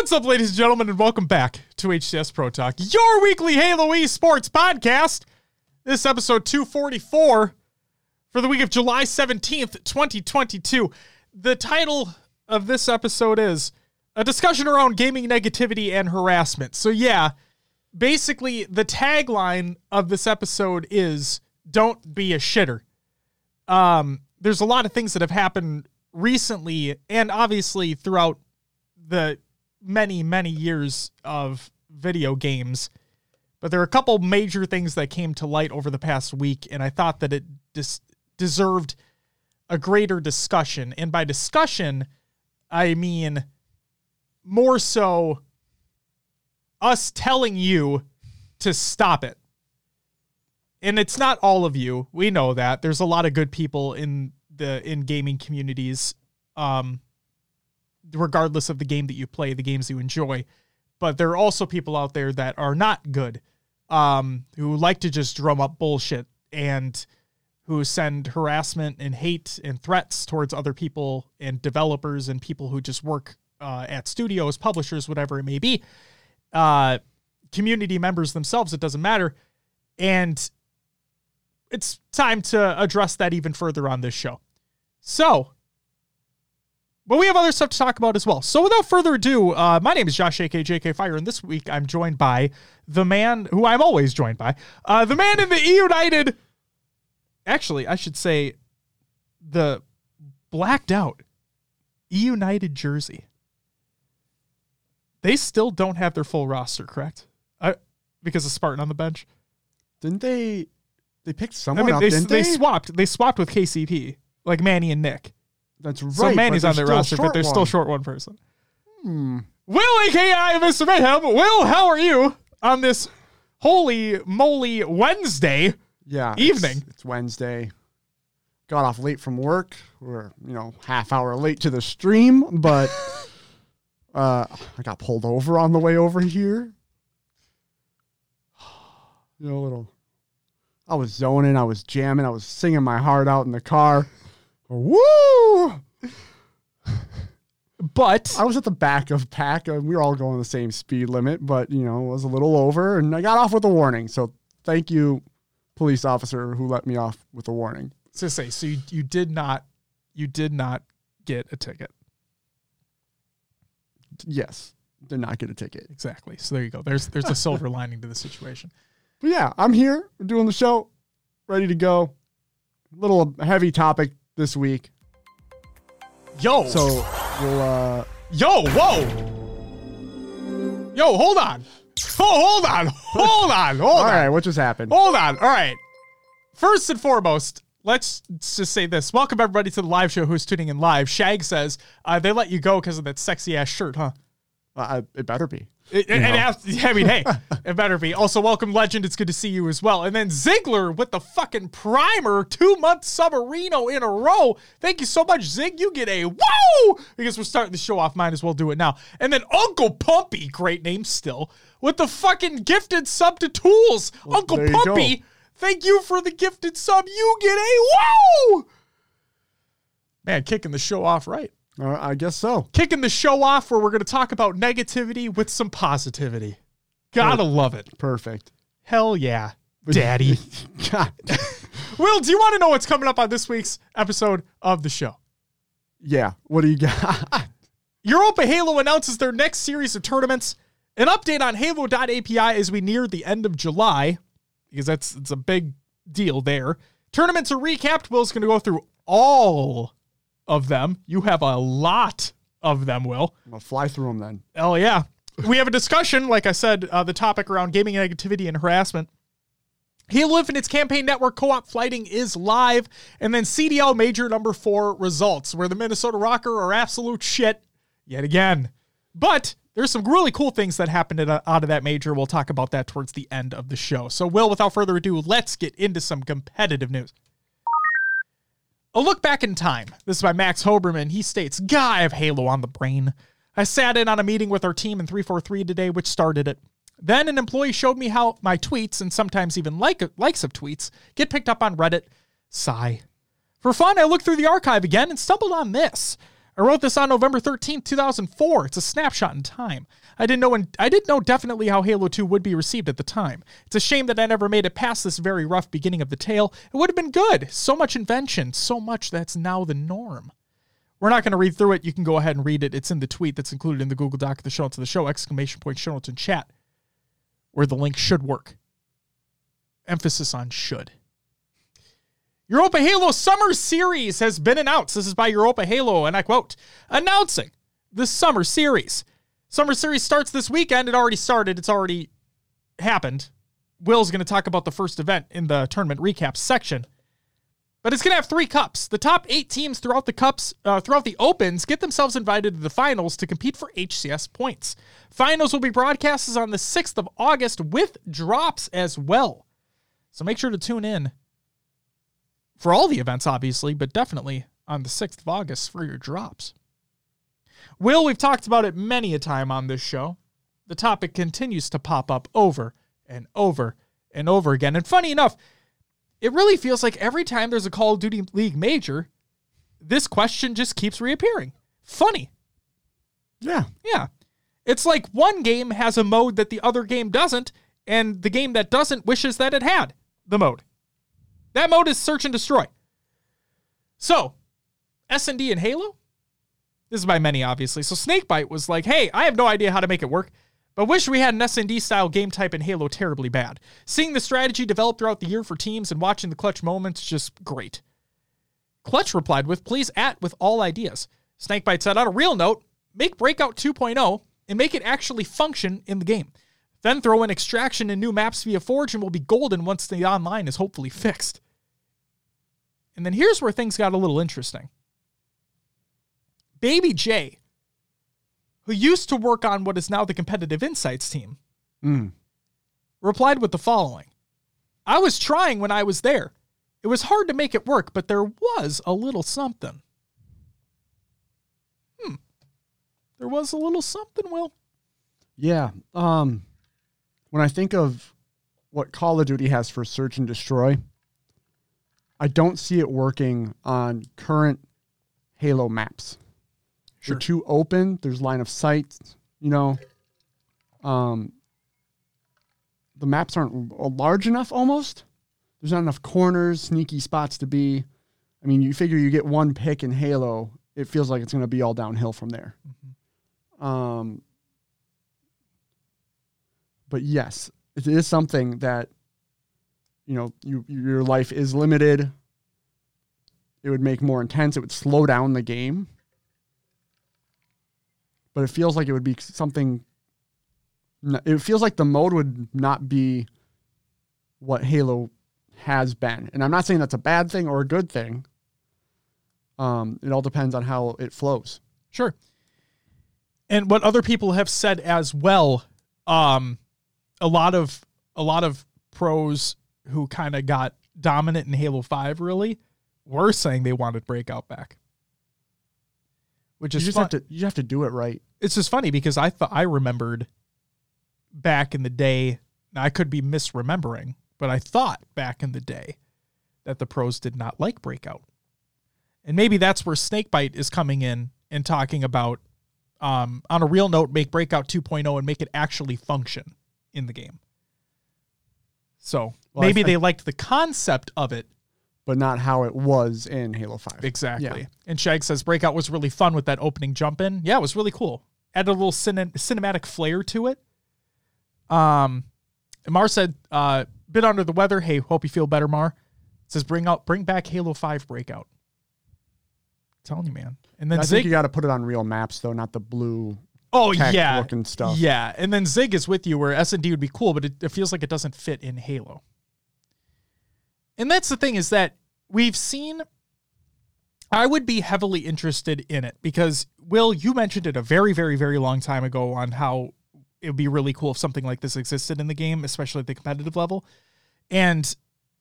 What's up, ladies and gentlemen, and welcome back to HCS Pro Talk, your weekly Halo E Sports podcast. This is episode 244 for the week of July 17th, 2022. The title of this episode is A Discussion Around Gaming Negativity and Harassment. So, yeah, basically, the tagline of this episode is Don't be a shitter. Um, there's a lot of things that have happened recently and obviously throughout the many, many years of video games. But there are a couple major things that came to light over the past week, and I thought that it dis- deserved a greater discussion. And by discussion, I mean more so us telling you to stop it. And it's not all of you. We know that. There's a lot of good people in the in gaming communities. Um regardless of the game that you play, the games you enjoy. But there are also people out there that are not good, um, who like to just drum up bullshit and who send harassment and hate and threats towards other people and developers and people who just work uh, at studios, publishers, whatever it may be, uh, community members themselves. It doesn't matter, and it's time to address that even further on this show. So but we have other stuff to talk about as well. So without further ado, uh, my name is Josh AK JK Fire, and this week I'm joined by the man who I'm always joined by, uh, the man in the E United. Actually, I should say the blacked out E United jersey. They still don't have their full roster, correct? I, because of Spartan on the bench. Didn't they? They picked someone I mean, up, they, they? they? swapped. They swapped with KCP, like Manny and Nick. That's right. So Manny's on their roster, but they're one. still short one person. Hmm. Will, aka Mr. Mayhem. Will, how are you on this holy moly Wednesday? Yeah, evening. It's, it's Wednesday. Got off late from work. We're you know half hour late to the stream, but uh, I got pulled over on the way over here. You know, a little. I was zoning. I was jamming. I was singing my heart out in the car. Woo! But I was at the back of pack. And we were all going the same speed limit, but you know, was a little over, and I got off with a warning. So thank you, police officer, who let me off with a warning. To say, so you, you did not, you did not get a ticket. Yes, did not get a ticket. Exactly. So there you go. There's there's a silver lining to the situation. But yeah, I'm here We're doing the show, ready to go. Little heavy topic this week. Yo. So we'll uh Yo, whoa. Yo, hold on. Oh, hold on. Hold on. Hold All on. right, what just happened? Hold on. All right. First and foremost, let's just say this. Welcome everybody to the live show who's tuning in live. Shag says uh, they let you go because of that sexy ass shirt, huh? Uh, it better be. It, and has, I mean, hey, it better be. Also, welcome, Legend. It's good to see you as well. And then Ziggler with the fucking primer, two month Submarino in a row. Thank you so much, Zig. You get a whoa because we're starting the show off. Might as well do it now. And then Uncle Pumpy, great name still, with the fucking gifted sub to Tools. Well, Uncle Pumpy, thank you for the gifted sub. You get a whoa. Man, kicking the show off right Uh, I guess so. kicking the show off where we're going to talk about negativity with some positivity. Gotta love it. Perfect. Hell yeah, daddy. God. Will, do you want to know what's coming up on this week's episode of the show? Yeah. What do you got? Europa Halo announces their next series of tournaments. An update on Halo.api as we near the end of July, because that's it's a big deal there. Tournaments are recapped. Will's going to go through all of them. You have a lot of them, Will. I'm gonna fly through them then. Oh yeah. We have a discussion, like I said, uh, the topic around gaming negativity and harassment. Halo Infinite's campaign network co-op flighting is live, and then CDL major number four results, where the Minnesota Røkkr are absolute shit yet again. But there's some really cool things that happened out of that major. We'll talk about that towards the end of the show. So, Will, without further ado, let's get into some competitive news. A look back in time. This is by Max Hoberman. He states, Guy, I have Halo on the brain. I sat in on a meeting with our team in 343 today, which started it. Then an employee showed me how my tweets, and sometimes even like likes of tweets, get picked up on Reddit. Sigh. For fun, I looked through the archive again and stumbled on this. I wrote this on November 13th, 2004. It's a snapshot in time. I didn't know when, I didn't know definitely how Halo 2 would be received at the time. It's a shame that I never made it past this very rough beginning of the tale. It would have been good. So much invention, so much that's now the norm. We're not going to read through it. You can go ahead and read it. It's in the tweet that's included in the Google Doc the show of the show, exclamation point show notes in chat, where the link should work. Emphasis on should. Europa Halo Summer Series has been announced. This is by Europa Halo, and I quote, announcing the Summer Series. Summer Series starts this weekend. It already started, it's already happened. Will's going to talk about the first event in the tournament recap section. But it's going to have three cups. The top eight teams throughout the cups, uh, throughout the opens, get themselves invited to the finals to compete for HCS points. Finals will be broadcasted on the 6th of August with drops as well. So make sure to tune in for all the events, obviously, but definitely on the 6th of August for your drops. Will, we've talked about it many a time on this show. The topic continues to pop up over and over and over again. And funny enough, it really feels like every time there's a Call of Duty League major, this question just keeps reappearing. Funny. Yeah. Yeah. It's like one game has a mode that the other game doesn't, and the game that doesn't wishes that it had the mode. That mode is search and destroy. So, S&D and Halo? This is by many, obviously. So Snakebite was like, hey, I have no idea how to make it work, but wish we had an S&D style game type in Halo terribly bad. Seeing the strategy develop throughout the year for teams and watching the clutch moments, just great. Clutch replied with, please at with all ideas. Snakebite said, on a real note, make Breakout 2.0 and make it actually function in the game. Then throw in extraction and new maps via Forge and we'll be golden once the online is hopefully fixed. And then here's where things got a little interesting. Baby J, who used to work on what is now the Competitive Insights team, Mm. replied with the following I was trying when I was there. It was hard to make it work, but there was a little something. Hmm. There was a little something, Will. Yeah. Um, when I think of what Call of Duty has for search and destroy, I don't see it working on current Halo maps. Sure. They're too open. There's line of sight. You know, um, the maps aren't large enough. Almost. There's not enough corners, sneaky spots to be. I mean, you figure you get one pick in Halo, it feels like it's going to be all downhill from there. Um, but yes, it is something that you know you your life is limited. It would make more intense. It would slow down the game. But it feels like it would be something. It feels like the mode would not be what Halo has been, and I'm not saying that's a bad thing or a good thing. Um, it all depends on how it flows. Sure. And what other people have said as well, um, a lot of a lot of pros who kind of got dominant in Halo 5 really were saying they wanted breakout back. Which You is just fun. have to you have to do it right. it's just funny because I thought I remembered back in the day. Now I could be misremembering, but I thought back in the day that the pros did not like breakout, and maybe that's where Snakebite is coming in and talking about, um, on a real note, make breakout 2.0 and make it actually function in the game. So Well, maybe th- they liked the concept of it but not how it was in Halo 5. Exactly. Yeah. And Shag says Breakout was really fun with that opening jump in. Yeah, it was really cool. Added a little cine- cinematic flair to it. Um, Mar said, uh, bit under the weather. Hey, hope you feel better, Mar. says bring out, bring back Halo Five Breakout. I'm telling you, man. And then I think Zig. you got to put it on real maps though, not the blue oh yeah, looking stuff. yeah. And then Zig is with you, where S and D would be cool, but it, it feels like it doesn't fit in Halo. And that's the thing is that we've seen. I would be heavily interested in it because Will, you mentioned it a very, very, very long time ago on how it would be really cool if something like this existed in the game, especially at the competitive level. And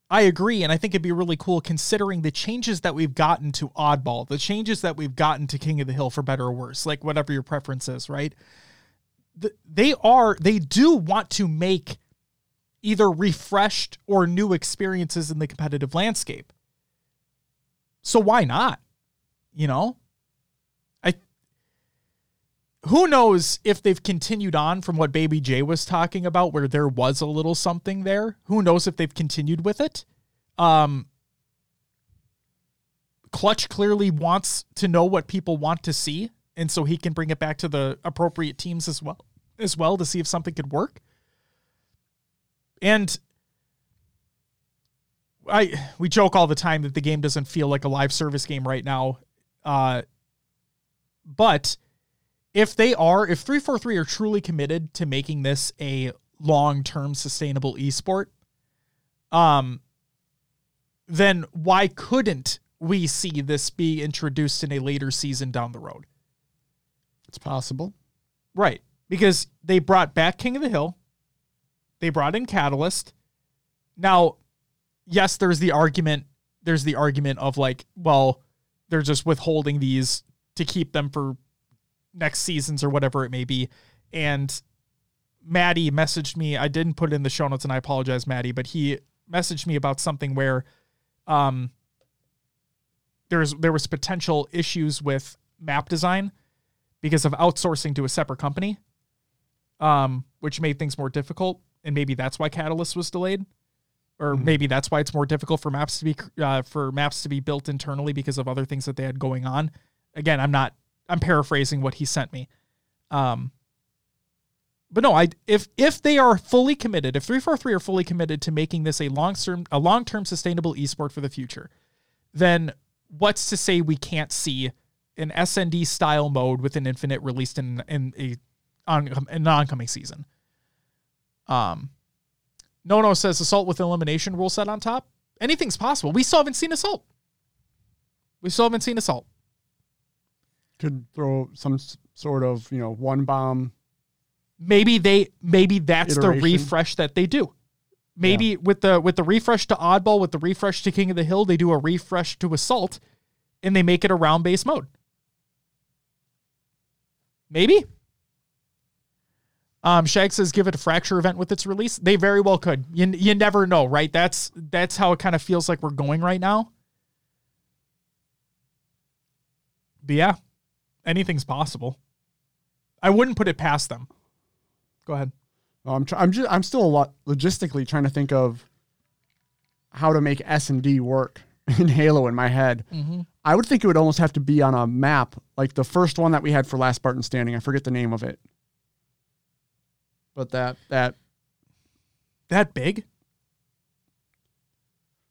I agree, and I think it'd be really cool considering the changes that we've gotten to Oddball, the changes that we've gotten to King of the Hill for better or worse, like whatever your preference is, right? They are, they do want to make either refreshed or new experiences in the competitive landscape. So why not? You know? I who knows if they've continued on from what Baby J was talking about where there was a little something there. Who knows if they've continued with it? Um Clutch clearly wants to know what people want to see and so he can bring it back to the appropriate teams as well as well to see if something could work. And I we joke all the time that the game doesn't feel like a live service game right now. Uh, but if they are, if 343 are truly committed to making this a long-term sustainable esport, um, then why couldn't we see this be introduced in a later season down the road? It's possible. Right. Because they brought back King of the Hill. They brought in Catalyst. Now, yes, there's the argument. There's the argument of like, well, they're just withholding these to keep them for next seasons or whatever it may be. And Maddie messaged me. I didn't put it in the show notes, and I apologize, Maddie, but he messaged me about something where um there's there was potential issues with map design because of outsourcing to a separate company, um, which made things more difficult. And maybe that's why Catalyst was delayed, or Mhm. maybe that's why it's more difficult for maps to be uh, for maps to be built internally because of other things that they had going on. Again, I'm not. I'm paraphrasing what he sent me. Um, but no, I if if they are fully committed, if 343 are fully committed to making this a long term a long term sustainable esport for the future, then what's to say we can't see an SND style mode with an infinite released in in a on an oncoming season. Um, no no says assault with elimination rule set on top. Anything's possible. We still haven't seen assault. We still haven't seen assault. Could throw some sort of, you know, one bomb. Maybe they maybe that's the refresh that they do. Maybe with the with the refresh to oddball, with the refresh to King of the Hill, they do a refresh to assault, and they make it a round base mode. Maybe. Um, Shag says give it a fracture event with its release. They very well could. You, you never know, right? That's that's how it kind of feels like we're going right now. But yeah, anything's possible. I wouldn't put it past them. Go ahead. Oh, I'm try- I'm just I'm still a lot logistically trying to think of how to make S and D work in Halo in my head. Mm-hmm. I would think it would almost have to be on a map, like the first one that we had for Last Spartan Standing. I forget the name of it, but that that That big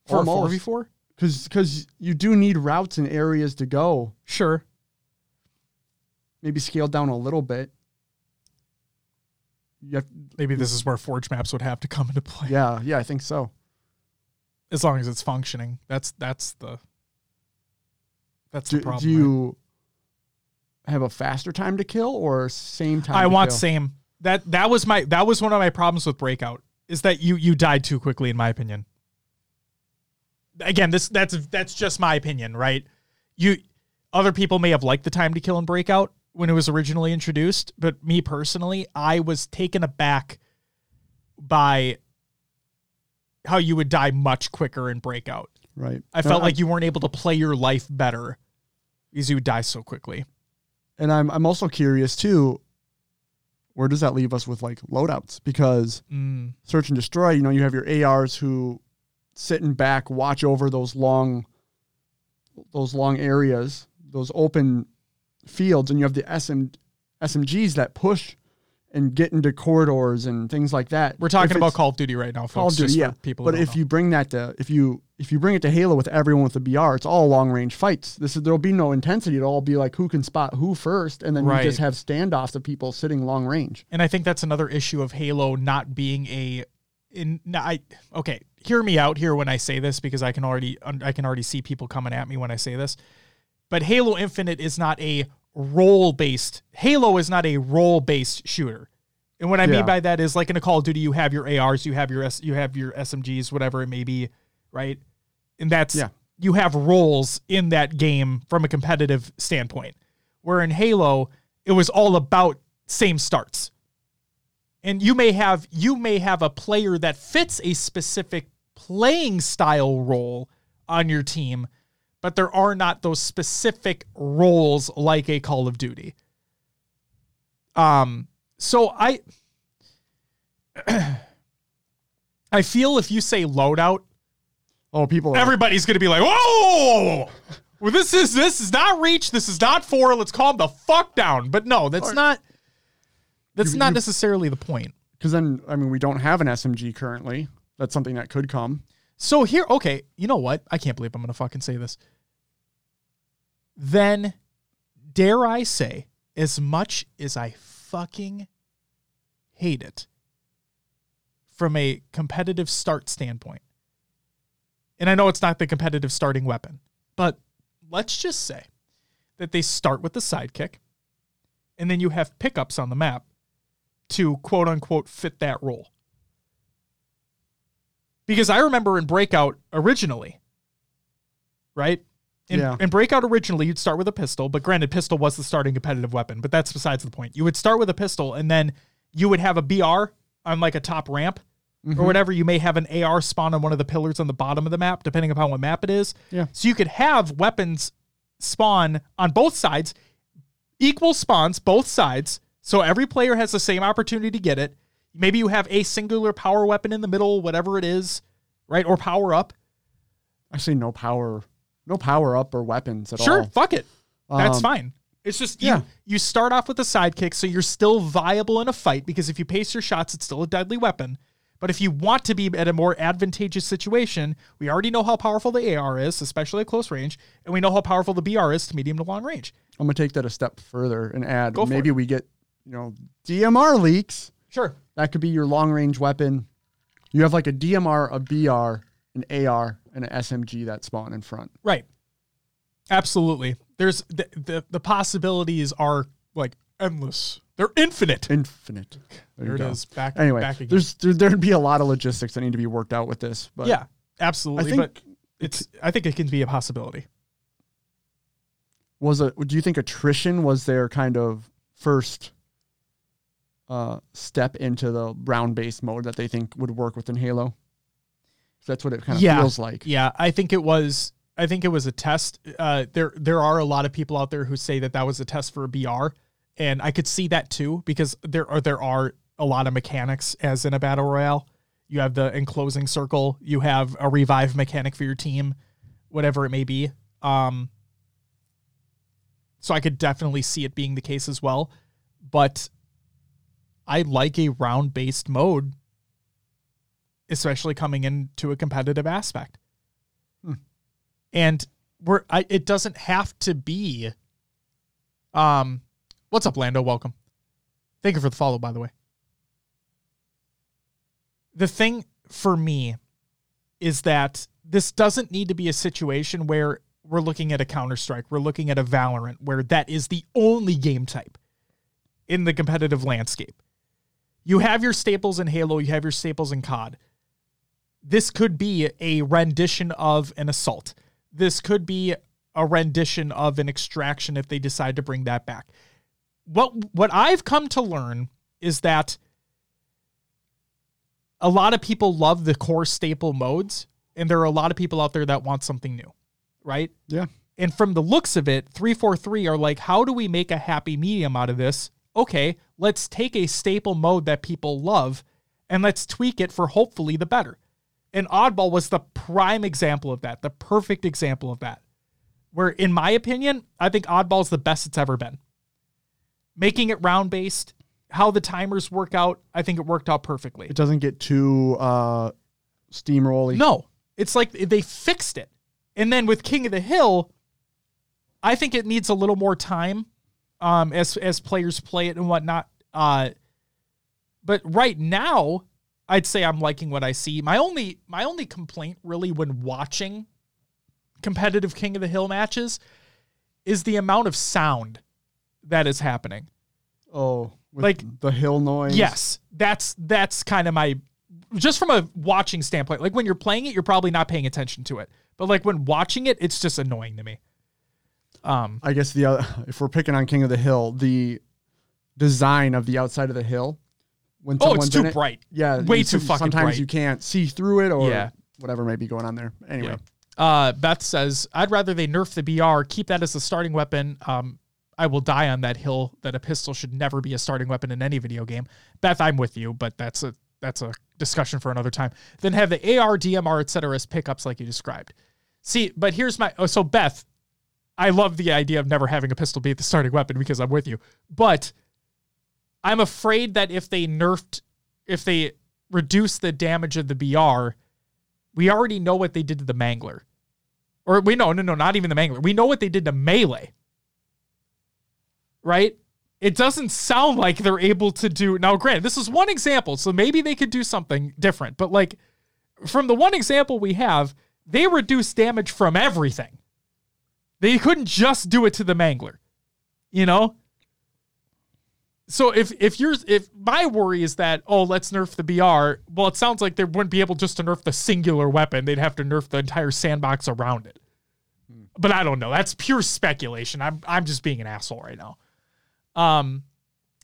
for four v four? because because you do need routes and areas to go. Sure. Maybe scaled down a little bit. Have, Maybe this is where Forge maps would have to come into play. yeah, yeah, I think so. As long as it's functioning. That's that's the that's the problem. do right? you have a faster time to kill or same time? I want kill? same. That that was my that was one of my problems with Breakout is that you you died too quickly in my opinion. Again, this that's that's just my opinion, right? You other people may have liked the time to kill and Breakout when it was originally introduced, but me personally, I was taken aback by how you would die much quicker in Breakout. right. I felt like you weren't able to play your life better because you would die so quickly. And I'm I'm also curious too. Where does that leave us with like loadouts? Because Mm. search and destroy, you know, you have your ARs who sit in back, watch over those long, those long areas, those open fields, and you have the SM, SMGs that push and get into corridors and things like that. We're talking If about Call of Duty right now, folks. Call of Duty, yeah. people But if know. you bring that to if you if you bring it to Halo with everyone with the BR, it's all long range fights. This is there'll be no intensity. It'll all be like who can spot who first, and then Right. you just have standoffs of people sitting long range. And I think that's another issue of Halo not being a in I okay, hear me out here when I say this because I can already I can already see people coming at me when I say this. But Halo Infinite is not a role based Halo is not a role based shooter. And what I Yeah. mean by that is like in a Call of Duty you have your ARs, you have your S, you have your SMGs, whatever it may be, right? And that's Yeah. you have roles in that game from a competitive standpoint. Where in Halo, it was all about same starts and you may have you may have a player that fits a specific playing style role on your team but there are not those specific roles like a Call of Duty. Um, so I I feel if you say loadout, Oh, people. Are, everybody's gonna be like, whoa. Well, this is this is not reach. This is not four. Let's calm the fuck down. But no, that's not. That's You- not you- necessarily the point. because then I mean we don't have an SMG currently. That's something that could come. So here, okay, you know what? I can't believe I'm gonna fucking say this. Then, dare I say, as much as I fucking hate it from a competitive start standpoint, and I know it's not the competitive starting weapon, but let's just say that they start with the sidekick, and then you have pickups on the map to quote unquote fit that role. Because I remember in Breakout originally, right? In, Yeah. in Breakout originally, you'd start with a pistol, but granted, pistol was the starting competitive weapon, but that's besides the point. You would start with a pistol, and then you would have a BR on like a top ramp Mm-hmm. or whatever. You may have an AR spawn on one of the pillars on the bottom of the map, depending upon what map it is. Yeah. So you could have weapons spawn on both sides, equal spawns, both sides. So every player has the same opportunity to get it. Maybe you have a singular power weapon in the middle, whatever it is, right? Or power up. I say no power, no power up or weapons at Sure, all. Sure, fuck it. That's Um, fine. It's just you, yeah. you start off with a sidekick, so you're still viable in a fight because if you pace your shots, it's still a deadly weapon. But if you want to be at a more advantageous situation, we already know how powerful the AR is, especially at close range, and we know how powerful the BR is to medium to long range. I'm gonna take that a step further and add maybe it. we get you know DMR leaks. Sure. That could be your long range weapon. You have like a DMR, a BR, an AR, and an SMG that spawn in front. Right. Absolutely. There's the, the the possibilities are like endless. They're infinite. Infinite. There, There it go. is. Back Anyway, back again. there's there, there'd be a lot of logistics that need to be worked out with this. But yeah, absolutely. I think but it's I think it can be a possibility. was a do you think attrition was their kind of first uh, step into the round based mode that they think would work within Halo? That's what it kind of Yeah. feels like. Yeah, I think it was. I think it was a test. Uh, there, there are a lot of people out there who say that that was a test for a BR, and I could see that too because there are there are a lot of mechanics as in a battle royale. You have the enclosing circle. You have a revive mechanic for your team, whatever it may be. Um, so I could definitely see it being the case as well, but I like a round based mode, especially coming into a competitive aspect. And we're I, it doesn't have to be um what's up lando? Welcome. Thank you for the follow by the way. The thing for me is that this doesn't need to be a situation where we're looking at a counter-strike we're looking at a valorant where that is the only game type in the competitive landscape you have your staples in halo you have your staples in cod this could be a rendition of an assault this could be a rendition of an extraction if they decide to bring that back. What what I've come to learn is that a lot of people love the core staple modes and there are a lot of people out there that want something new, right? Yeah. And from the looks of it, 343 are like how do we make a happy medium out of this? Okay, let's take a staple mode that people love and let's tweak it for hopefully the better. And Oddball was the prime example of that, the perfect example of that. Where, in my opinion, I think Oddball is the best it's ever been. Making it round based, how the timers work out, I think it worked out perfectly. It doesn't get too uh, steamrolly. No, it's like they fixed it. And then with King of the Hill, I think it needs a little more time um, as as players play it and whatnot. Uh, but right now, I'd say I'm liking what I see. My only my only complaint really when watching competitive King of the Hill matches is the amount of sound that is happening. Oh, Like- the hill noise. Yes, that's that's kind of my just from a watching standpoint. Like when you're playing it, you're probably not paying attention to it, but like when watching it, it's just annoying to me. Um, I guess the other, if we're picking on King of the Hill, the design of the outside of the hill. When oh, it's too it, bright. Yeah, Way too fucking bright. Sometimes bright. you can't see through it, or Yeah. whatever may be going on there. Anyway, Uh, Beth says, I'd rather they nerf the BR, keep that as a starting weapon. Um, I will die on that hill that a pistol should never be a starting weapon in any video game. Beth, I'm with you, but that's a that's a discussion for another time. Then have the AR, DMR, etc. as pickups like you described. See, but here's my oh, so Beth, I love the idea of never having a pistol be the starting weapon because I'm with you. But I'm afraid that if they nerfed, if they reduce the damage of the BR, we already know what they did to the Mangler. Or we know, no, no, not even the Mangler. We know what they did to Melee. Right? It doesn't sound like they're able to do. Now, granted, this is one example, so maybe they could do something different. But like, from the one example we have, they reduce damage from everything. They couldn't just do it to the Mangler. You know? So if if you're if my worry is that oh let's nerf the BR, well it sounds like they wouldn't be able just to nerf the singular weapon. They'd have to nerf the entire sandbox around it. But I don't know. That's pure speculation. I'm I'm just being an asshole right now. Um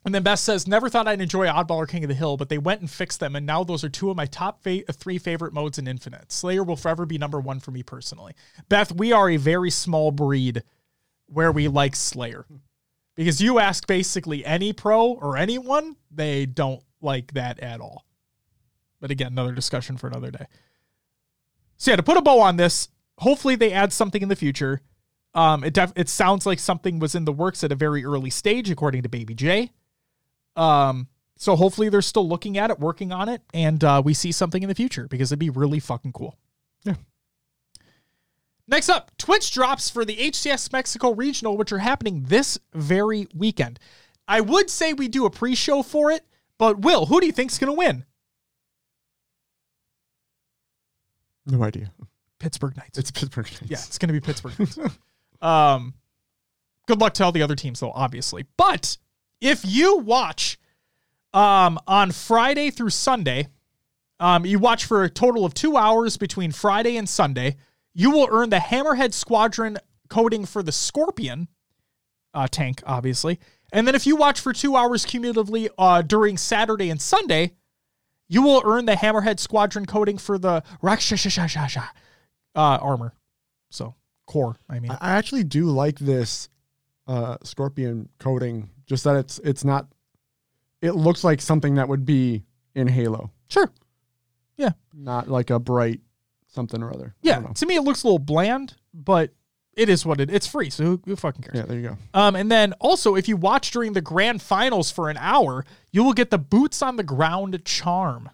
and then Beth says, never thought I'd enjoy Oddball or King of the Hill, but they went and fixed them, and now those are two of my top fa- three favorite modes in Infinite. Slayer will forever be number one for me personally. Beth, we are a very small breed where we like Slayer. Because you ask basically any pro or anyone, they don't like that at all. But again, another discussion for another day. So yeah, to put a bow on this, hopefully they add something in the future. Um, it def- it sounds like something was in the works at a very early stage, according to Baby J. Um, so hopefully they're still looking at it, working on it, and uh, we see something in the future because it'd be really fucking cool. Yeah. Next up, Twitch drops for the HCS Mexico Regional, which are happening this very weekend. I would say we do a pre-show for it, but Will, who do you think's going to win? No idea. Pittsburgh Knights. It's Pittsburgh. Knights. Yeah, it's going to be Pittsburgh. Knights. um, good luck to all the other teams, though, obviously. But if you watch um, on Friday through Sunday, um, you watch for a total of two hours between Friday and Sunday, you will earn the Hammerhead Squadron coding for the Scorpion uh, tank, obviously. And then if you watch for two hours cumulatively uh, during Saturday and Sunday, you will earn the Hammerhead Squadron coding for the Rakshashashasha uh, armor. So, core, I mean. I actually do like this uh, scorpion coating. Just that it's it's not. It looks like something that would be in Halo, Sure. Yeah. Not like a bright something or other. Yeah. To me, it looks a little bland, but it is what it. It's free, so who, who fucking cares? Yeah, there you go. Um, and then also, if you watch during the grand finals for an hour, you will get the boots on the ground charm.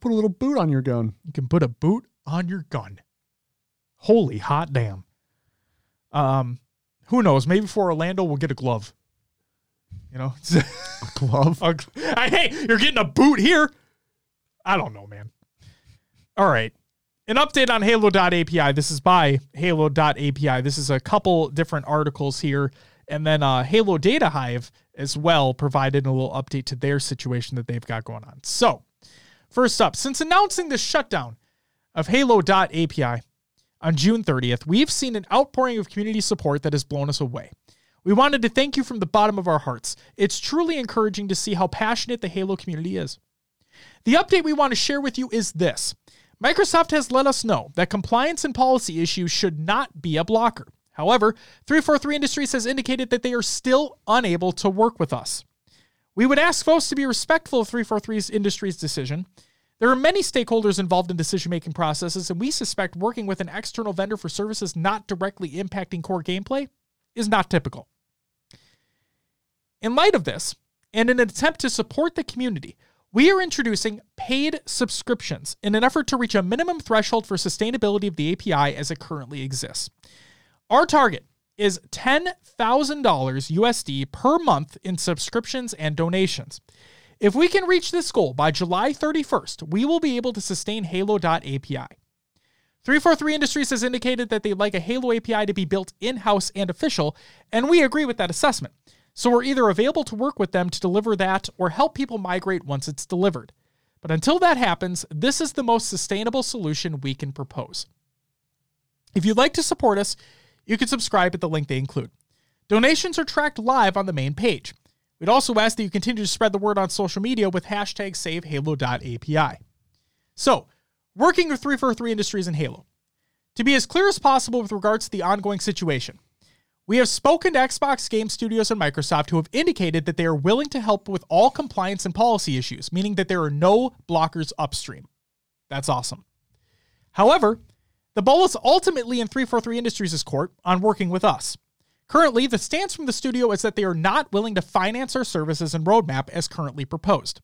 Put a little boot on your gun. You can put a boot on your gun. Holy hot damn. Um, who knows? Maybe for Orlando, we'll get a glove. You know, Glove. A- hey, you're getting a boot here. I don't know, man. All right. An update on Halo.api. This is by Halo.api. This is a couple different articles here. And then uh, Halo Data Hive as well provided a little update to their situation that they've got going on. So, first up, since announcing the shutdown of Halo.api on June 30th, we've seen an outpouring of community support that has blown us away. We wanted to thank you from the bottom of our hearts. It's truly encouraging to see how passionate the Halo community is. The update we want to share with you is this Microsoft has let us know that compliance and policy issues should not be a blocker. However, 343 Industries has indicated that they are still unable to work with us. We would ask folks to be respectful of 343 Industries' decision. There are many stakeholders involved in decision making processes, and we suspect working with an external vendor for services not directly impacting core gameplay is not typical. In light of this, and in an attempt to support the community, we are introducing paid subscriptions in an effort to reach a minimum threshold for sustainability of the API as it currently exists. Our target is $10,000 USD per month in subscriptions and donations. If we can reach this goal by July 31st, we will be able to sustain Halo.api. 343 Industries has indicated that they'd like a Halo API to be built in house and official, and we agree with that assessment. So we're either available to work with them to deliver that or help people migrate once it's delivered. But until that happens, this is the most sustainable solution we can propose. If you'd like to support us, you can subscribe at the link they include. Donations are tracked live on the main page. We'd also ask that you continue to spread the word on social media with hashtag SaveHalo.api. So, working with 343 Industries and Halo. To be as clear as possible with regards to the ongoing situation, we have spoken to Xbox Game Studios and Microsoft who have indicated that they are willing to help with all compliance and policy issues, meaning that there are no blockers upstream. That's awesome. However, the ball is ultimately in 343 Industries' court on working with us. Currently, the stance from the studio is that they are not willing to finance our services and roadmap as currently proposed.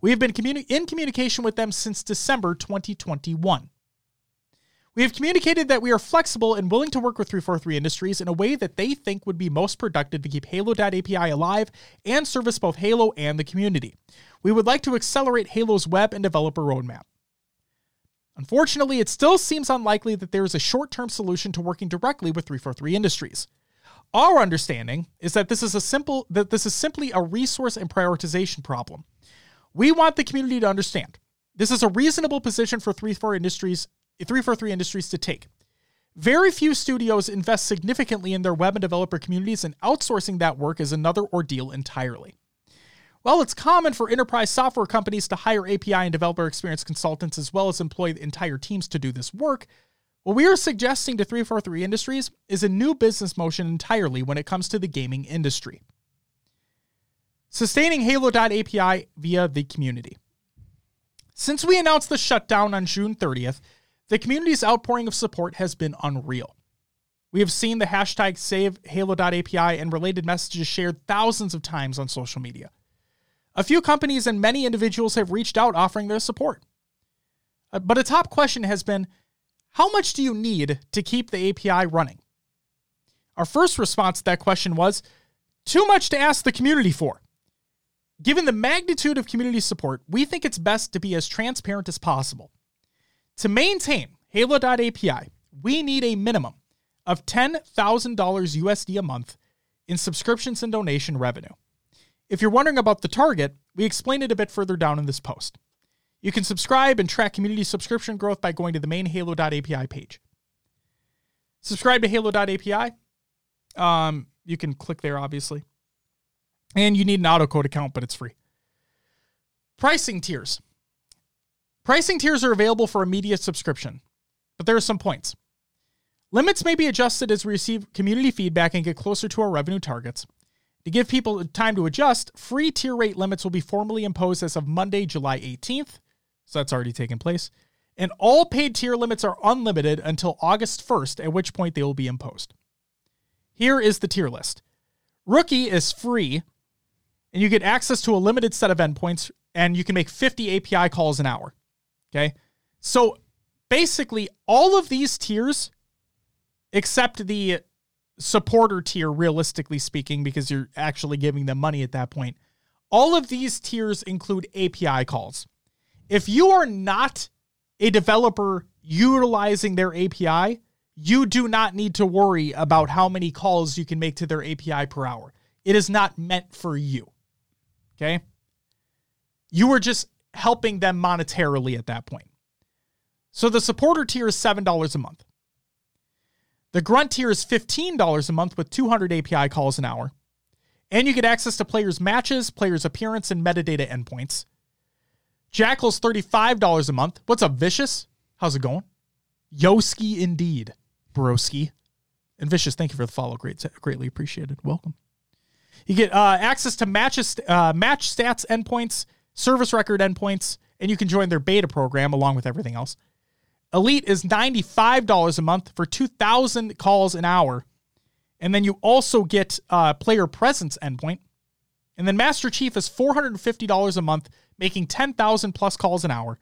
We have been communi- in communication with them since December 2021. We have communicated that we are flexible and willing to work with 343 Industries in a way that they think would be most productive to keep Halo.api alive and service both Halo and the community. We would like to accelerate Halo's web and developer roadmap. Unfortunately, it still seems unlikely that there is a short term solution to working directly with 343 Industries. Our understanding is that this is a simple that this is simply a resource and prioritization problem. We want the community to understand. This is a reasonable position for 343 Industries 343 Industries to take. Very few studios invest significantly in their web and developer communities, and outsourcing that work is another ordeal entirely. While it's common for enterprise software companies to hire API and developer experience consultants as well as employ entire teams to do this work, what we are suggesting to 343 Industries is a new business motion entirely when it comes to the gaming industry. Sustaining Halo.api via the community. Since we announced the shutdown on June 30th, the community's outpouring of support has been unreal. We have seen the hashtag save halo.api and related messages shared thousands of times on social media. A few companies and many individuals have reached out offering their support. Uh, but a top question has been how much do you need to keep the API running? Our first response to that question was too much to ask the community for. Given the magnitude of community support, we think it's best to be as transparent as possible. To maintain Halo.api, we need a minimum of $10,000 USD a month in subscriptions and donation revenue. If you're wondering about the target, we explain it a bit further down in this post. You can subscribe and track community subscription growth by going to the main Halo.api page. Subscribe to Halo.api. Um, you can click there, obviously. And you need an AutoCode account, but it's free. Pricing tiers. Pricing tiers are available for immediate subscription, but there are some points. Limits may be adjusted as we receive community feedback and get closer to our revenue targets. To give people time to adjust, free tier rate limits will be formally imposed as of Monday, July 18th. So that's already taken place. And all paid tier limits are unlimited until August 1st, at which point they will be imposed. Here is the tier list Rookie is free, and you get access to a limited set of endpoints, and you can make 50 API calls an hour. Okay. So basically, all of these tiers, except the supporter tier, realistically speaking, because you're actually giving them money at that point, all of these tiers include API calls. If you are not a developer utilizing their API, you do not need to worry about how many calls you can make to their API per hour. It is not meant for you. Okay. You are just helping them monetarily at that point. So the supporter tier is $7 a month. The grunt tier is $15 a month with 200 API calls an hour. And you get access to players' matches, players' appearance, and metadata endpoints. Jackal's $35 a month. What's up, Vicious? How's it going? Yoski indeed, broski. And Vicious, thank you for the follow. Great, greatly appreciated. Welcome. You get uh, access to matches, uh, match stats endpoints, service record endpoints, and you can join their beta program along with everything else. Elite is $95 a month for 2,000 calls an hour. And then you also get uh, player presence endpoint. And then Master Chief is $450 a month, making 10,000 plus calls an hour.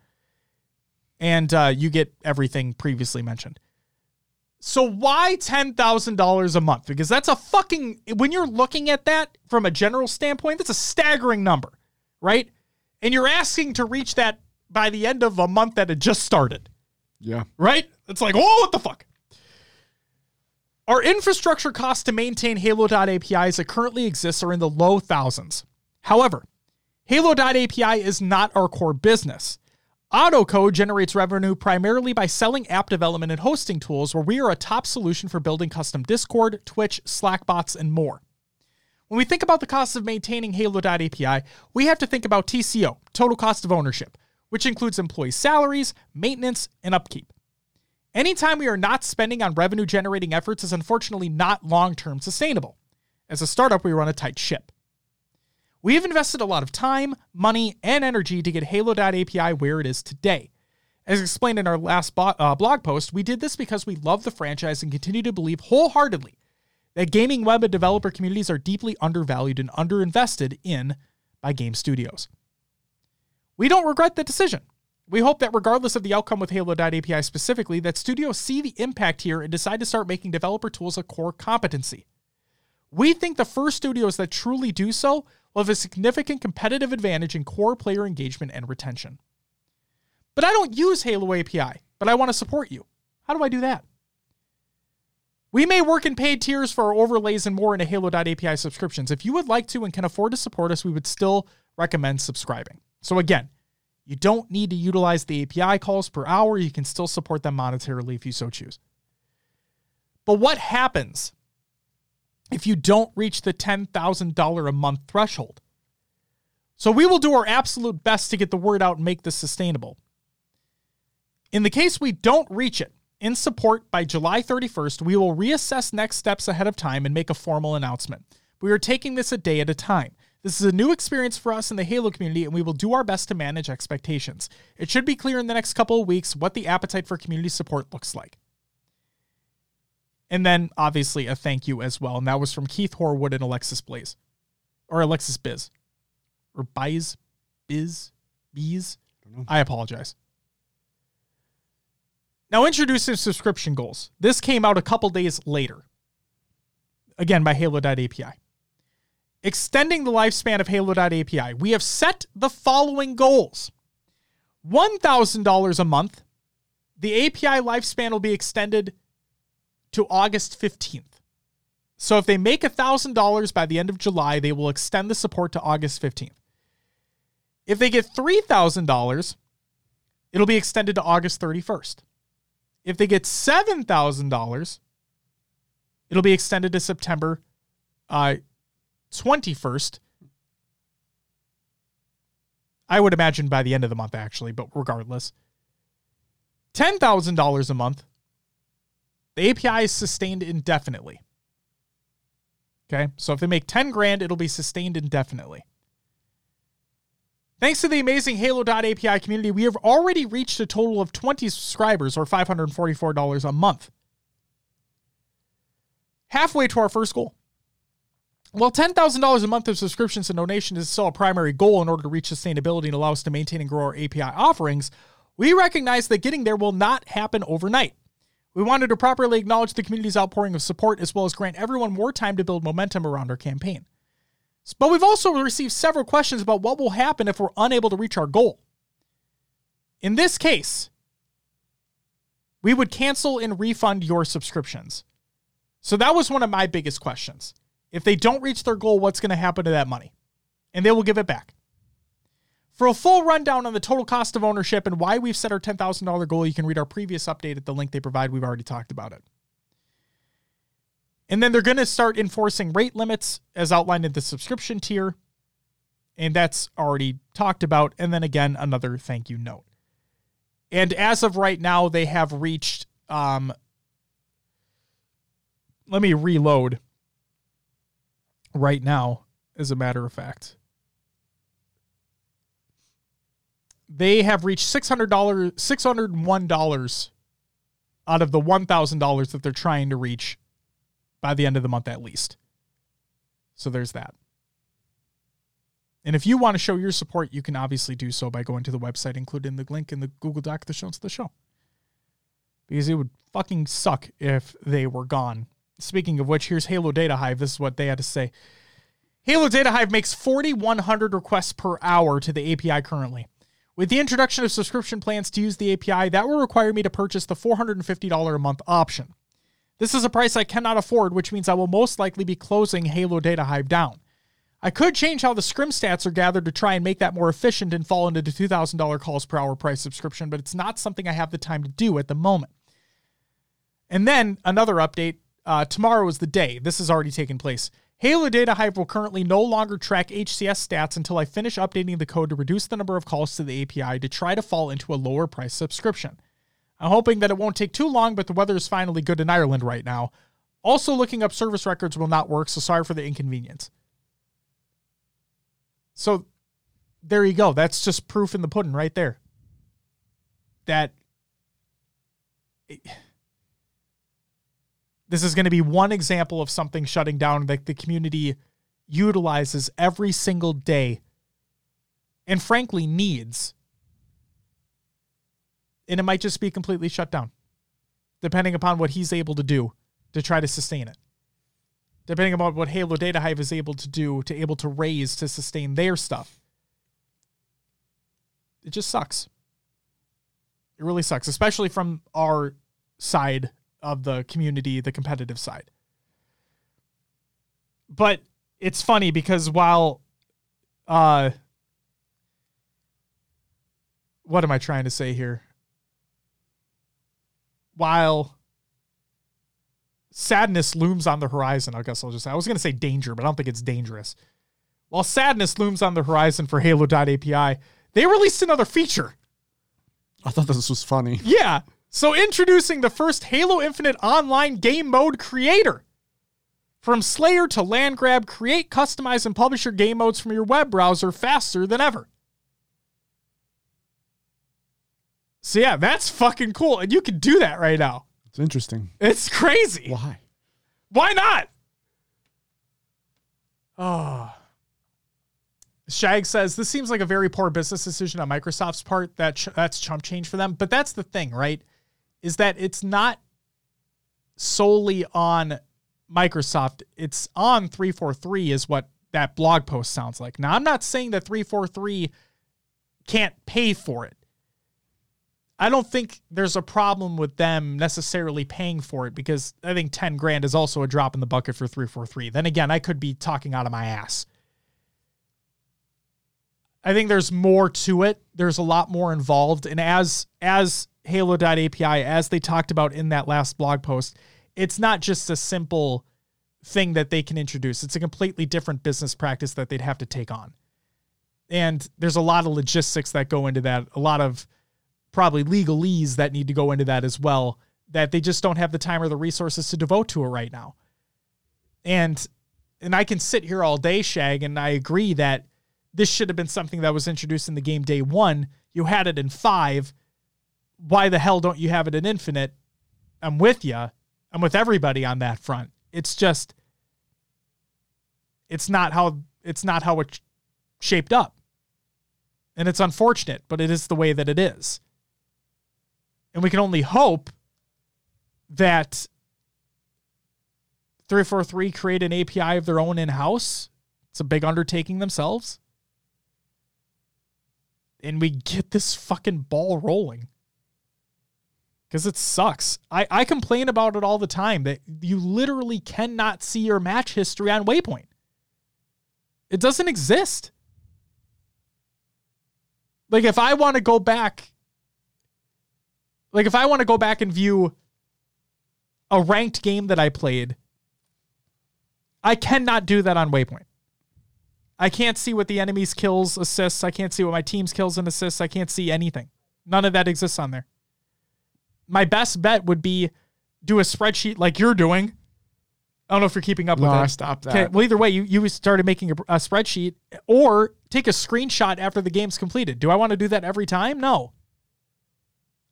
And uh, you get everything previously mentioned. So why $10,000 a month? Because that's a fucking, when you're looking at that from a general standpoint, that's a staggering number, right? And you're asking to reach that by the end of a month that had just started. Yeah. Right? It's like, oh, what the fuck? Our infrastructure costs to maintain Halo.api as it currently exists are in the low thousands. However, Halo.api is not our core business. AutoCode generates revenue primarily by selling app development and hosting tools, where we are a top solution for building custom Discord, Twitch, Slack bots, and more. When we think about the cost of maintaining Halo.api, we have to think about TCO, total cost of ownership, which includes employee salaries, maintenance, and upkeep. Anytime we are not spending on revenue generating efforts is unfortunately not long term sustainable. As a startup, we run a tight ship. We have invested a lot of time, money, and energy to get Halo.api where it is today. As explained in our last uh, blog post, we did this because we love the franchise and continue to believe wholeheartedly that gaming web and developer communities are deeply undervalued and underinvested in by game studios. We don't regret the decision. We hope that regardless of the outcome with Halo.api specifically, that studios see the impact here and decide to start making developer tools a core competency. We think the first studios that truly do so will have a significant competitive advantage in core player engagement and retention. But I don't use Halo API, but I want to support you. How do I do that? We may work in paid tiers for our overlays and more in into Halo.api subscriptions. If you would like to and can afford to support us, we would still recommend subscribing. So again, you don't need to utilize the API calls per hour. You can still support them monetarily if you so choose. But what happens if you don't reach the $10,000 a month threshold? So we will do our absolute best to get the word out and make this sustainable. In the case we don't reach it, in support by July 31st, we will reassess next steps ahead of time and make a formal announcement. We are taking this a day at a time. This is a new experience for us in the Halo community, and we will do our best to manage expectations. It should be clear in the next couple of weeks what the appetite for community support looks like. And then, obviously, a thank you as well. And that was from Keith Horwood and Alexis Blaze. Or Alexis Biz. Or Biz? Biz? Bees? I apologize. Now, introducing subscription goals. This came out a couple days later. Again, by Halo.api extending the lifespan of Halo.api, we have set the following goals $1,000 a month. The API lifespan will be extended to August 15th. So if they make $1,000 by the end of July, they will extend the support to August 15th. If they get $3,000, it'll be extended to August 31st. If they get $7,000, it'll be extended to September uh, 21st. I would imagine by the end of the month, actually, but regardless. $10,000 a month. The API is sustained indefinitely. Okay, so if they make 10 grand, it'll be sustained indefinitely. Thanks to the amazing Halo.api community, we have already reached a total of 20 subscribers or $544 a month. Halfway to our first goal. While $10,000 a month of subscriptions and donations is still a primary goal in order to reach sustainability and allow us to maintain and grow our API offerings, we recognize that getting there will not happen overnight. We wanted to properly acknowledge the community's outpouring of support as well as grant everyone more time to build momentum around our campaign. But we've also received several questions about what will happen if we're unable to reach our goal. In this case, we would cancel and refund your subscriptions. So that was one of my biggest questions. If they don't reach their goal, what's going to happen to that money? And they will give it back. For a full rundown on the total cost of ownership and why we've set our $10,000 goal, you can read our previous update at the link they provide. We've already talked about it. And then they're going to start enforcing rate limits as outlined in the subscription tier. And that's already talked about. And then again, another thank you note. And as of right now, they have reached. Um, let me reload right now, as a matter of fact. They have reached $600, $601 out of the $1,000 that they're trying to reach by the end of the month at least. So there's that. And if you want to show your support, you can obviously do so by going to the website including the link in the Google Doc that shows the show. Because it would fucking suck if they were gone Speaking of which, here's Halo Data Hive. This is what they had to say. Halo Data Hive makes 4,100 requests per hour to the API currently. With the introduction of subscription plans to use the API, that will require me to purchase the $450 a month option. This is a price I cannot afford, which means I will most likely be closing Halo Data Hive down. I could change how the scrim stats are gathered to try and make that more efficient and fall into the $2,000 calls per hour price subscription, but it's not something I have the time to do at the moment. And then another update uh, tomorrow is the day. This has already taken place. Halo Data Hive will currently no longer track HCS stats until I finish updating the code to reduce the number of calls to the API to try to fall into a lower price subscription. I'm hoping that it won't take too long, but the weather is finally good in Ireland right now. Also, looking up service records will not work, so sorry for the inconvenience. So there you go. That's just proof in the pudding right there. That this is going to be one example of something shutting down that the community utilizes every single day and frankly needs. And it might just be completely shut down, depending upon what he's able to do to try to sustain it. Depending upon what Halo Data Hive is able to do to able to raise to sustain their stuff. It just sucks. It really sucks, especially from our side of the community, the competitive side. But it's funny because while uh what am I trying to say here? While sadness looms on the horizon, I guess I'll just say, I was going to say danger, but I don't think it's dangerous. While sadness looms on the horizon for Halo.api, they released another feature. I thought this was funny. Yeah. So introducing the first Halo Infinite online game mode creator. From Slayer to Land Grab, create, customize, and publish your game modes from your web browser faster than ever. So yeah, that's fucking cool. And you can do that right now. It's interesting. It's crazy. Why? Why not? Oh. Shag says this seems like a very poor business decision on Microsoft's part. That ch- that's chump change for them. But that's the thing, right? Is that it's not solely on Microsoft. It's on 343 is what that blog post sounds like. Now, I'm not saying that 343 can't pay for it. I don't think there's a problem with them necessarily paying for it because I think 10 grand is also a drop in the bucket for 343. Then again, I could be talking out of my ass. I think there's more to it. There's a lot more involved. And as as Halo.api, as they talked about in that last blog post, it's not just a simple thing that they can introduce. It's a completely different business practice that they'd have to take on. And there's a lot of logistics that go into that, a lot of probably legalese that need to go into that as well, that they just don't have the time or the resources to devote to it right now. And and I can sit here all day, Shag, and I agree that this should have been something that was introduced in the game day one. You had it in five. Why the hell don't you have it in infinite? I'm with you. I'm with everybody on that front. It's just it's not how it's not how it shaped up. And it's unfortunate, but it is the way that it is. And we can only hope that 343 create an API of their own in-house. It's a big undertaking themselves. And we get this fucking ball rolling because it sucks. I, I complain about it all the time that you literally cannot see your match history on Waypoint. It doesn't exist. Like if I want to go back, like if I want to go back and view a ranked game that I played, I cannot do that on Waypoint. I can't see what the enemy's kills, assists. I can't see what my team's kills and assists. I can't see anything. None of that exists on there my best bet would be do a spreadsheet like you're doing. I don't know if you're keeping up No, with it. I stopped that. Okay, well, either way, you, you started making a, a spreadsheet or take a screenshot after the game's completed. Do I want to do that every time? No.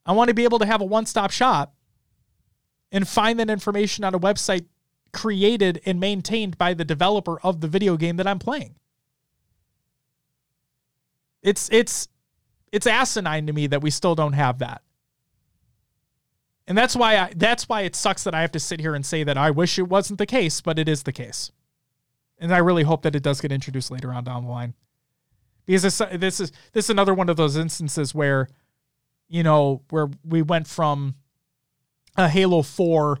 I want to be able to have a one stop shop and find that information on a website created and maintained by the developer of the video game that I'm playing. It's it's it's asinine to me that we still don't have that. And that's why I that's why it sucks that I have to sit here and say that I wish it wasn't the case, but it is the case. And I really hope that it does get introduced later on down the line. Because this, this is this is another one of those instances where you know, where we went from a Halo 4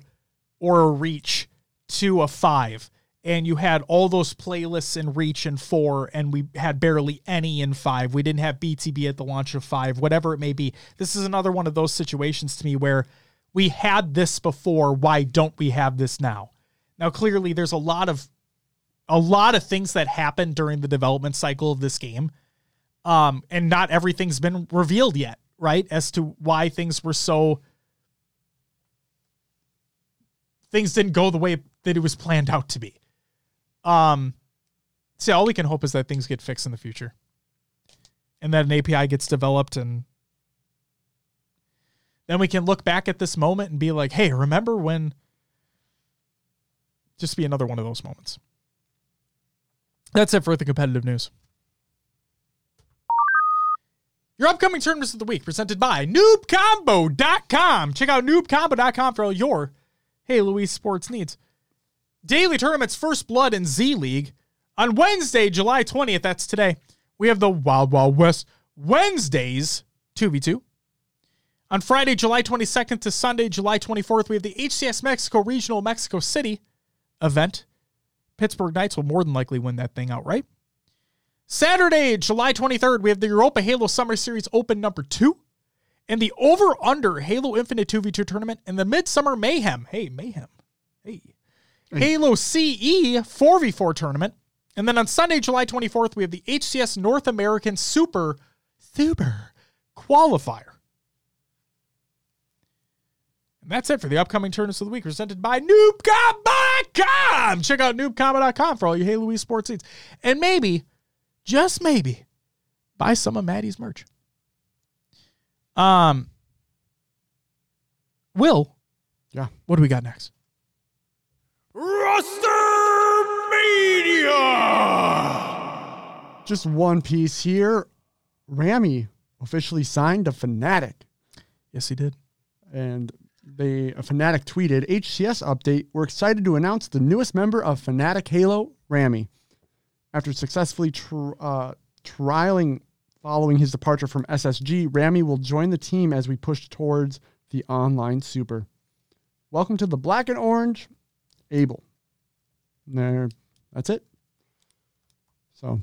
or a Reach to a 5 and you had all those playlists in Reach and 4 and we had barely any in 5. We didn't have BTB at the launch of 5, whatever it may be. This is another one of those situations to me where we had this before, why don't we have this now? Now clearly there's a lot of a lot of things that happened during the development cycle of this game. Um, and not everything's been revealed yet, right? As to why things were so things didn't go the way that it was planned out to be. Um, see, all we can hope is that things get fixed in the future, and that an API gets developed, and then we can look back at this moment and be like, "Hey, remember when?" Just be another one of those moments. That's it for the competitive news. Your upcoming tournaments of the week presented by noobcombo.com. Check out noobcombo.com for all your Halo esports needs. Daily tournaments First Blood and Z League. On Wednesday, July 20th, that's today, we have the Wild Wild West Wednesdays 2v2. On Friday, July 22nd to Sunday, July 24th, we have the HCS Mexico Regional Mexico City event. Pittsburgh Knights will more than likely win that thing outright. Saturday, July 23rd, we have the Europa Halo Summer Series Open number two and the over under Halo Infinite 2v2 tournament and the Midsummer Mayhem. Hey, Mayhem. Hey. Halo CE 4v4 tournament. And then on Sunday, July 24th, we have the HCS North American Super Super Qualifier. And that's it for the upcoming tournaments of the week presented by NoobCombo.com. Check out NoobCombo.com for all your Halo esports needs. And maybe, just maybe, buy some of Maddie's merch. Um, Will, Yeah. what do we got next? Roster Mania! Just one piece here. Rami officially signed to Fnatic. Yes, he did. and they a Fnatic tweeted HCS update. We're excited to announce the newest member of Fnatic Halo, Rami. After successfully tr- uh, trialing following his departure from SSG, Rami will join the team as we push towards the online super. Welcome to the black and orange, Abel. There, that's it. So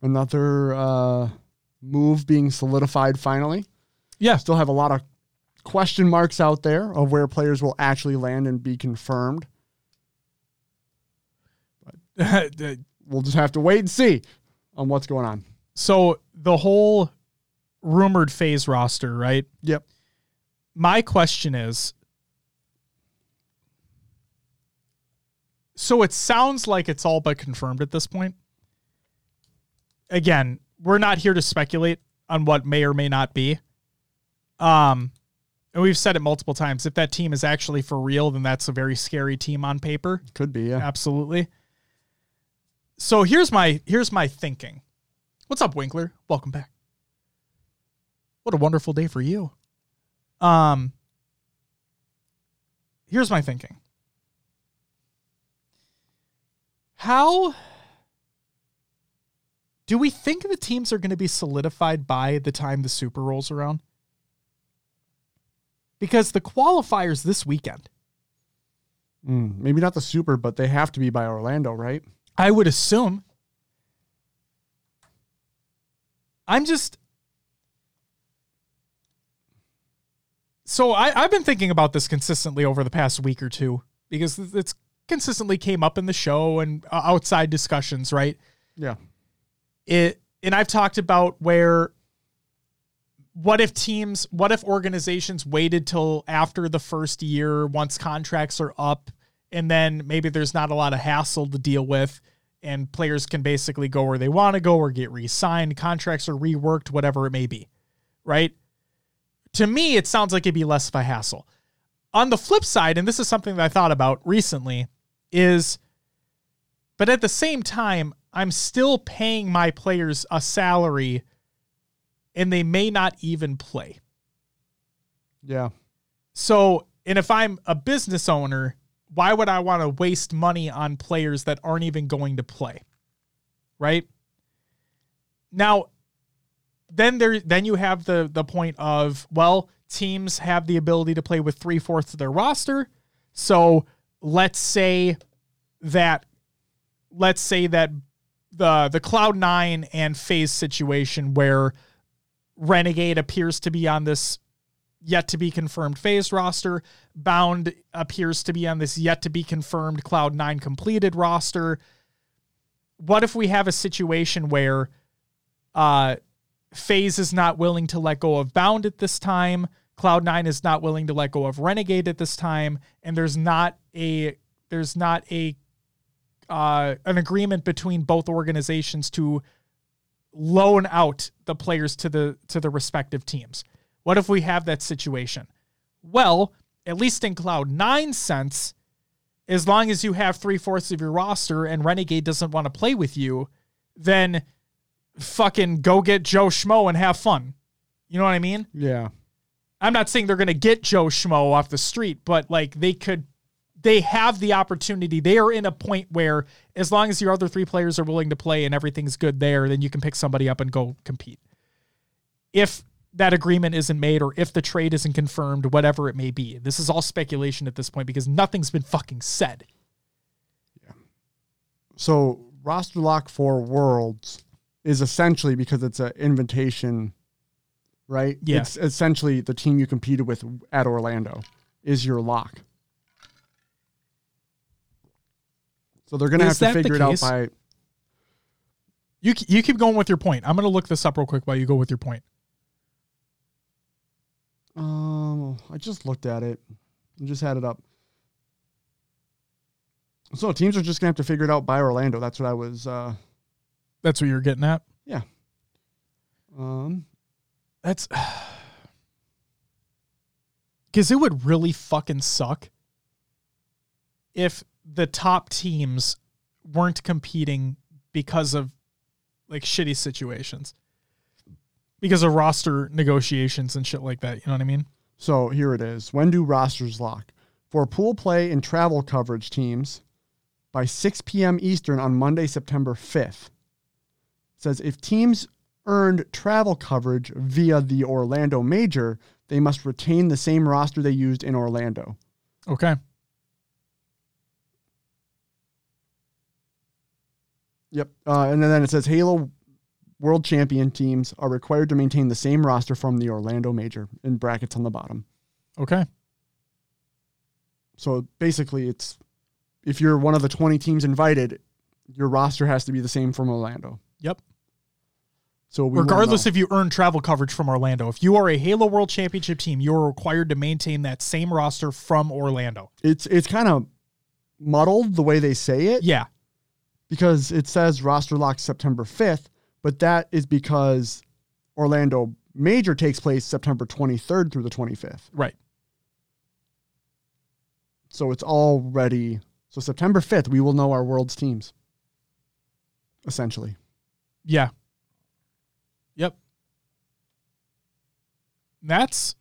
another uh, move being solidified finally Yeah. still have a lot of question marks out there of where players will actually land and be confirmed. We'll just have to wait and see on what's going on. so the whole rumored FaZe roster, right? Yep. My question is so it sounds like it's all but confirmed at this point. Again, we're not here to speculate on what may or may not be. Um and we've said it multiple times. If that team is actually for real, then that's a very scary team on paper. Could be, yeah. Absolutely. So here's my here's my thinking. What's up, Winkler? Welcome back. What a wonderful day for you. Um here's my thinking. How do we think the teams are going to be solidified by the time the super rolls around? Because the qualifiers this weekend. Mm, maybe not the super, but they have to be by Orlando, right? I would assume. I'm just. So I, I've been thinking about this consistently over the past week or two because it's consistently came up in the show and uh, outside discussions, right? Yeah. It and I've talked about where what if teams, what if organizations waited till after the first year once contracts are up and then maybe there's not a lot of hassle to deal with and players can basically go where they want to go or get re-signed, contracts are reworked, whatever it may be. Right? To me, it sounds like it'd be less of a hassle. On the flip side, and this is something that I thought about recently, is but at the same time, I'm still paying my players a salary and they may not even play. Yeah. So, and if I'm a business owner, why would I want to waste money on players that aren't even going to play? Right? Now, then there then you have the the point of, well, teams have the ability to play with three fourths of their roster. So let's say that let's say that the the Cloud Nine and FaZe situation where Renegade appears to be on this yet to be confirmed FaZe roster. Bound appears to be on this yet to be confirmed Cloud Nine completed roster. What if we have a situation where uh, FaZe is not willing to let go of Bound at this time? Cloud9 is not willing to let go of Renegade at this time, and there's not a there's not a uh, an agreement between both organizations to loan out the players to the to the respective teams. What if we have that situation? Well, at least in Cloud Nine sense, as long as you have three fourths of your roster and Renegade doesn't want to play with you, then fucking go get Joe Schmo and have fun. You know what I mean? Yeah. I'm not saying they're going to get Joe Schmo off the street, but like they could, they have the opportunity. They are in a point where as long as your other three players are willing to play and everything's good there, then you can pick somebody up and go compete. If that agreement isn't made or if the trade isn't confirmed, whatever it may be, this is all speculation at this point because nothing's been fucking said. Yeah. So roster lock for Worlds is essentially because it's an invitation, right? Yeah. It's essentially the team you competed with at Orlando is your lock. So they're gonna have to figure it out by You you keep going with your point. I'm going to look this up real quick while you go with your point. Um, I just looked at it. I just had it up. So teams are just gonna have to figure it out by Orlando. That's what I was. Uh, That's what you're getting at. Yeah. Um, That's because it would really fucking suck if the top teams weren't competing because of like shitty situations, because of roster negotiations and shit like that. You know what I mean? so here it is. When do rosters lock for pool play and travel coverage teams by 6 p.m. Eastern on Monday, September 5th? It says if teams earned travel coverage via the Orlando Major, they must retain the same roster they used in Orlando. Okay. Yep. Uh, and then it says Halo World Champion teams are required to maintain the same roster from the Orlando Major in brackets on the bottom. Okay. So basically, it's if you're one of the 20 teams invited, your roster has to be the same from Orlando. Yep. So we Regardless if you earn travel coverage from Orlando, if you are a Halo World Championship team, you are required to maintain that same roster from Orlando. it's it's kind of muddled the way they say it Yeah. because it says roster lock September 5th, but that is because Orlando Major takes place September 23rd through the 25th. Right. So it's already so September 5th we will know our world's teams. Essentially. Yeah. Yep. That's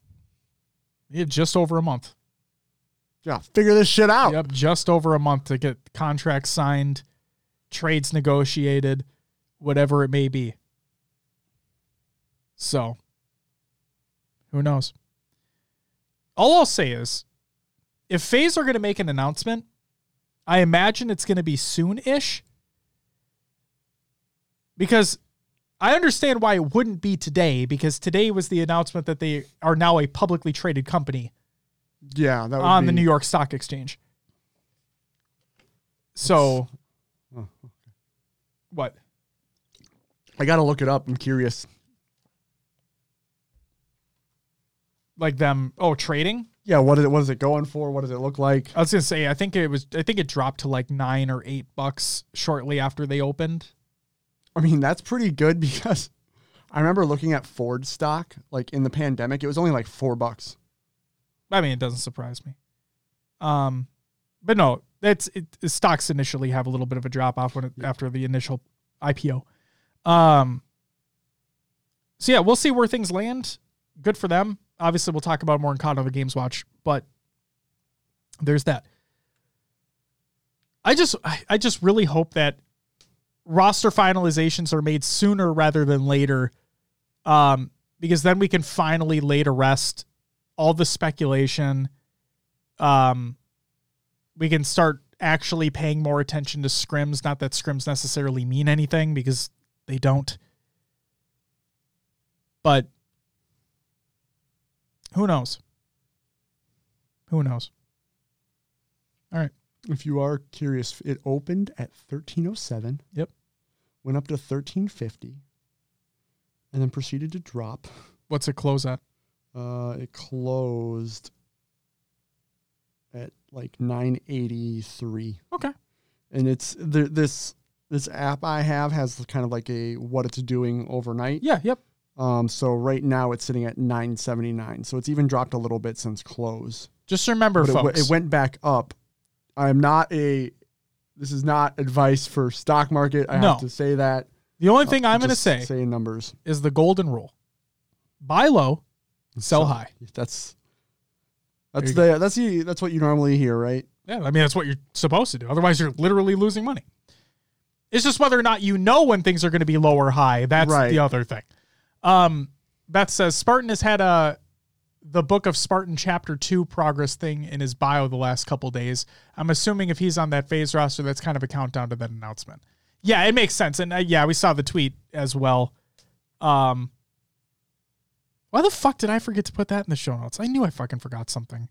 yeah, just over a month. Yeah, figure this shit out. Yep, just over a month to get contracts signed, trades negotiated, whatever it may be. So, who knows? All I'll say is if FaZe are going to make an announcement, I imagine it's going to be soon ish. Because I understand why it wouldn't be today, because today was the announcement that they are now a publicly traded company Yeah, on be, the New York Stock Exchange. So, Oh, what? I got to look it up. I'm curious. Like them? Oh, trading? Yeah, what is it? What is it going for? What does it look like? I was gonna say. I think it was. I think it dropped to like nine or eight bucks shortly after they opened. I mean, that's pretty good because I remember looking at Ford stock like in the pandemic. It was only like four bucks. I mean, it doesn't surprise me. Um, but no, it's it, stocks initially have a little bit of a drop off when it, after the initial IPO. Um. So yeah, we'll see where things land. Good for them. Obviously, we'll talk about more in Caught on the Games Watch, but there's that. I just I just really hope that roster finalizations are made sooner rather than later. Um, because then we can finally lay to rest all the speculation. Um, we can start actually paying more attention to scrims. Not that scrims necessarily mean anything because they don't. But who knows? Who knows? All right. If you are curious, it opened at 1307. Yep. Went up to 1350 and then proceeded to drop. What's it close at? Uh, it closed at like 983, Okay. and it's th- this this app I have has kind of like a what it's doing overnight. Yeah. Yep. Um, so right now it's sitting at 979. So it's even dropped a little bit since close. Just remember, But it, folks. it went back up. I'm not a. This is not advice for stock market. I No. have to say that. the only thing I'm going to say say numbers. is the golden rule: buy low, sell So- high. That's that's the that's the that's what you normally hear, right? Yeah, I mean that's what you're supposed to do. Otherwise, you're literally losing money. It's just whether or not you know when things are going to be low or high. That's Right. the other thing. Um, Beth says Spartan has had a the book of Spartan chapter two progress thing in his bio the last couple days. I'm assuming if he's on that FaZe roster, that's kind of a countdown to that announcement. Yeah, it makes sense, and uh, yeah, we saw the tweet as well. Um, why the fuck did I forget to put that in the show notes? I knew I fucking forgot something.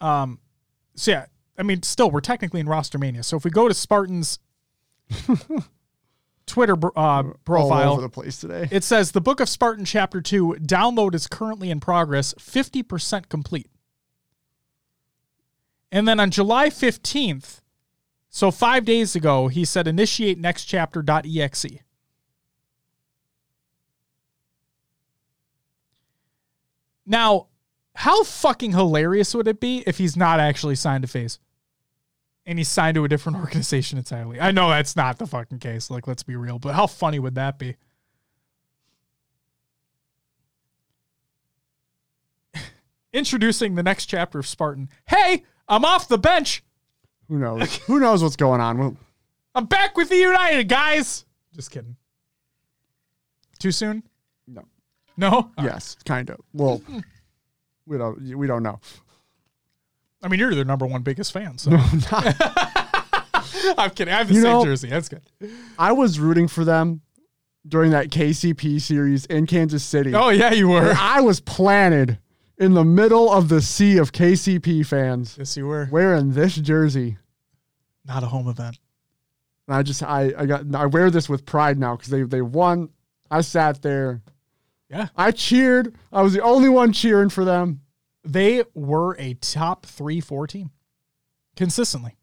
Um, so yeah, I mean, still, we're technically in roster mania. So if we go to Spartan's Twitter uh, All profile, over the place today. it says the Book of Spartan Chapter 2 download is currently in progress, 50% complete. And then on July 15th, so five days ago, he said initiate next chapter.exe. Now, how fucking hilarious would it be if he's not actually signed to FaZe? And he's signed to a different organization entirely. I know that's not the fucking case. Like, let's be real, but how funny would that be? Introducing the next chapter of Spartan. Hey, I'm off the bench. Who knows? Who knows what's going on? Well, I'm back with the United, guys. Just kidding. Too soon? No. No? yes, kind of. Well, we don't we don't know. I mean, you're their number one biggest fan, so. Not- I'm kidding. I have the You same know- jersey. That's good. I was rooting for them during that KCP series in Kansas City. Oh, yeah, you were. I was planted in the middle of the sea of KCP fans Yes, you were. wearing this jersey. Not a home event. And I just I I got I wear this with pride now because they they won. I sat there. Yeah. I cheered. I was the only one cheering for them. They were a top three, four team consistently.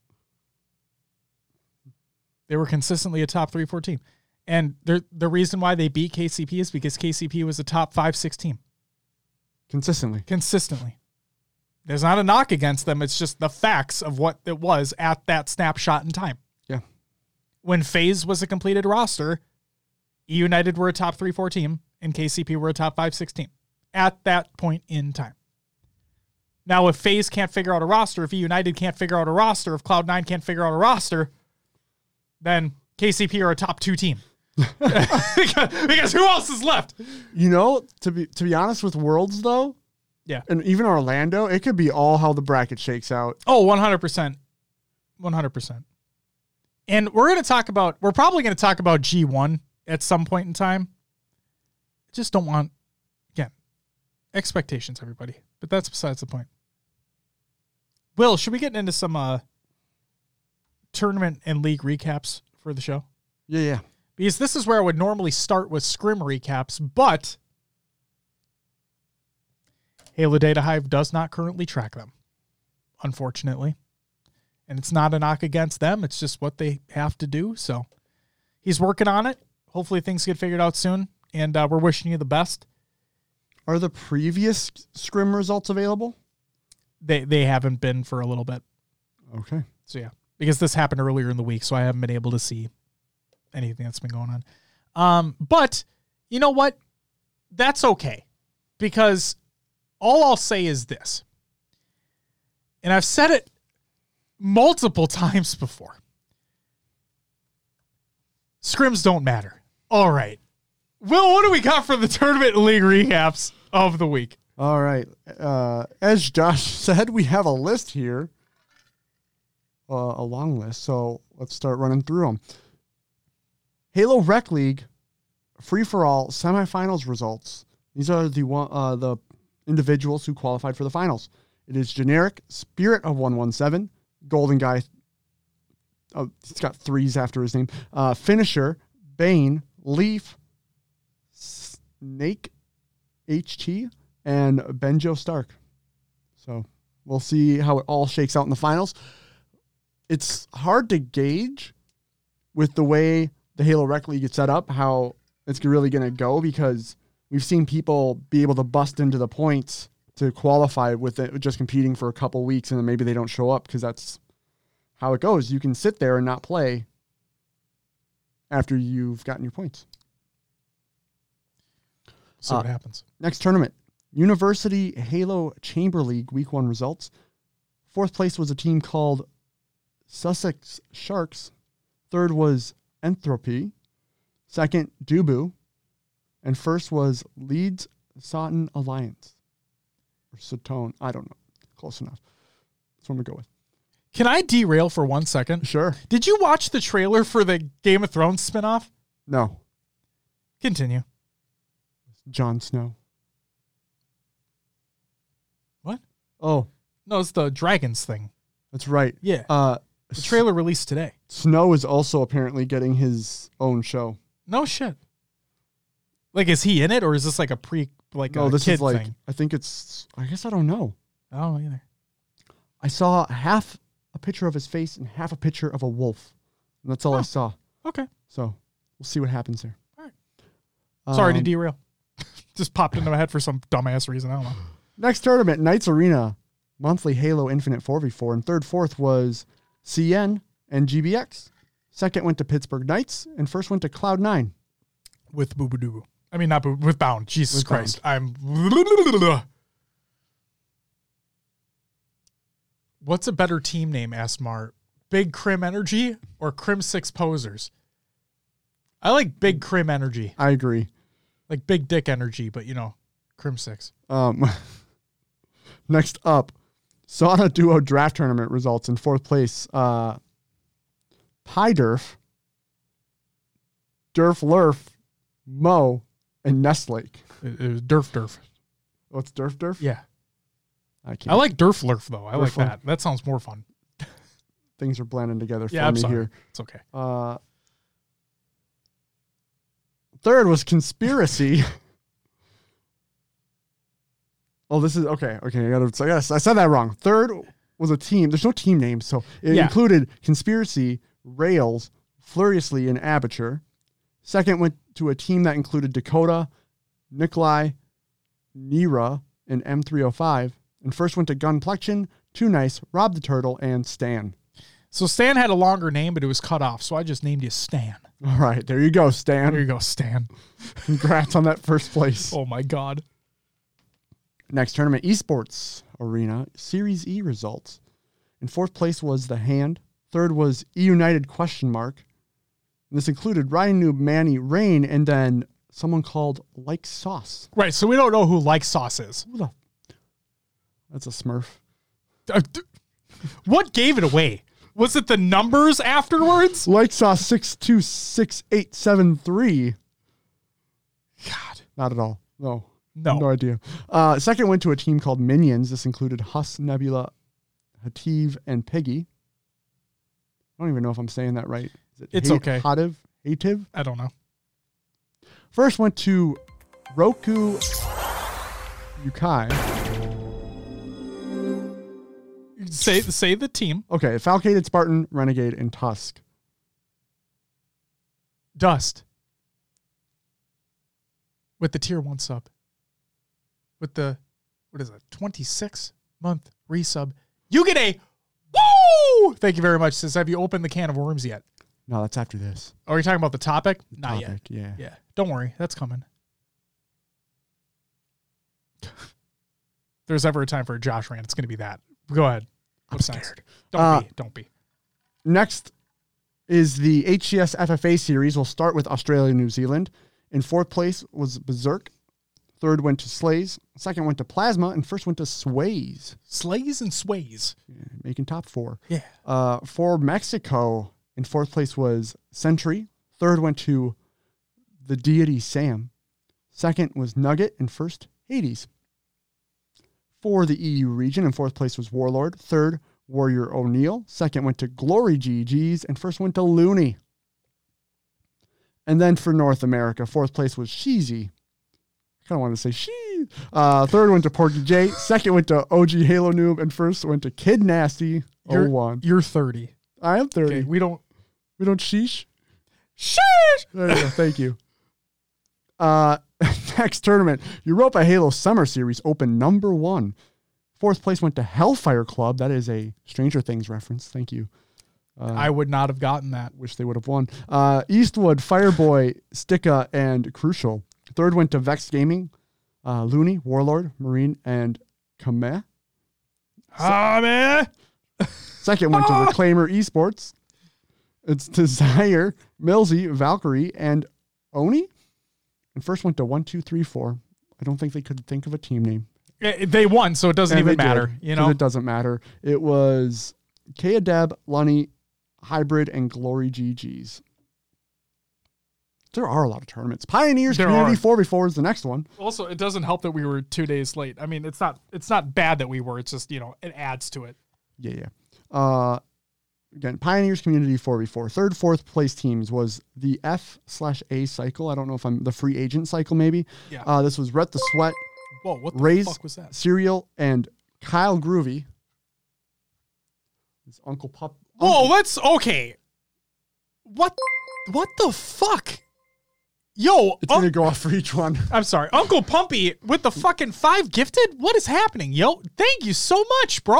They were consistently a top three, four team. And the the reason why they beat KCP is because KCP was a top five, six team Consistently. consistently. There's not a knock against them. It's just the facts of what it was at that snapshot in time. Yeah. When FaZe was a completed roster, E United were a top three, four team, and KCP were a top five, six team at that point in time. Now, if FaZe can't figure out a roster, if E United can't figure out a roster, if Cloud9 can't figure out a roster, then KCP are a top two team. because, who else is left? You know, to be to be honest with Worlds though, Yeah. and even Orlando, it could be all how the bracket shakes out. Oh, 100%. 100%. And we're going to talk about, we're probably going to talk about G1 at some point in time. I just don't want, again, expectations, everybody. But that's besides the point. Will, should we get into some uh, tournament and league recaps for the show? Yeah, yeah. Because this is where I would normally start with scrim recaps, but Halo Data Hive does not currently track them, unfortunately. And it's not a knock against them, it's just what they have to do. So he's working on it. Hopefully things get figured out soon. And uh, we're wishing you the best. Are the previous scrim results available? They they haven't been for a little bit. Okay. So yeah, because this happened earlier in the week, so I haven't been able to see anything that's been going on. Um, but you know what? That's okay, because all I'll say is this, and I've said it multiple times before. Scrims don't matter. All right. Will, what do we got for the tournament league recaps of the week? All right. Uh, as Josh said, we have a list here, uh, a long list. So let's start running through them. Halo Rec League, free for all semifinals results. These are the uh, the individuals who qualified for the finals. It is generic Spirit of One One Seven, Golden Guy. Oh, he's got threes after his name. Uh, Finisher, Bane, Leaf, Snake, HT, and Benjo Stark. So we'll see how it all shakes out in the finals. It's hard to gauge with the way the Halo Rec League is set up how it's really going to go because we've seen people be able to bust into the points to qualify with it just competing for a couple weeks and then maybe they don't show up because that's how it goes. You can sit there and not play after you've gotten your points. See what Uh, happens. Next tournament, University Halo Chamber League Week One results. Fourth place was a team called Sussex Sharks. Third was Entropy. Second, Dubu. And first was Leeds Sutton Alliance. Or Satone. I don't know. Close enough. That's what I'm going to go with. Can I derail for one second? Sure. Did you watch the trailer for the Game of Thrones spinoff? No. Continue. Jon Snow. What? Oh, No, it's the dragons thing. that's right. Yeah. Uh, The trailer released today. Snow is also apparently getting his own show. No shit. Like, is he in it, or is this like a pre, like No, a this kid is like thing? I think it's I guess I don't know. I don't know either. I saw half a picture of his face and half a picture of a wolf. And that's all I saw. Okay. So we'll see what happens there. All right. Sorry to Um, derail. Just popped into my head for some dumbass reason. I don't know. Next tournament, Knights Arena, monthly Halo Infinite 4v4. And third, fourth was CN and GBX. Second went to Pittsburgh Knights, and first went to Cloud9. With Boo Boo Doo. I mean, not Boo, with Bound. Jesus With Christ. I'm. What's a better team name, asked Mar? Big Crim Energy or Crimsix Posers? I like Big Crim Energy. I agree. Like Big Dick Energy, but you know, Crimsix. Um, next up, Sauna Duo Draft Tournament results in fourth place. Uh, Pydurf, Durf Lurf, Mo, and Nestlake. It, it was Durf Durf. Oh, it's Durf Durf? Yeah. I can't. I like Durf Lurf, though. I like Durf Lurf. that. That sounds more fun. Things are blending together for Yeah, I'm me sorry. here. It's okay. Uh, third was Conspiracy. oh, this is okay. Okay, I gotta. So yes, I said that wrong. Third was a team. There's no team name, so it Yeah. included Conspiracy, Rails, Furiously, and Aperture. Second went to a team that included Dakota, Nikolai, Nira, and M305. And first went to Gunplexion, Too Nice, Rob the Turtle, and Stan. So Stan had a longer name, but it was cut off. So I just named you Stan. All right, there you go, Stan. There you go, Stan. Congrats on that first place. Oh my God. Next tournament, Esports Arena, Series E results. In fourth place was The Hand. Third was E United question mark. And this included Ryan Noob, Manny, Rain, and then someone called Like Sauce. Right. So we don't know who Like Sauce is. Who the? That's a Smurf. Uh, What gave it away? Was it the numbers afterwards? Like Sauce six two six eight seven three. God. Not at all. No. No. No idea. Uh, second went to a team called Minions. This included Hus, Nebula, Hativ, and Piggy. I don't even know if I'm saying that right. Is it It's Ha- okay. Hativ? Hativ? I don't know. First went to Roku Yukai. Say say the team. Okay, Falcated, Spartan, Renegade, and Tusk. Dust. With the tier one sub. With the what is it? 26 month resub. You get a woo! Thank you very much. Says have you opened the can of worms yet? No, that's after this. Are you talking about the topic? Not yet. Yeah. Yeah. Don't worry, that's coming. There's ever a time for a Josh rant, it's gonna be that. Go ahead. I'm What's next? scared. Don't Uh, be. Don't be. Next is the HCS FFA series. We'll start with Australia and New Zealand. In fourth place was Berserk. Third went to Slays. Second went to Plasma. And first went to Sways, Slays and sways. making top four. Yeah. Uh, for Mexico, in fourth place was Sentry. Third went to the deity Sam. Second was Nugget. And first, Hades. For the EU region, in fourth place was Warlord. Third, Warrior O'Neill. Second went to Glory GGs. And first went to Looney. And then for North America, fourth place was Sheezy. Kind of wanted to say she. Uh, third went to Porky J. Second went to OG Halo Noob, and first went to Kid Nasty. You're, 01. you're 30. I am thirty. Okay, we don't. We don't sheesh. Sheesh! There you go. Thank you. Uh, next tournament, Europa Halo Summer Series open number one. Fourth place went to Hellfire Club. That is a Stranger Things reference. Thank you. Uh, I would not have gotten that. wish they would have won. Uh, Eastwood, Fireboy, Sticka, and Crucial. Third went to Vex Gaming, uh, Looney, Warlord, Marine, and Kameh. Ah, man. Second went to Reclaimer Esports. It's Desire, Millsy, Valkyrie, and Oni. And first went to one, two, three, four. I don't think they could think of a team name. Eh, They won, so it doesn't And even they did, matter. You know, it doesn't matter. It was Kea Deb, Lunny, Hybrid, and Glory GGs. There are a lot of tournaments. Pioneers There Community 4v4 is the next one. also it doesn't help that we were two days late. I mean, it's not it's not bad that we were. It's just you know it adds to it. Yeah, yeah. Uh, again, Pioneers Community 4v4. Third, fourth place teams was the F slash A cycle. I don't know if I'm the free agent cycle, maybe. Yeah. Uh, this was Rhett the Sweat, Whoa, what the Raise- fuck was that? Serial, and Kyle Groovy. His Uncle Pup. Whoa, let's okay. What what the fuck? Yo, It's going to go off for each one. I'm sorry, Uncle Pumpy with the fucking five gifted. What is happening, yo? Thank you so much, bro.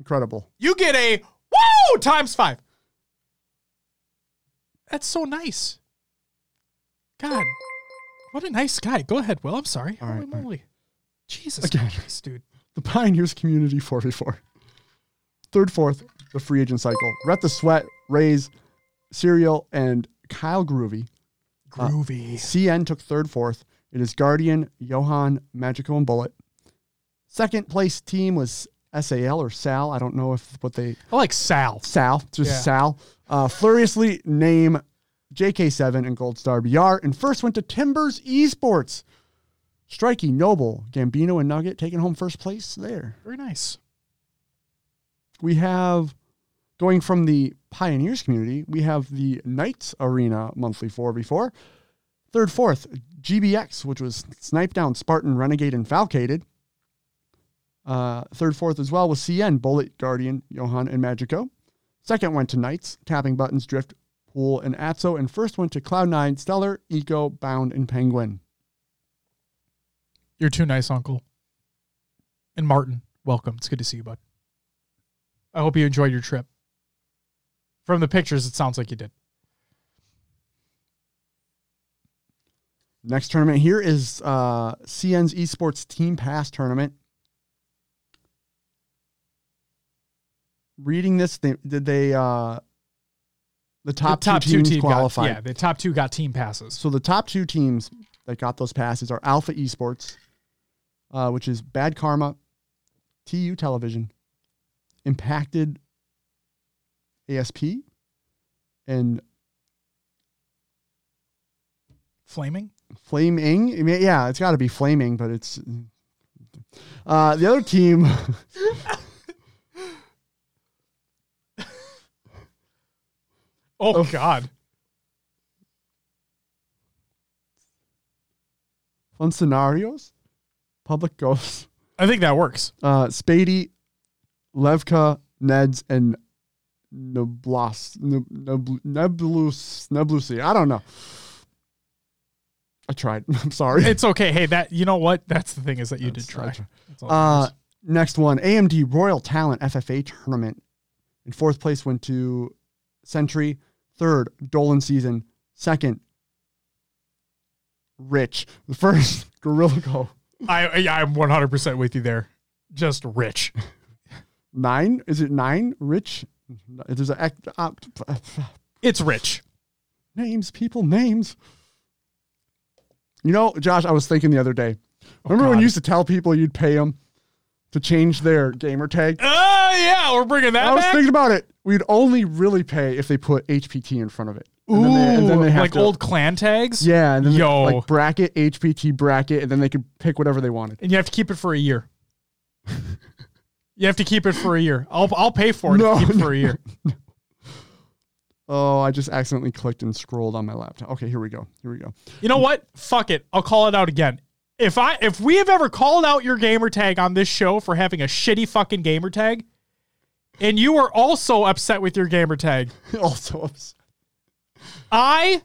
Incredible. You get a woo times five. That's so nice. God, what a nice guy. Go ahead, Will. I'm sorry. All Holy right, right. moly. Jesus Again. Christ, dude. The Pioneers Community 4v4. Third, fourth, the free agent cycle. Rhett the Sweat, raise, cereal, and Kyle Groovy. Groovy. CN took third, fourth. It is Guardian, Johan, Magico, and Bullet. Second place team was SAL or Sal. I don't know if what they I like Sal. Sal, just Yeah. Sal. Uh, furiously name JK7 and Gold Star BR. And first went to Timbers Esports. Strikey, Noble, Gambino, and Nugget taking home first place there. Very nice. We have going from the Pioneers community, we have the Knights Arena monthly 4v4. Third, fourth, GBX, which was Snipe Down, Spartan, Renegade, and Falcated. Uh, third, fourth as well was CN, Bullet, Guardian, Johan, and Magico. Second went to Knights, Tapping Buttons, Drift, Pool, and Atso. And first went to Cloud9, Stellar, Eco, Bound, and Penguin. You're too nice, Uncle. And Martin, welcome. It's good to see you, bud. I hope you enjoyed your trip. From the pictures, it sounds like you did. Next tournament here is uh, CN's Esports Team Pass Tournament. Reading this, they, did they uh, the top, the top two teams team qualified? Got, yeah, the top two got team passes. So the top two teams that got those passes are Alpha Esports, uh, which is Bad Karma, TU Television, Impacted ASP, and Flaming? Flaming. I mean, yeah, it's got to be flaming, but it's uh, the other team. Oh, Oh. God. Fun scenarios, public ghosts, I think that works. uh, Spady, Levka, Neds, and Neblas, Neb, Neb, Nebulus, Neblusi. I don't know. I tried. I'm sorry. It's okay. Hey, that you know what? That's the thing is that you did That's- try. I tried. That's all that Uh, next one, AMD Royal Talent FFA tournament. In fourth place went to Century. Third, Dolan season. Second, Rich. The first, Gorilla Go. I, I I'm 100 percent with you there. Just rich. Nine? Is it nine? Rich? A act- uh, It's rich. names, people, names. You know, Josh, I was thinking the other day. Remember when you used to tell people you'd pay them to change their gamer tag? Oh yeah, we're bringing that I was back. thinking about it. We'd only really pay if they put HPT in front of it. Ooh, And then they, and then they have like to- old clan tags. Yeah, and then Yo. like bracket, HPT bracket, and then they could pick whatever they wanted. and you have to keep it for a year. you have to keep it for a year. I'll I'll pay for it No, if you keep it for a year. Oh, I just accidentally clicked and scrolled on my laptop. Okay, here we go. Here we go. You know what? Fuck it. I'll call it out again. If I if we have ever called out your gamer tag on this show for having a shitty fucking gamer tag, and you are also upset with your gamer tag, also, ups- I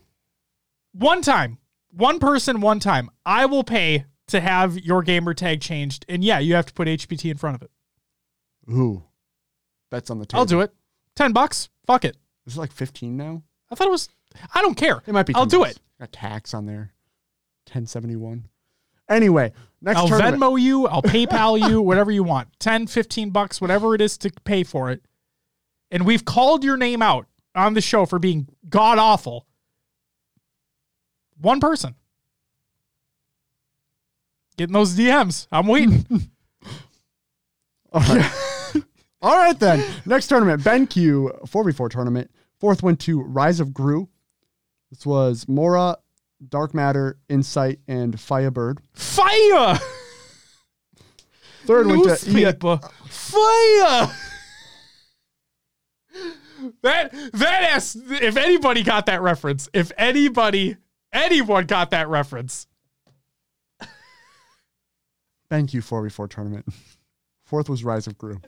one time, one person, one time, I will pay to have your gamer tag changed. And yeah, you have to put HPT in front of it. Ooh, bets on the table. I'll do it. Ten bucks. Fuck it. Is it like 15 now? I thought it was. I don't care. It might be. I'll 10 do bucks. it. Got tax on there. 1071. Anyway, next I'll tournament. Venmo you. I'll PayPal you. Whatever you want. 10, 15 bucks, whatever it is to pay for it. And we've called your name out on the show for being god awful. One person. Getting those DMs. I'm waiting. All right. All right then. Next tournament, BenQ 4v4 tournament. Fourth went to Rise of Gru. This was Mora, Dark Matter, Insight, and Firebird. Fire! Third went to Newspaper. Fire! that that ass, if anybody got that reference, if anybody anyone got that reference, BenQ 4v4 tournament. Fourth was Rise of Gru.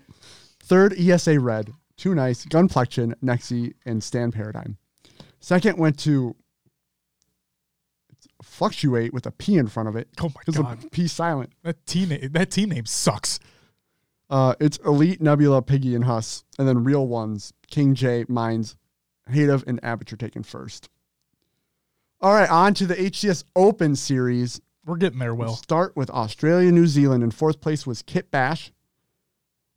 Third, ESA Red, Too Nice, Gunplexion, Nexi, and Stand Paradigm. Second went to Fluctuate with a P in front of it. oh my god, P silent. that team name, that team name sucks. Uh, it's Elite, Nebula, Piggy, and Huss. And then real ones, King J, Mines, Hadev, and Aperture taken first. All right, on to the HCS Open Series. We're getting there, We'll Will. start with Australia, New Zealand. In fourth place was Kit Bash,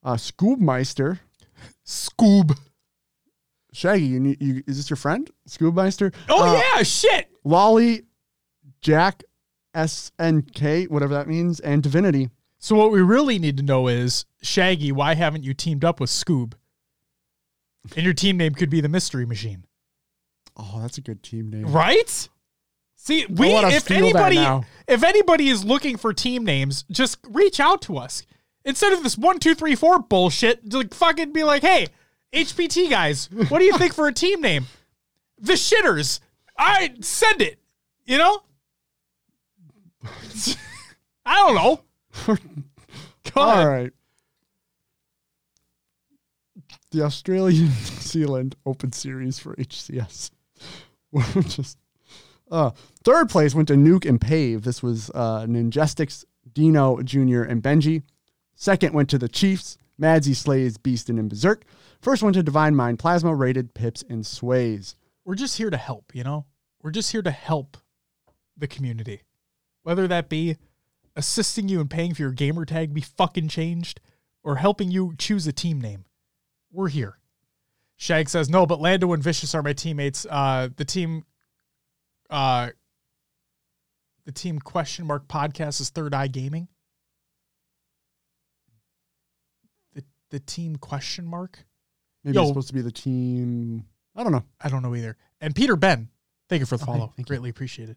uh, Scoobmeister. Scoob. Shaggy, you, need- you, is this your friend? Scoobmeister? Oh Uh, yeah, shit. Lolly, Jack, SNK, whatever that means, and Divinity. So what we really need to know is Shaggy, why haven't you teamed up with Scoob? And your team name could be the Mystery Machine, Oh, that's a good team name. right? See, we wanna if steal that anybody now. if anybody is looking for team names, just reach out to us instead of this one two three four bullshit. To fucking be like, hey, HPT guys, what do you think for a team name? The shitters. I send it. You know. I don't know. All right. The Australian New Zealand Open Series for HCS. Just uh, third place went to Nuke and Pave. This was uh, Ninjestics, Dino Jr. and Benji. Second went to the Chiefs, Madsy Slays, Beastin, and Berserk. First went to Divine Mind, Plasma, Rated, Pips, and Sways. we're just here to help, you know? We're just here to help the community. Whether that be assisting you in paying for your gamer tag be fucking changed or helping you choose a team name. We're here. Shag says, no, but Lando and Vicious are my teammates. Uh, the team, uh, the team question mark podcast is Third Eye Gaming. The, team question mark? Maybe Yo. it's supposed to be the team. I don't know. I don't know either. And Peter Ben, thank you for the Okay, follow. Greatly appreciated.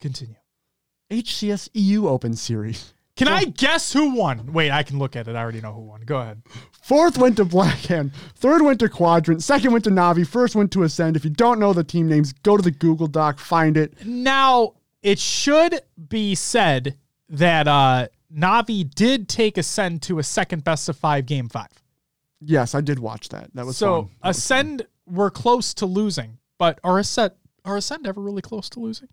Continue. HCS EU Open Series. Can I guess who won? Wait, I can look at it. I already know who won. Go ahead. Fourth went to Blackhand. Third went to Quadrant. Second went to Navi. First went to Ascend. If you don't know the team names, go to the Google Doc, find it. Now, it should be said that uh Navi did take Ascend to a second best of five game five. Yes, I did watch that. That was so fun. That was fun. Ascend were close to losing, but are Ascend are Ascend ever really close to losing?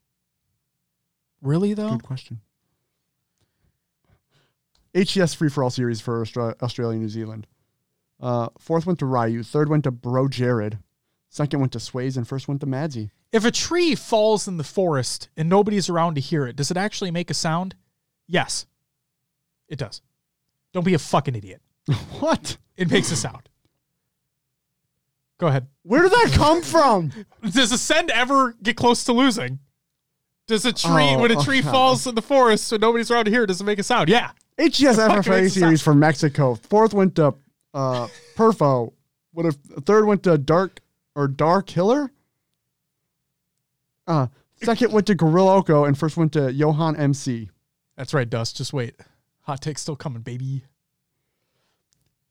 Really though? Good question. HCS free for all series for Austra- Australia, New Zealand. Uh, fourth went to Ryu. Third went to Bro Jared. Second went to Sways, and first went to Madsy. If a tree falls in the forest and nobody's around to hear it, does it actually make a sound? Yes. It does. Don't be a fucking idiot. what? It makes a sound. Go ahead. Where did that come from? Does Ascend ever get close to losing? Does a tree, Oh, when a tree falls in the forest so nobody's around here? does it make a sound? Yeah. HCS FFA series for Mexico. Fourth went to uh, Perfo. What if third went to Dark or Dark Killer? Uh, second went to Gorilla Oko, and first went to Johan MC. That's right, Dust. Just wait. Hot take still coming, baby.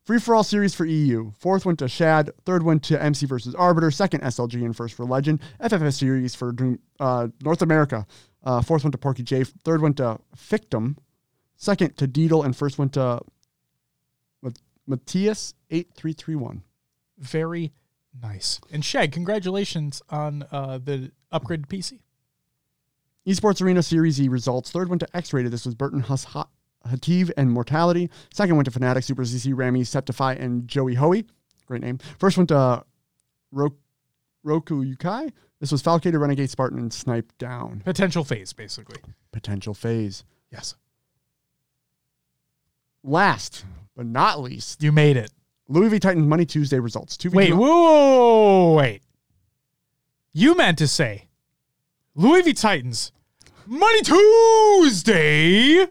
Free for all series for EU. Fourth went to Shad. Third went to MC versus Arbiter. Second SLG and first for Legend. FFS series for uh, North America. Uh, fourth went to Porky J. Third went to Fictum. Second to Deedle. And first went to Matthias eight three three one. Very nice. And Shag, congratulations on uh, the upgraded PC. Esports Arena Series E results. Third went to X Rated. This was Burton Hus Hativ and Mortality. Second went to Fnatic, Super ZC, Rami, Septify, and Joey Hoey. Great name. First went to Roku Yukai. This was Falcated, Renegade, Spartan, and Snipe Down. Potential phase, basically. Potential phase. Yes. Last but not least, you made it. Louis V Titans Money Tuesday results. Two wait, whoa, wait. You meant to say Louis V Titans Money Tuesday.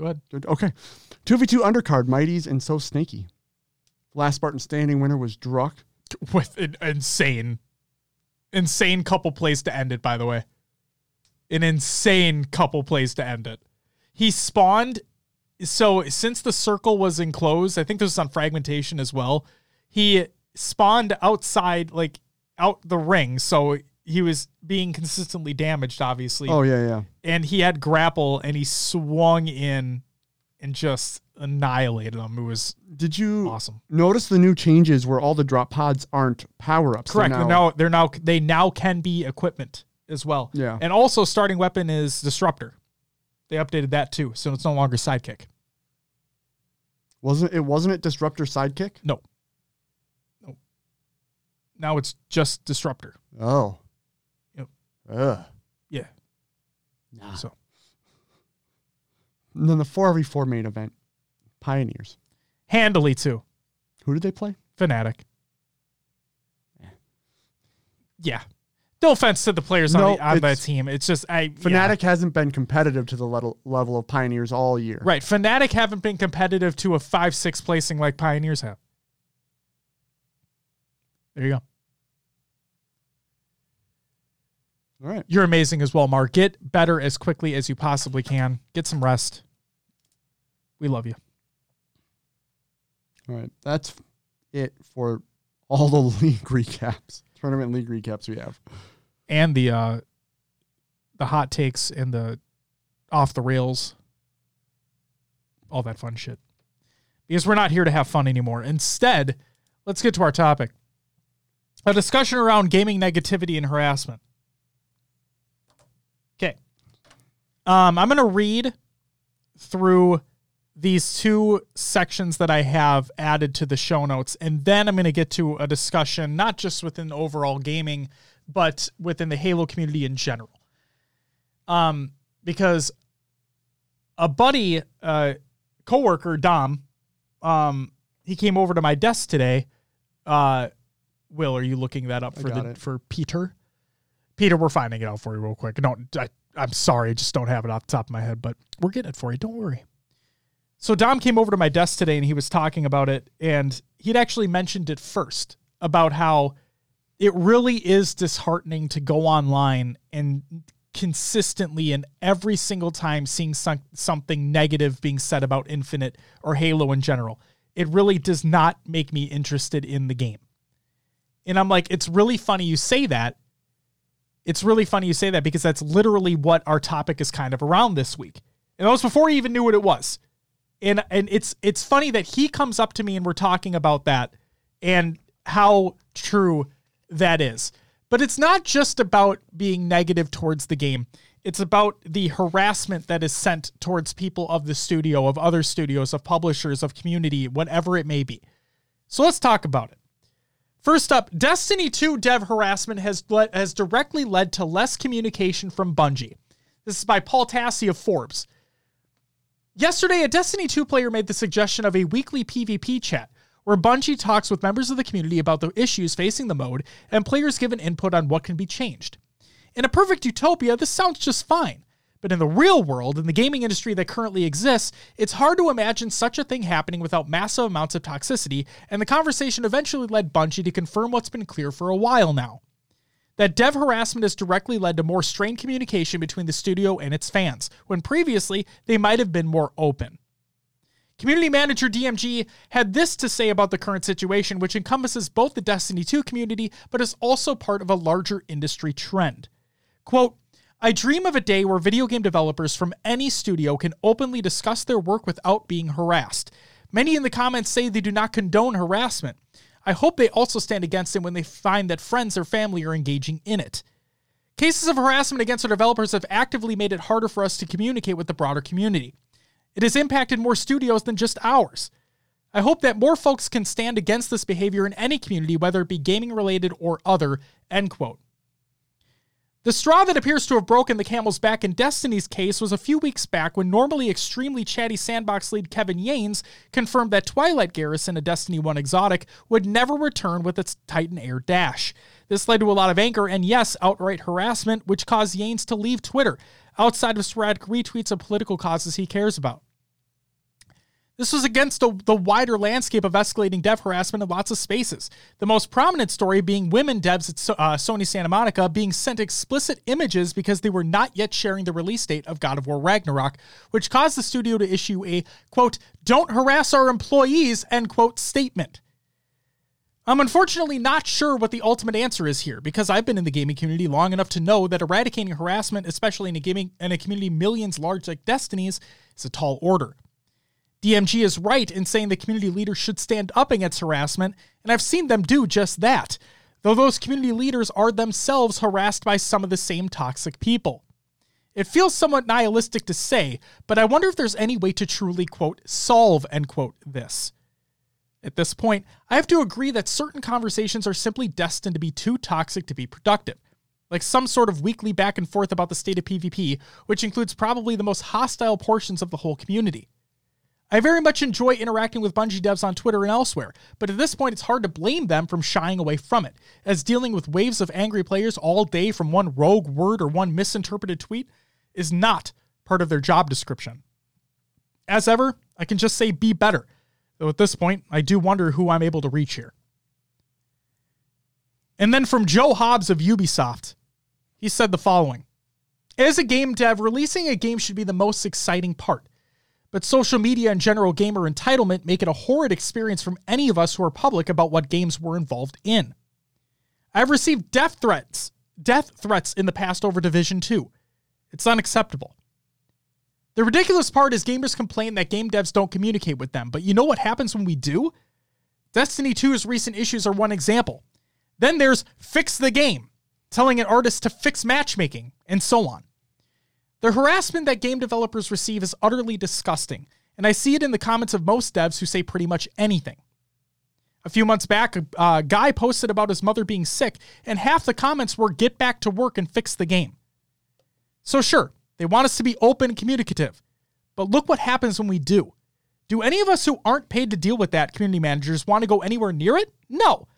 Go ahead. Okay. 2v2 undercard, Mighties and So Snaky. Last Spartan standing winner was Druck. With an insane, insane couple plays to end it, by the way. An insane couple plays to end it. He spawned. So since the circle was enclosed, I think this was on fragmentation as well. He spawned outside, like out the ring. So he was being consistently damaged, obviously. Oh yeah, yeah. And he had grapple, and he swung in and just annihilated them. It was did you awesome. Notice the new changes where all the drop pods aren't power ups. Correct. They're now, they're now they now can be equipment as well. Yeah. And also starting weapon is disruptor. They updated that too, so it's no longer sidekick. Wasn't it? Wasn't it disruptor sidekick? No. No. Now it's just disruptor. Oh. Ugh. Yeah. Nah. So. And then the 4v4 main event, Pioneers. Handily, too. Who did they play? Fnatic. Yeah. yeah. No offense to the players no, on, the, on that team. It's just I Fnatic yeah. hasn't been competitive to the level level of Pioneers all year. Right. Fnatic haven't been competitive to a five six placing like Pioneers have. There you go. All right. You're amazing as well, Mark. Get better as quickly as you possibly can. Get some rest. We love you. All right. That's it for all the league recaps, tournament league recaps we have. And the uh the hot takes and the off the rails. All that fun shit. Because we're not here to have fun anymore. Instead, let's get to our topic. A discussion around gaming negativity and harassment. Um, I'm going to read through these two sections that I have added to the show notes, and then I'm going to get to a discussion, not just within overall gaming, but within the Halo community in general. Um, because a buddy, uh, coworker Dom, um, he came over to my desk today. Uh, Will, are you looking that up for the, for Peter? Peter, we're finding it out for you real quick. Don't I, I'm sorry, I just don't have it off the top of my head, but we're getting it for you. Don't worry. So Dom came over to my desk today and he was talking about it, and he'd actually mentioned it first about how it really is disheartening to go online and consistently and every single time seeing some, something negative being said about Infinite or Halo in general. It really does not make me interested in the game. And I'm like, it's really funny you say that it's really funny you say that because that's literally what our topic is kind of around this week. And that was before he even knew what it was. And and it's it's funny that he comes up to me and we're talking about that and how true that is. But it's not just about being negative towards the game. It's about the harassment that is sent towards people of the studio, of other studios, of publishers, of community, whatever it may be. So let's talk about it. First up, Destiny 2 dev harassment has le- has directly led to less communication from Bungie. This is by Paul Tassi of Forbes. Yesterday, a Destiny 2 player made the suggestion of a weekly PvP chat where Bungie talks with members of the community about the issues facing the mode and players give an input on what can be changed. In a perfect utopia, this sounds just fine. But in the real world, in the gaming industry that currently exists, it's hard to imagine such a thing happening without massive amounts of toxicity, and the conversation eventually led Bungie to confirm what's been clear for a while now. That dev harassment has directly led to more strained communication between the studio and its fans, when previously they might have been more open. Community manager DMG had this to say about the current situation, which encompasses both the Destiny 2 community, but is also part of a larger industry trend. Quote, I dream of a day where video game developers from any studio can openly discuss their work without being harassed. Many in the comments say they do not condone harassment. I hope they also stand against it when they find that friends or family are engaging in it. Cases of harassment against our developers have actively made it harder for us to communicate with the broader community. It has impacted more studios than just ours. I hope that more folks can stand against this behavior in any community, whether it be gaming related or other. End quote. The straw that appears to have broken the camel's back in Destiny's case was a few weeks back when normally extremely chatty sandbox lead Kevin Yanes confirmed that Twilight Garrison, a Destiny 1 exotic, would never return with its Titan Air dash. This led to a lot of anger and, yes, outright harassment, which caused Yanes to leave Twitter, outside of sporadic retweets of political causes he cares about. This was against the, the, wider landscape of escalating dev harassment in lots of spaces. The most prominent story being women devs at uh, Sony Santa Monica being sent explicit images because they were not yet sharing the release date of God of War Ragnarok, which caused the studio to issue a, quote, don't harass our employees, end quote, statement. I'm unfortunately not sure what the ultimate answer is here because I've been in the gaming community long enough to know that eradicating harassment, especially in a gaming in a community millions large like Destiny's, is a tall order. DMG is right in saying the community leaders should stand up against harassment, and I've seen them do just that, though those community leaders are themselves harassed by some of the same toxic people. It feels somewhat nihilistic to say, but I wonder if there's any way to truly, quote, solve, end quote, this. At this point, I have to agree that certain conversations are simply destined to be too toxic to be productive, like some sort of weekly back and forth about the state of PvP, which includes probably the most hostile portions of the whole community. I very much enjoy interacting with Bungie devs on Twitter and elsewhere, but at this point it's hard to blame them from shying away from it, as dealing with waves of angry players all day from one rogue word or one misinterpreted tweet is not part of their job description. As ever, I can just say be better, though at this point I do wonder who I'm able to reach here. And then from Joe Hobbs of Ubisoft, he said the following As a game dev, releasing a game should be the most exciting part. But social media and general gamer entitlement make it a horrid experience from any of us who are public about what games we're involved in. I've received death threats, death threats in the past over Division 2. It's unacceptable. The ridiculous part is gamers complain that game devs don't communicate with them, but you know what happens when we do? Destiny 2's recent issues are one example. Then there's Fix the Game, telling an artist to fix matchmaking, and so on. The harassment that game developers receive is utterly disgusting, and I see it in the comments of most devs who say pretty much anything. A few months back, a, a guy posted about his mother being sick, and half the comments were get back to work and fix the game. So, sure, they want us to be open and communicative, but look what happens when we do. Do any of us who aren't paid to deal with that, community managers, want to go anywhere near it? No.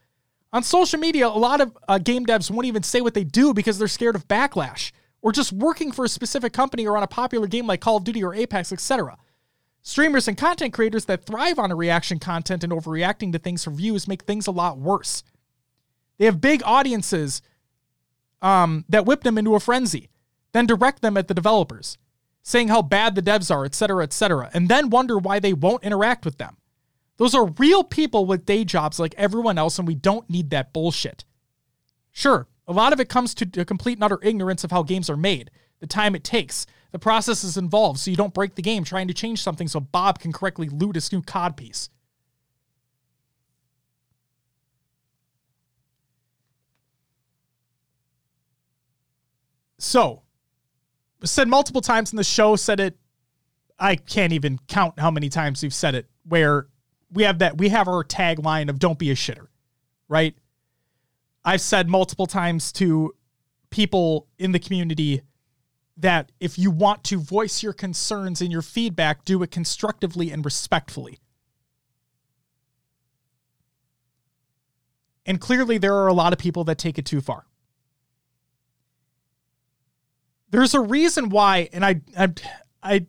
On social media, a lot of uh, game devs won't even say what they do because they're scared of backlash or just working for a specific company or on a popular game like Call of Duty or Apex, etc. Streamers and content creators that thrive on reaction content and overreacting to things for views make things a lot worse. They have big audiences um, that whip them into a frenzy, then direct them at the developers, saying how bad the devs are, etc., etc., and then wonder why they won't interact with them. Those are real people with day jobs like everyone else, and we don't need that bullshit. Sure, a lot of it comes to a complete and utter ignorance of how games are made, the time it takes, the processes involved, so you don't break the game trying to change something so Bob can correctly loot his new COD piece. So, said multiple times in the show, said it, I can't even count how many times we've said it, where we have that, we have our tagline of don't be a shitter, right? I've said multiple times to people in the community that if you want to voice your concerns and your feedback, do it constructively and respectfully. And clearly, there are a lot of people that take it too far. There's a reason why, and I, I, I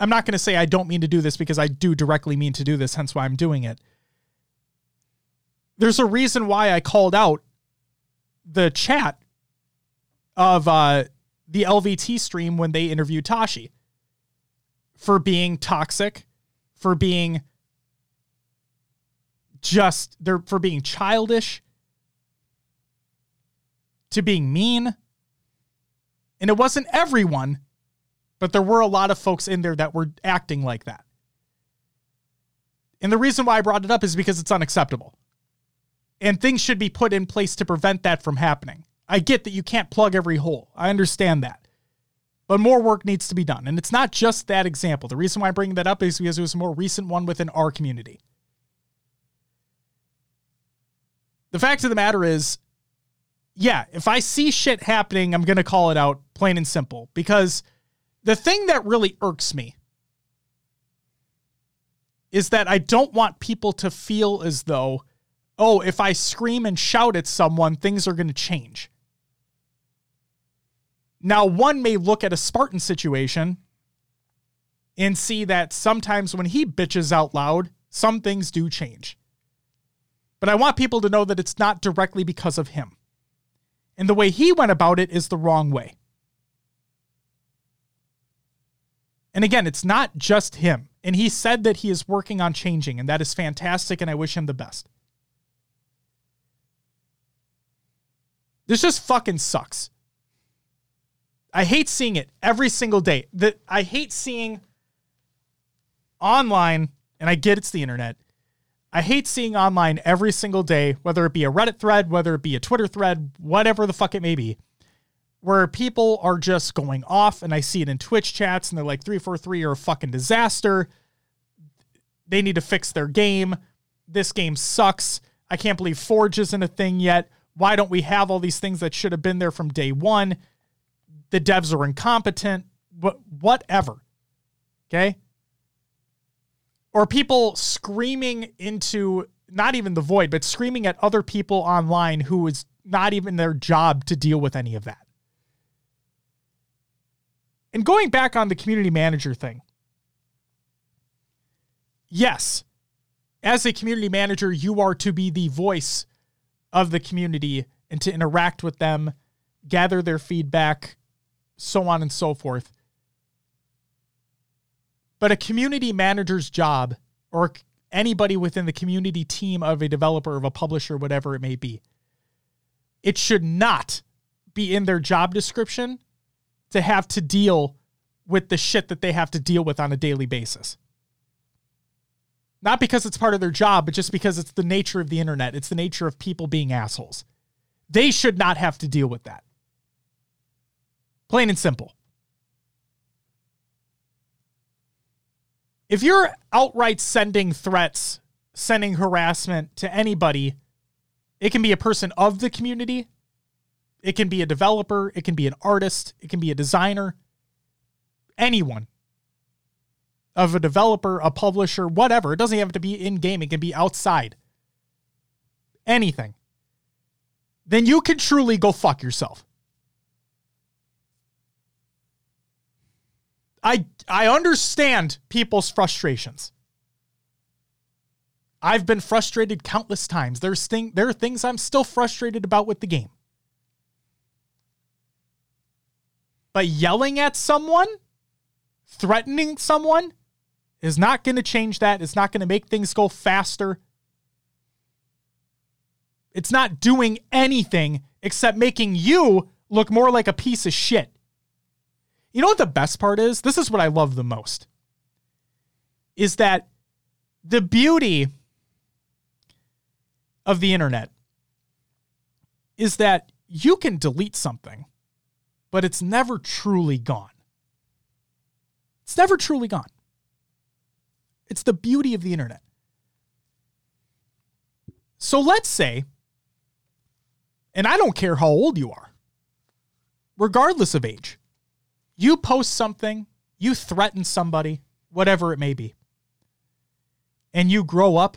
I'm not going to say I don't mean to do this because I do directly mean to do this, hence why I'm doing it there's a reason why I called out the chat of uh, the LVT stream when they interviewed Tashi for being toxic, for being just they're for being childish to being mean. And it wasn't everyone, but there were a lot of folks in there that were acting like that. And the reason why I brought it up is because it's unacceptable. And things should be put in place to prevent that from happening. I get that you can't plug every hole. I understand that. But more work needs to be done. And it's not just that example. The reason why I'm bringing that up is because it was a more recent one within our community. The fact of the matter is, yeah, if I see shit happening, I'm going to call it out plain and simple. Because the thing that really irks me is that I don't want people to feel as though, oh, if I scream and shout at someone, things are going to change. Now, one may look at a Spartan situation and see that sometimes when he bitches out loud, some things do change. But I want people to know that it's not directly because of him. And the way he went about it is the wrong way. And again, it's not just him. And he said that he is working on changing, and that is fantastic, and I wish him the best. This just fucking sucks. I hate seeing it every single day. That I hate seeing online, and I get it's the internet. I hate seeing online every single day, whether it be a Reddit thread, whether it be a Twitter thread, whatever the fuck it may be, where people are just going off, and I see it in Twitch chats, and they're like, 343 are a fucking disaster. They need to fix their game. This game sucks. I can't believe Forge isn't a thing yet. Why don't we have all these things that should have been there from day one? The devs are incompetent. What, whatever. Okay or people screaming into not even the void, but screaming at other people online who is not even their job to deal with any of that. And going back on the community manager thing, yes, as a community manager, you are to be the voice of the community and to interact with them, gather their feedback, so on and so forth. But a community manager's job, or anybody within the community team of a developer, of a publisher, whatever it may be, it should not be in their job description to have to deal with the shit that they have to deal with on a daily basis. Not because it's part of their job, but just because it's the nature of the internet. It's the nature of people being assholes. They should not have to deal with that. Plain and simple. if you're outright sending threats, sending harassment to anybody, it can be a person of the community, it can be a developer, it can be an artist, it can be a designer, anyone of a developer, a publisher, whatever. It doesn't have to be in game, it can be outside. Anything. Then you can truly go fuck yourself. I I understand people's frustrations. I've been frustrated countless times. There's thing there are things I'm still frustrated about with the game. But yelling at someone, threatening someone is not going to change that. It's not going to make things go faster. It's not doing anything except making you look more like a piece of shit. You know what the best part is? This is what I love the most. Is that the beauty of the internet is that you can delete something, but it's never truly gone. It's never truly gone. It's the beauty of the internet. So let's say, and I don't care how old you are, regardless of age, you post something, you threaten somebody, whatever it may be, and you grow up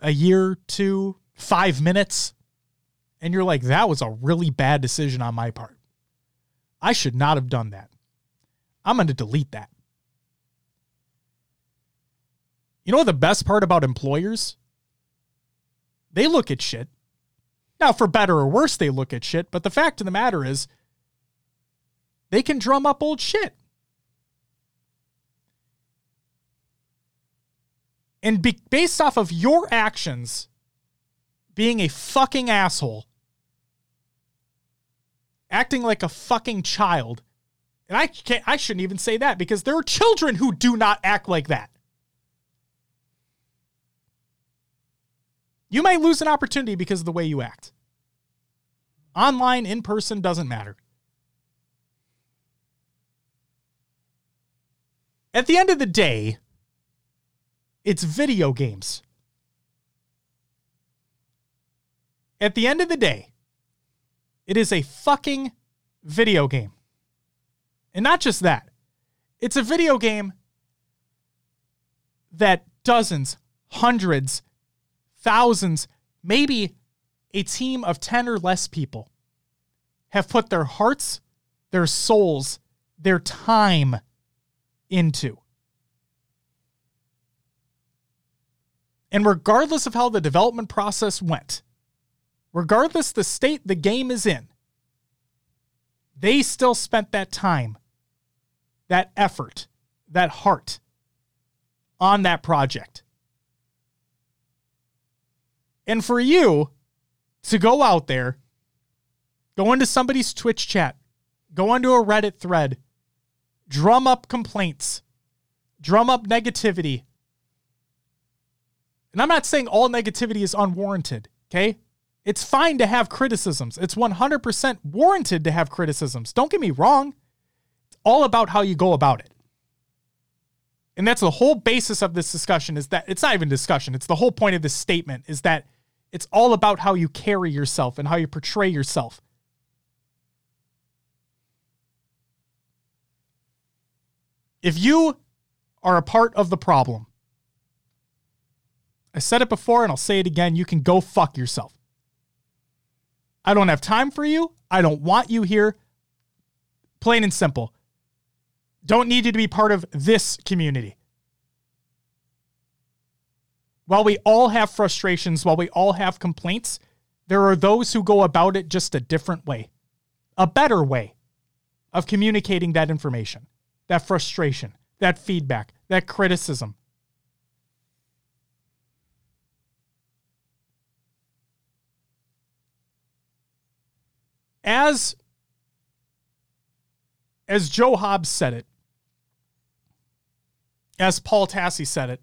a year, two, five minutes, and you're like, that was a really bad decision on my part. I should not have done that. I'm going to delete that. You know the best part about employers? They look at shit. Now, for better or worse, they look at shit, but the fact of the matter is, they can drum up old shit. And be- based off of your actions being a fucking asshole, acting like a fucking child, and I can't, I shouldn't even say that because there are children who do not act like that. You might lose an opportunity because of the way you act. Online, in person, doesn't matter. At the end of the day, it's video games. At the end of the day, it is a fucking video game. And not just that, it's a video game that dozens, hundreds, thousands, maybe a team of 10 or less people have put their hearts, their souls, their time into. And regardless of how the development process went, regardless the state the game is in, they still spent that time, that effort, that heart on that project. And for you to go out there, go into somebody's Twitch chat, go onto a Reddit thread, drum up complaints, drum up negativity. And I'm not saying all negativity is unwarranted, okay? It's fine to have criticisms. It's 100% warranted to have criticisms. Don't get me wrong. It's all about how you go about it. And that's the whole basis of this discussion is that it's not even discussion. It's the whole point of this statement is that it's all about how you carry yourself and how you portray yourself. If you are a part of the problem, I said it before and I'll say it again, you can go fuck yourself. I don't have time for you. I don't want you here. Plain and simple. Don't need you to be part of this community. While we all have frustrations, while we all have complaints, there are those who go about it just a different way, a better way of communicating that information, that frustration, that feedback, that criticism. As as Joe Hobbs said it, as Paul Tassi said it,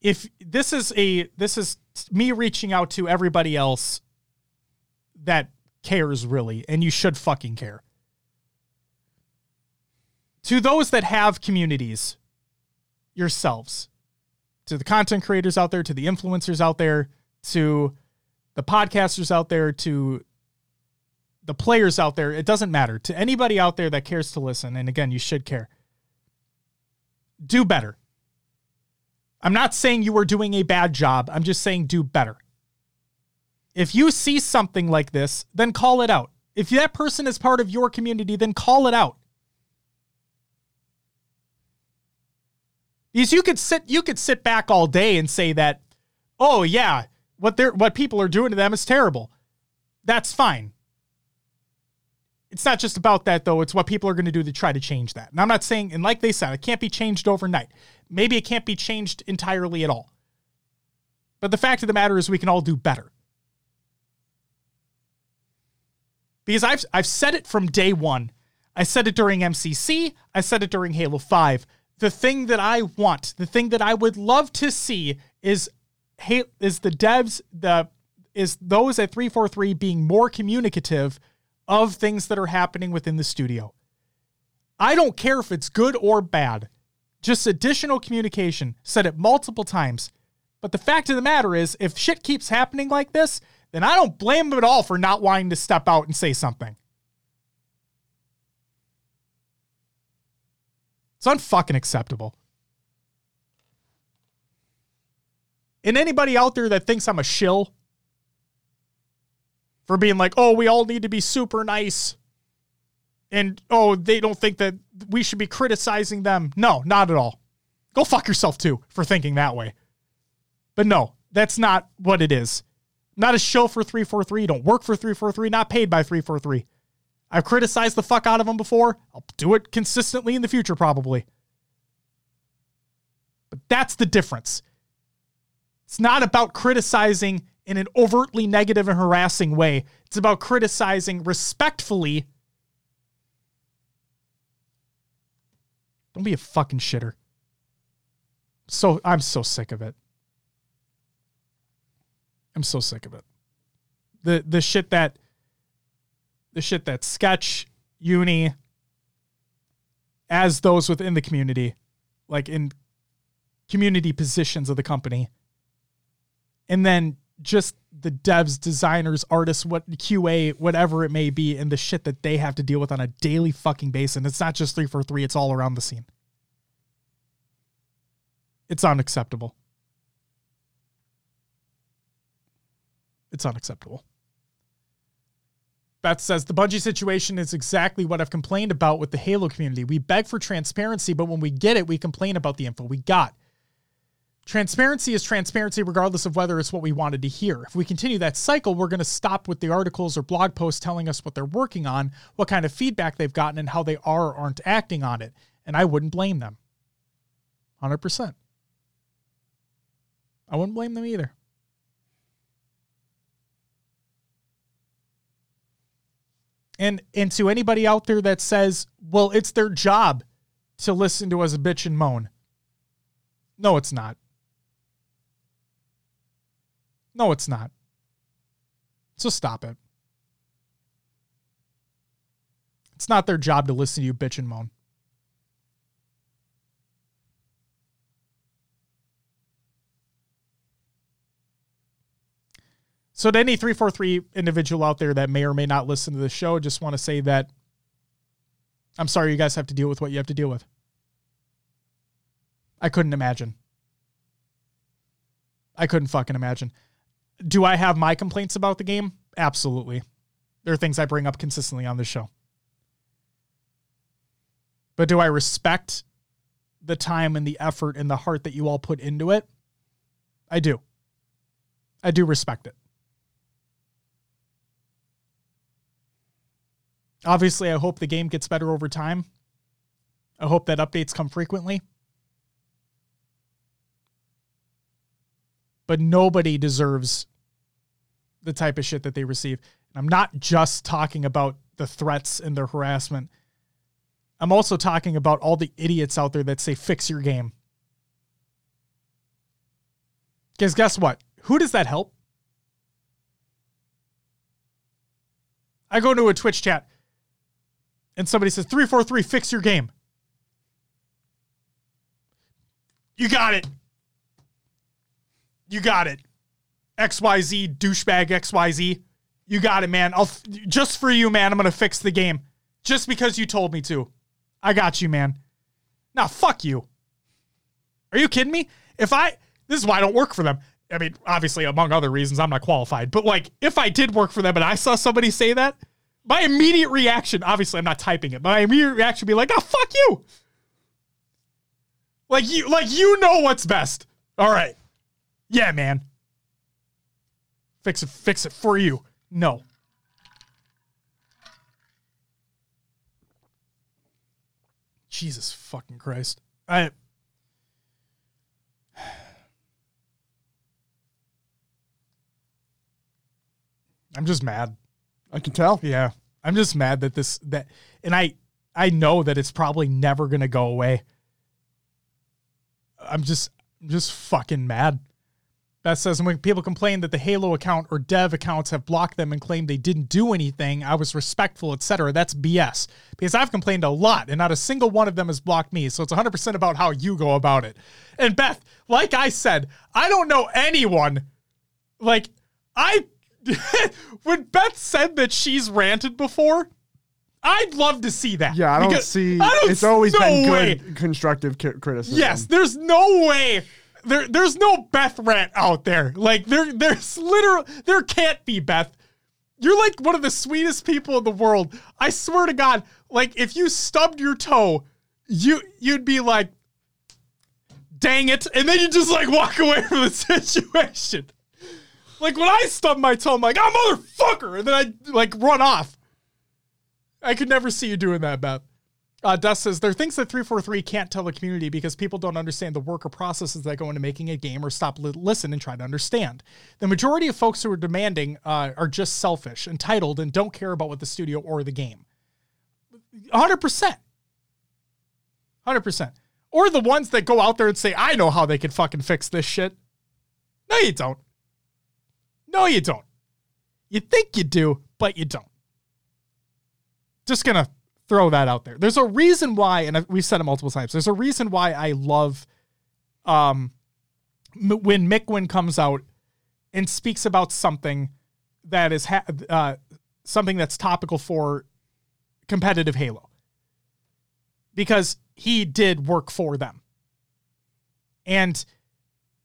if this is a this is me reaching out to everybody else that cares really and you should fucking care. To those that have communities yourselves to the content creators out there to the influencers out there to the podcasters out there to the players out there it doesn't matter. To anybody out there that cares to listen and again you should care. Do better I'm not saying you were doing a bad job. I'm just saying do better. If you see something like this, then call it out. If that person is part of your community, then call it out. Because you could sit you could sit back all day and say that, oh yeah, what they're what people are doing to them is terrible. That's fine. It's not just about that though. It's what people are going to do to try to change that. And I'm not saying, and like they said, it can't be changed overnight. Maybe it can't be changed entirely at all. But the fact of the matter is, we can all do better. Because I've I've said it from day one. I said it during MCC. I said it during Halo Five. The thing that I want, the thing that I would love to see is is the devs the is those at 343 being more communicative of things that are happening within the studio. I don't care if it's good or bad, just additional communication. Said it multiple times. But the fact of the matter is, if shit keeps happening like this, then I don't blame them at all for not wanting to step out and say something. It's unfucking acceptable. And anybody out there that thinks I'm a shill for being like, oh, we all need to be super nice. And oh, they don't think that we should be criticizing them. No, not at all. Go fuck yourself too for thinking that way. But no, that's not what it is. Not a show for 343. Don't work for 343. Not paid by 343. I've criticized the fuck out of them before. I'll do it consistently in the future, probably. But that's the difference. It's not about criticizing in an overtly negative and harassing way. It's about criticizing respectfully. Don't be a fucking shitter. So I'm so sick of it. I'm so sick of it. The the shit that the shit that sketch uni as those within the community, like in community positions of the company, and then just the devs, designers, artists, what QA, whatever it may be, and the shit that they have to deal with on a daily fucking basis. And it's not just 343, it's all around the scene. It's unacceptable. It's unacceptable. Beth says the Bungie situation is exactly what I've complained about with the Halo community. We beg for transparency, but when we get it, we complain about the info we got. Transparency is transparency regardless of whether it's what we wanted to hear. If we continue that cycle, we're going to stop with the articles or blog posts telling us what they're working on, what kind of feedback they've gotten, and how they are or aren't acting on it. And I wouldn't blame them. 100%. I wouldn't blame them either. And and to anybody out there that says, well, it's their job to listen to us bitch and moan. No, it's not. No, it's not. So stop it. It's not their job to listen to you bitch and moan. So, to any 343 individual out there that may or may not listen to the show, I just want to say that I'm sorry you guys have to deal with what you have to deal with. I couldn't imagine. I couldn't fucking imagine. Do I have my complaints about the game? Absolutely. There are things I bring up consistently on this show. But do I respect the time and the effort and the heart that you all put into it? I do. I do respect it. Obviously, I hope the game gets better over time. I hope that updates come frequently. But nobody deserves the type of shit that they receive. And I'm not just talking about the threats and the harassment. I'm also talking about all the idiots out there that say, fix your game. Because guess what? Who does that help? I go into a Twitch chat and somebody says 343 fix your game. You got it. You got it. XYZ douchebag XYZ. You got it, man. I'll just for you, man. I'm to fix the game just because you told me to. I got you, man. Now, fuck you. Are you kidding me? If I this is why I don't work for them. I mean, obviously among other reasons I'm not qualified, but like if I did work for them and I saw somebody say that, my immediate reaction, obviously I'm not typing it, but my immediate reaction would be like, oh fuck you. Like you like you know what's best. All right. Yeah, man. Fix it, fix it for you. No. Jesus fucking Christ. I I'm just mad. I can tell. Yeah. I'm just mad that this that and I I know that it's probably never going to go away. I'm just I'm just fucking mad. Beth says, when people complain that the Halo account or dev accounts have blocked them and claim they didn't do anything, I was respectful, etc. That's BS. Because I've complained a lot and not a single one of them has blocked me. So it's 100% about how you go about it. And Beth, like I said, I don't know anyone. Like, I. when Beth said that she's ranted before, I'd love to see that. Yeah, I don't see. I don't, it's always no been good way. constructive criticism. Yes, there's no way there there's no Beth rant out there. Like there there's literal there can't be Beth. You're like one of the sweetest people in the world. I swear to God, like if you stubbed your toe, you you'd be like, dang it, and then you just like walk away from the situation. Like when I stub my toe, I'm like, oh motherfucker, and then I like run off. I could never see you doing that, Beth. Uh, Dust says there are things that 343 can't tell the community because people don't understand the work or processes that go into making a game or stop li- listen and try to understand. The majority of folks who are demanding uh, are just selfish, entitled, and don't care about what the studio or the game. 100%. 100%. Or the ones that go out there and say, I know how they can fucking fix this shit. No, you don't. No, you don't. You think you do, but you don't. Just gonna throw that out there. There's a reason why, and we've said it multiple times. There's a reason why I love, um, when Mikwen comes out and speaks about something that is ha- uh, something that's topical for competitive Halo, because he did work for them, and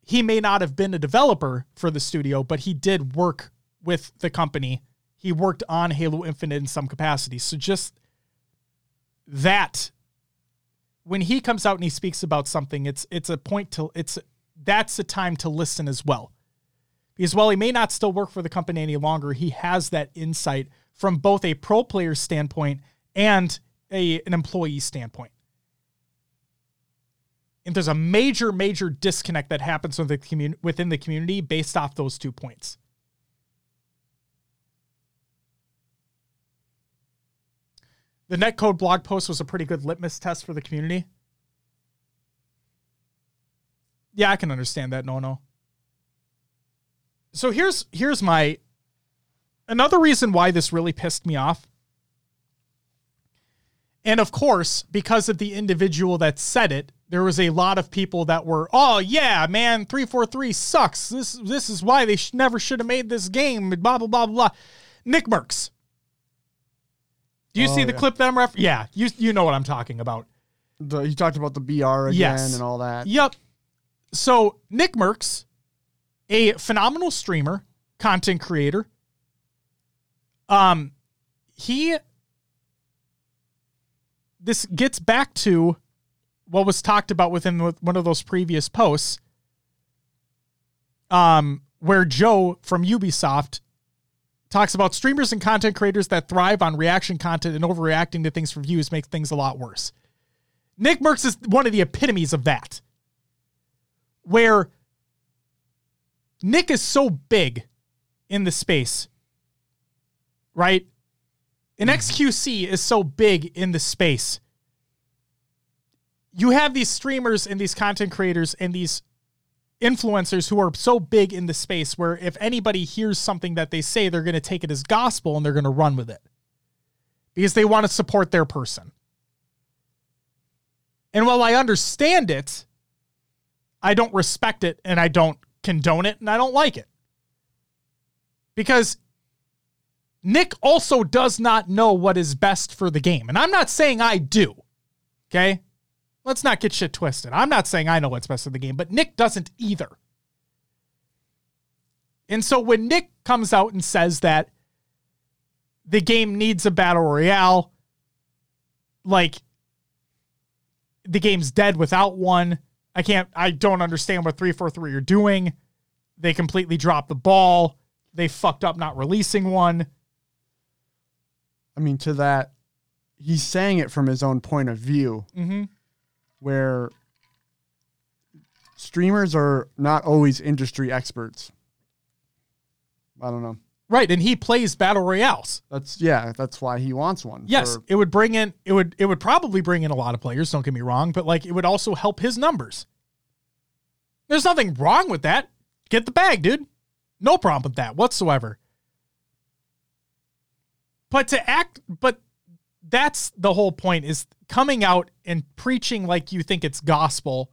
he may not have been a developer for the studio, but he did work with the company. He worked on Halo Infinite in some capacity. So just that when he comes out and he speaks about something, it's it's a point to it's that's a time to listen as well. Because while he may not still work for the company any longer, he has that insight from both a pro player standpoint and a an employee standpoint. And there's a major, major disconnect that happens with the commun- within the community based off those two points. The netcode blog post was a pretty good litmus test for the community. Yeah, I can understand that. No, no. So here's here's my another reason why this really pissed me off. And of course, because of the individual that said it, there was a lot of people that were, "Oh yeah, man, 343 sucks. This this is why they sh- never should have made this game." Blah blah blah blah. Nick Mercs. Do you Oh, see the yeah. clip that I'm ref? Yeah, you you know what I'm talking about. The, he talked about the BR again Yes. and all that. Yep. So Nick Mercs, a phenomenal streamer, content creator. Um, he. This gets back to what was talked about within one of those previous posts. Um, where Joe from Ubisoft talks about streamers and content creators that thrive on reaction content and overreacting to things for views makes things a lot worse. Nick Mercs is one of the epitomes of that. Where Nick is so big in the space, right? An mm-hmm. XQC is so big in the space. You have these streamers and these content creators and these influencers who are so big in the space where if anybody hears something that they say, they're going to take it as gospel and they're going to run with it because they want to support their person. And while I understand it, I don't respect it and I don't condone it and I don't like it. Because Nick also does not know what is best for the game. And I'm not saying I do. Okay? Let's not get shit twisted. I'm not saying I know what's best for the game, but Nick doesn't either. And so when Nick comes out and says that the game needs a battle royale, like the game's dead without one. I can't I don't understand what 343 are doing. They completely dropped the ball. They fucked up not releasing one. I mean, to that, he's saying it from his own point of view, Mm-hmm. Where streamers are not always industry experts. I don't know. Right, and he plays battle royales. That's yeah. That's why he wants one. Yes, for- it would bring in it would it would probably bring in a lot of players, don't get me wrong, but like it would also help his numbers. There's nothing wrong with that. Get the bag, dude. No problem with that whatsoever. But to act but that's the whole point is coming out and preaching like you think it's gospel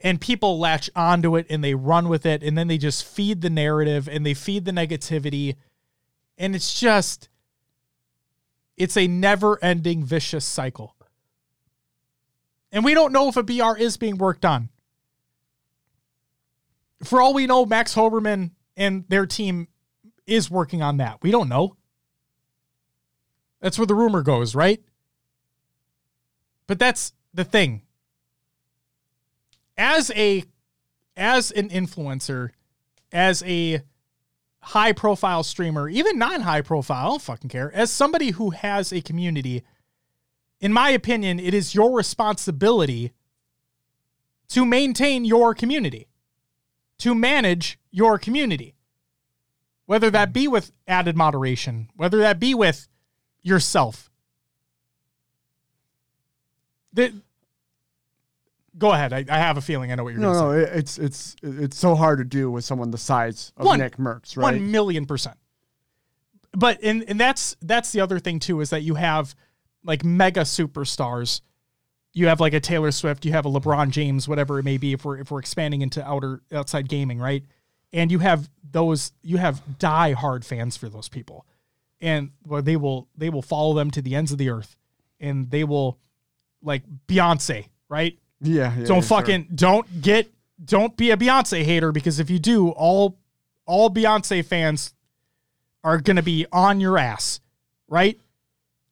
and people latch onto it and they run with it and then they just feed the narrative and they feed the negativity. And it's just it's a never-ending vicious cycle. And we don't know if a br is being worked on. For all we know max hoberman and their team is working on that. We don't know. That's where the rumor goes right but that's the thing as a as an influencer, as a high profile streamer, even non high profile, I don't fucking care. As somebody who has a community, in my opinion, it is your responsibility to maintain your community, to manage your community, whether that be with added moderation, whether that be with yourself. The, go ahead. I, I have a feeling I know what you're No, going to no, say. it, it's it's it's so hard to do with someone the size of One- Nick Mercs, right? One million percent. But and and that's that's the other thing too is that you have like mega superstars. You have like a Taylor Swift, you have a LeBron James, whatever it may be. If we're if we're expanding into outer outside gaming, right? And you have those, you have die hard fans for those people, and well, they will they will follow them to the ends of the earth, and they will like Beyonce, right? yeah, yeah, don't yeah, sure. fucking don't get don't be a Beyonce hater because if you do, all all Beyonce fans are gonna be on your ass, right?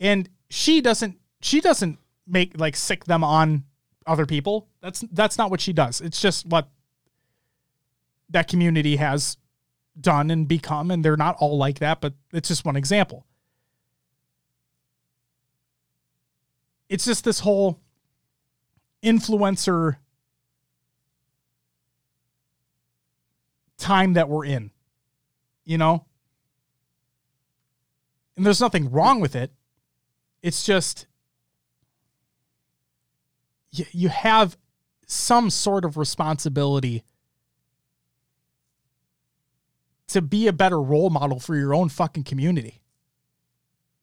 And she doesn't she doesn't make like sick them on other people. That's that's not what she does. It's just what that community has done and become, and they're not all like that, but it's just one example. It's just this whole influencer time that we're in, you know? And there's nothing wrong with it. It's just you, have some sort of responsibility to be a better role model for your own fucking community.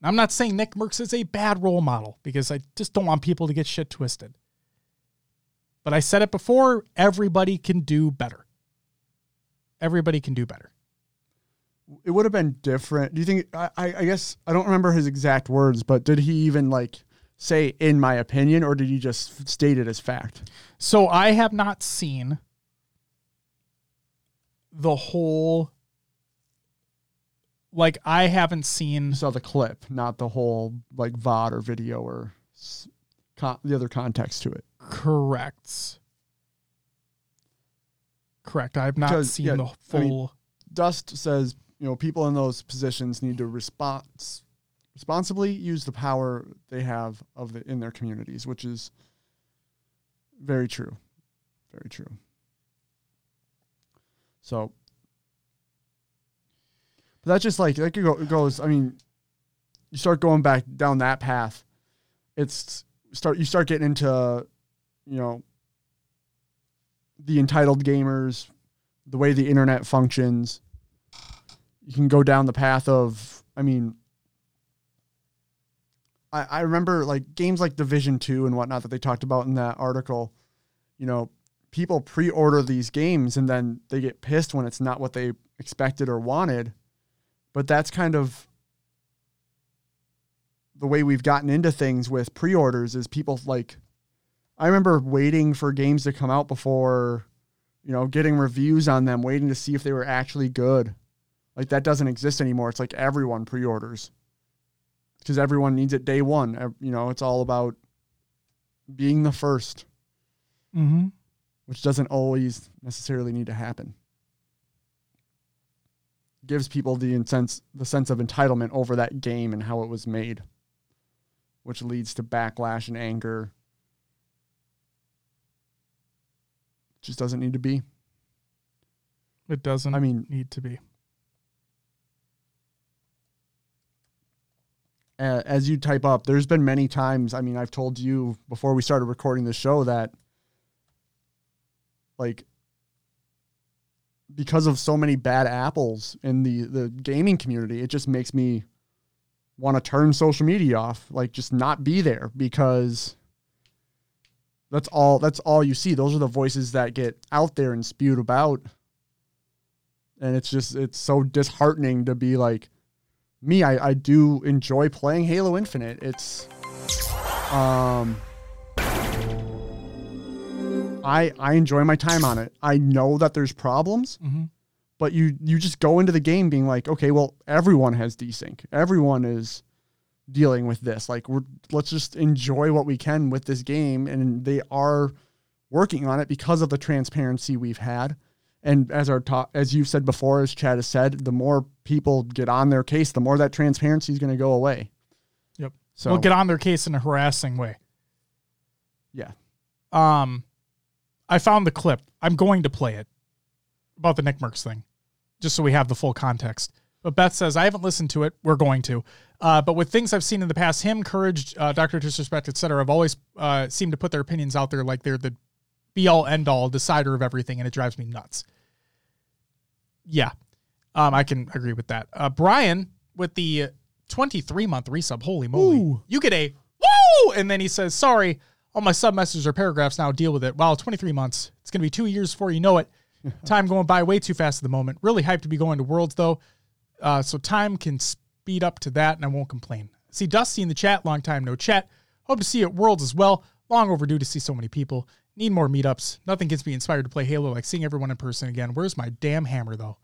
I'm not saying Nick Mercs is a bad role model because I just don't want people to get shit twisted. But I said it before everybody can do better. Everybody can do better. it would have been different. Do you think? I, I I guess I don't remember his exact words, but did he even like say "in my opinion" or did he just state it as fact? So I have not seen the whole. Like I haven't seen saw the clip, not the whole like VOD or video or con- the other context to it. correct. Correct. I have not Because, seen yeah, the I full. mean, Dust says, you know, people in those positions need to respons- responsibly use the power they have of the in their communities, which is very true. Very true. So but that's just like that could go it goes, I mean, you start going back down that path, it's start you start getting into, you know, the entitled gamers, the way the internet functions. You can go down the path of, I mean, I, I remember like games like Division Two and whatnot that they talked about in that article. You know, people pre-order these games and then they get pissed when it's not what they expected or wanted. But that's kind of the way we've gotten into things with pre-orders is people like I remember waiting for games to come out before, you know, getting reviews on them, waiting to see if they were actually good. Like that doesn't exist anymore. It's like everyone pre-orders because everyone needs it day one. You know, it's all about being the first, mm-hmm. which doesn't always necessarily need to happen. Gives people the sense the sense of entitlement over that game and how it was made, which leads to backlash and anger. Just doesn't need to be. It doesn't I mean, need to be. as you type up, there's been many times. I mean, I've told you before we started recording the show that, like, because of so many bad apples in the the gaming community, it just makes me want to turn social media off, like just not be there because that's all that's all you see. Those are the voices that get out there and spewed about. And it's just it's so disheartening to be like me, I, I do enjoy playing Halo Infinite. It's um I I enjoy my time on it. I know that there's problems, Mm-hmm. but you you just go into the game being like, okay, well, everyone has desync. Everyone is dealing with this. Like we're let's just enjoy what we can with this game and they are working on it because of the transparency we've had. And as AutoCode, as you've said before, as Chad has said, the more people get on their case, the more that transparency is going to go away. Yep. So will get on their case in a harassing way. yeah. Um, I found the clip. I'm going to play it about the Nick Mercs thing, just so we have the full context. But Beth says I haven't listened to it. We're going to. Uh, but with things I've seen in the past, him, Courage, uh, Doctor Disrespect, etc., have always uh, seemed to put their opinions out there like they're the be all end all decider of everything, and it drives me nuts. Yeah, um, I can agree with that. Uh, Brian with the 23 month resub. Holy moly! Ooh. You get a woo, and then he says, "Sorry, all my sub messages are paragraphs now. Deal with it." Wow, 23 months. It's gonna be two years before you know it. time going by way too fast at the moment. Really hyped to be going to Worlds though, uh, so time can speed up to that, and I won't complain. See Dusty in the chat. Long time no chat. Hope to see you at Worlds as well. Long overdue to see so many people. Need more meetups. Nothing gets me inspired to play Halo like seeing everyone in person again. Where's my damn hammer though?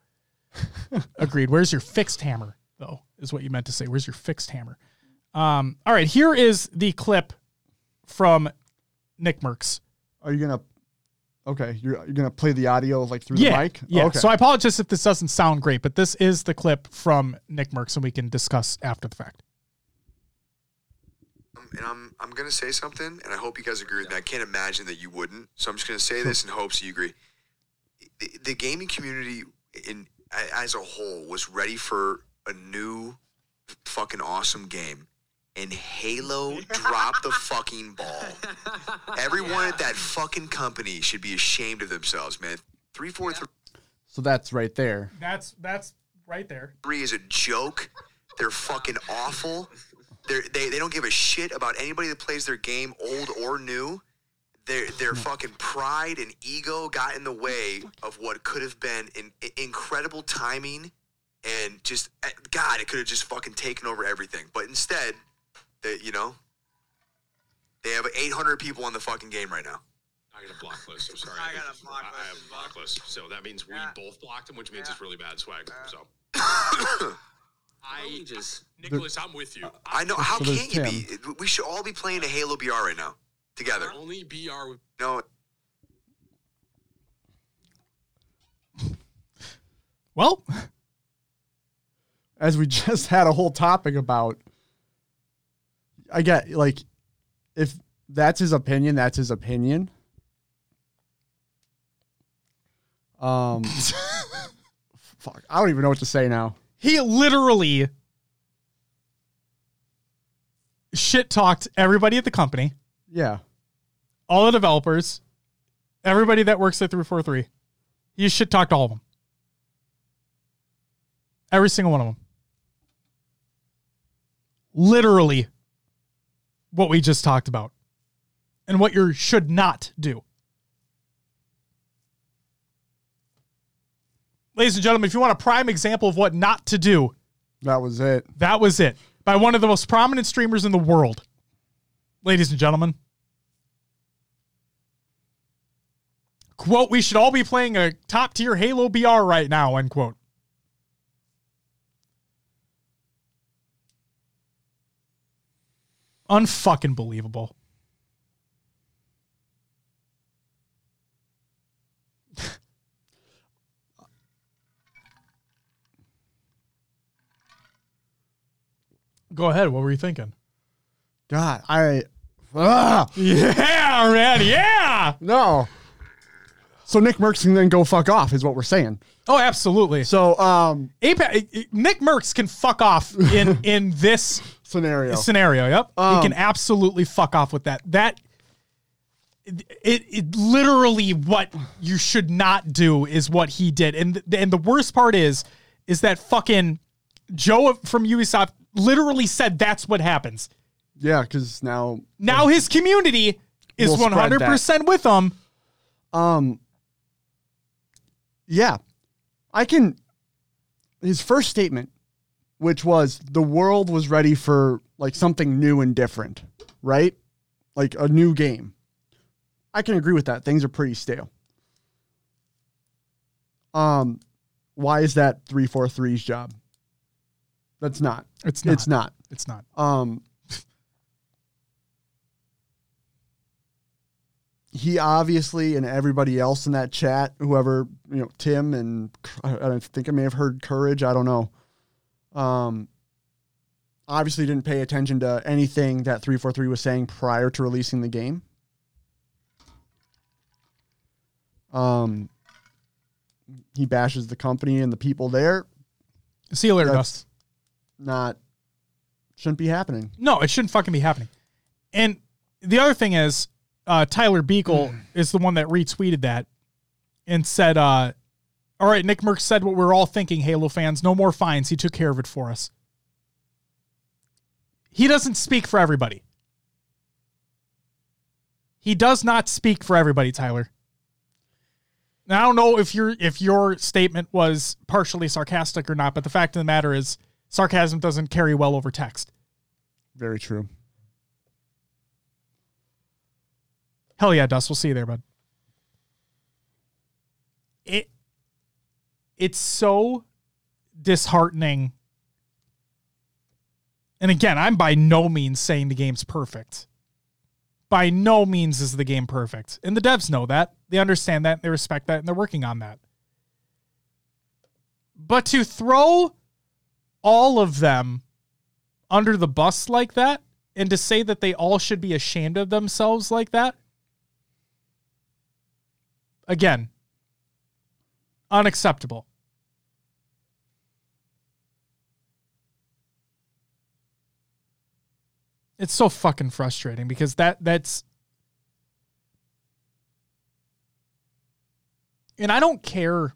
Agreed. Where's your fixed hammer though? Is what you meant to say. Where's your fixed hammer? Um, all right, here is the clip from Nick Mercs. Are you gonna? Okay, you're you're gonna play the audio like through yeah, the mic. Yeah. Okay. So I apologize if this doesn't sound great, but this is the clip from Nick Mercs, and we can discuss after the fact. Um, and I'm I'm gonna say something, and I hope you guys agree with me. I can't imagine that you wouldn't, so I'm just gonna say this in hopes you agree. The, the gaming community in as a whole was ready for a new fucking awesome game, and Halo dropped the fucking ball. Everyone at that fucking company should be ashamed of themselves, man. Three four so that's right there. That's that's right there. three is a joke. They're fucking awful. They're, they they don't give a shit about anybody that plays their game, old or new. Their their fucking pride and ego got in the way of what could have been an incredible timing, and just eh, God, it could have just fucking taken over everything. But instead, they you know they have 800 people on the fucking game right now. I got a block list. I'm sorry. I got a block I- I have list a block list. So that means we Yeah. both blocked him, which means Yeah. it's really bad swag. So I just Nicholas, I'm with you. I know how So there's can't you be? We should all be playing a Halo BR right now together. Only BR with No, Well, As we just had a whole topic about. I get like, if that's his opinion, that's his opinion. Um, fuck, I don't even know what to say now. he literally shit talked everybody at the company, Yeah, all the developers, everybody that works at 343. He shit talked all of them. Every single one of them. Literally what we just talked about and what you should not do. Ladies and gentlemen, if you want a prime example of what not to do, that was it. that was it. By one of the most prominent streamers in the world. Ladies and gentlemen. Quote, we should all be playing a top tier Halo BR right now, end quote. Unfucking believable. Go ahead. What were you thinking? God, I. Ah, Yeah, man. Yeah. no. So Nick Mercs can then go fuck off, is what we're saying. Oh, absolutely. So, um, Apex, Nick Mercs can fuck off in in this scenario. scenario. Yep, he Um, can absolutely fuck off with that. That it, it literally what you should not do is what he did, and th- and the worst part is is that fucking Joe from Ubisoft literally said that's what happens. Yeah, because now, Now his community is Will hundred percent with him. um, yeah, I can. His first statement, which was the world was ready for like something new and different, right? Like a new game. I can agree with that. Things are pretty stale. Um, why is that 343's job? That's not. It's not. It's not. It's not. Um, he obviously and everybody else in that chat, whoever you know, Tim and I, I think I may have heard Courage. I don't know. Um, obviously didn't pay attention to anything that 343 was saying prior to releasing the game. Um, he bashes the company and the people there. See you later, That's- Dust. Not shouldn't be happening. No, it shouldn't fucking be happening. And the other thing is, uh, Tyler Beagle is the one that retweeted that and said, uh, all right, Nick Merck said what we are all thinking, Halo fans. No more fines. He took care of it for us. He doesn't speak for everybody. He does not speak for everybody, Tyler. Now, I don't know if your if your statement was partially sarcastic or not, but the fact of the matter is sarcasm doesn't carry well over text. Very true. Hell yeah, Dust. We'll see you there, bud. It it's so disheartening. And again, I'm by no means saying the game's perfect. By no means is the game perfect. And the devs know that. They understand that, they respect that, and they're working on that. But to throw all of them under the bus like that and to say that they all should be ashamed of themselves like that again unacceptable it's so fucking frustrating because that that's and I don't care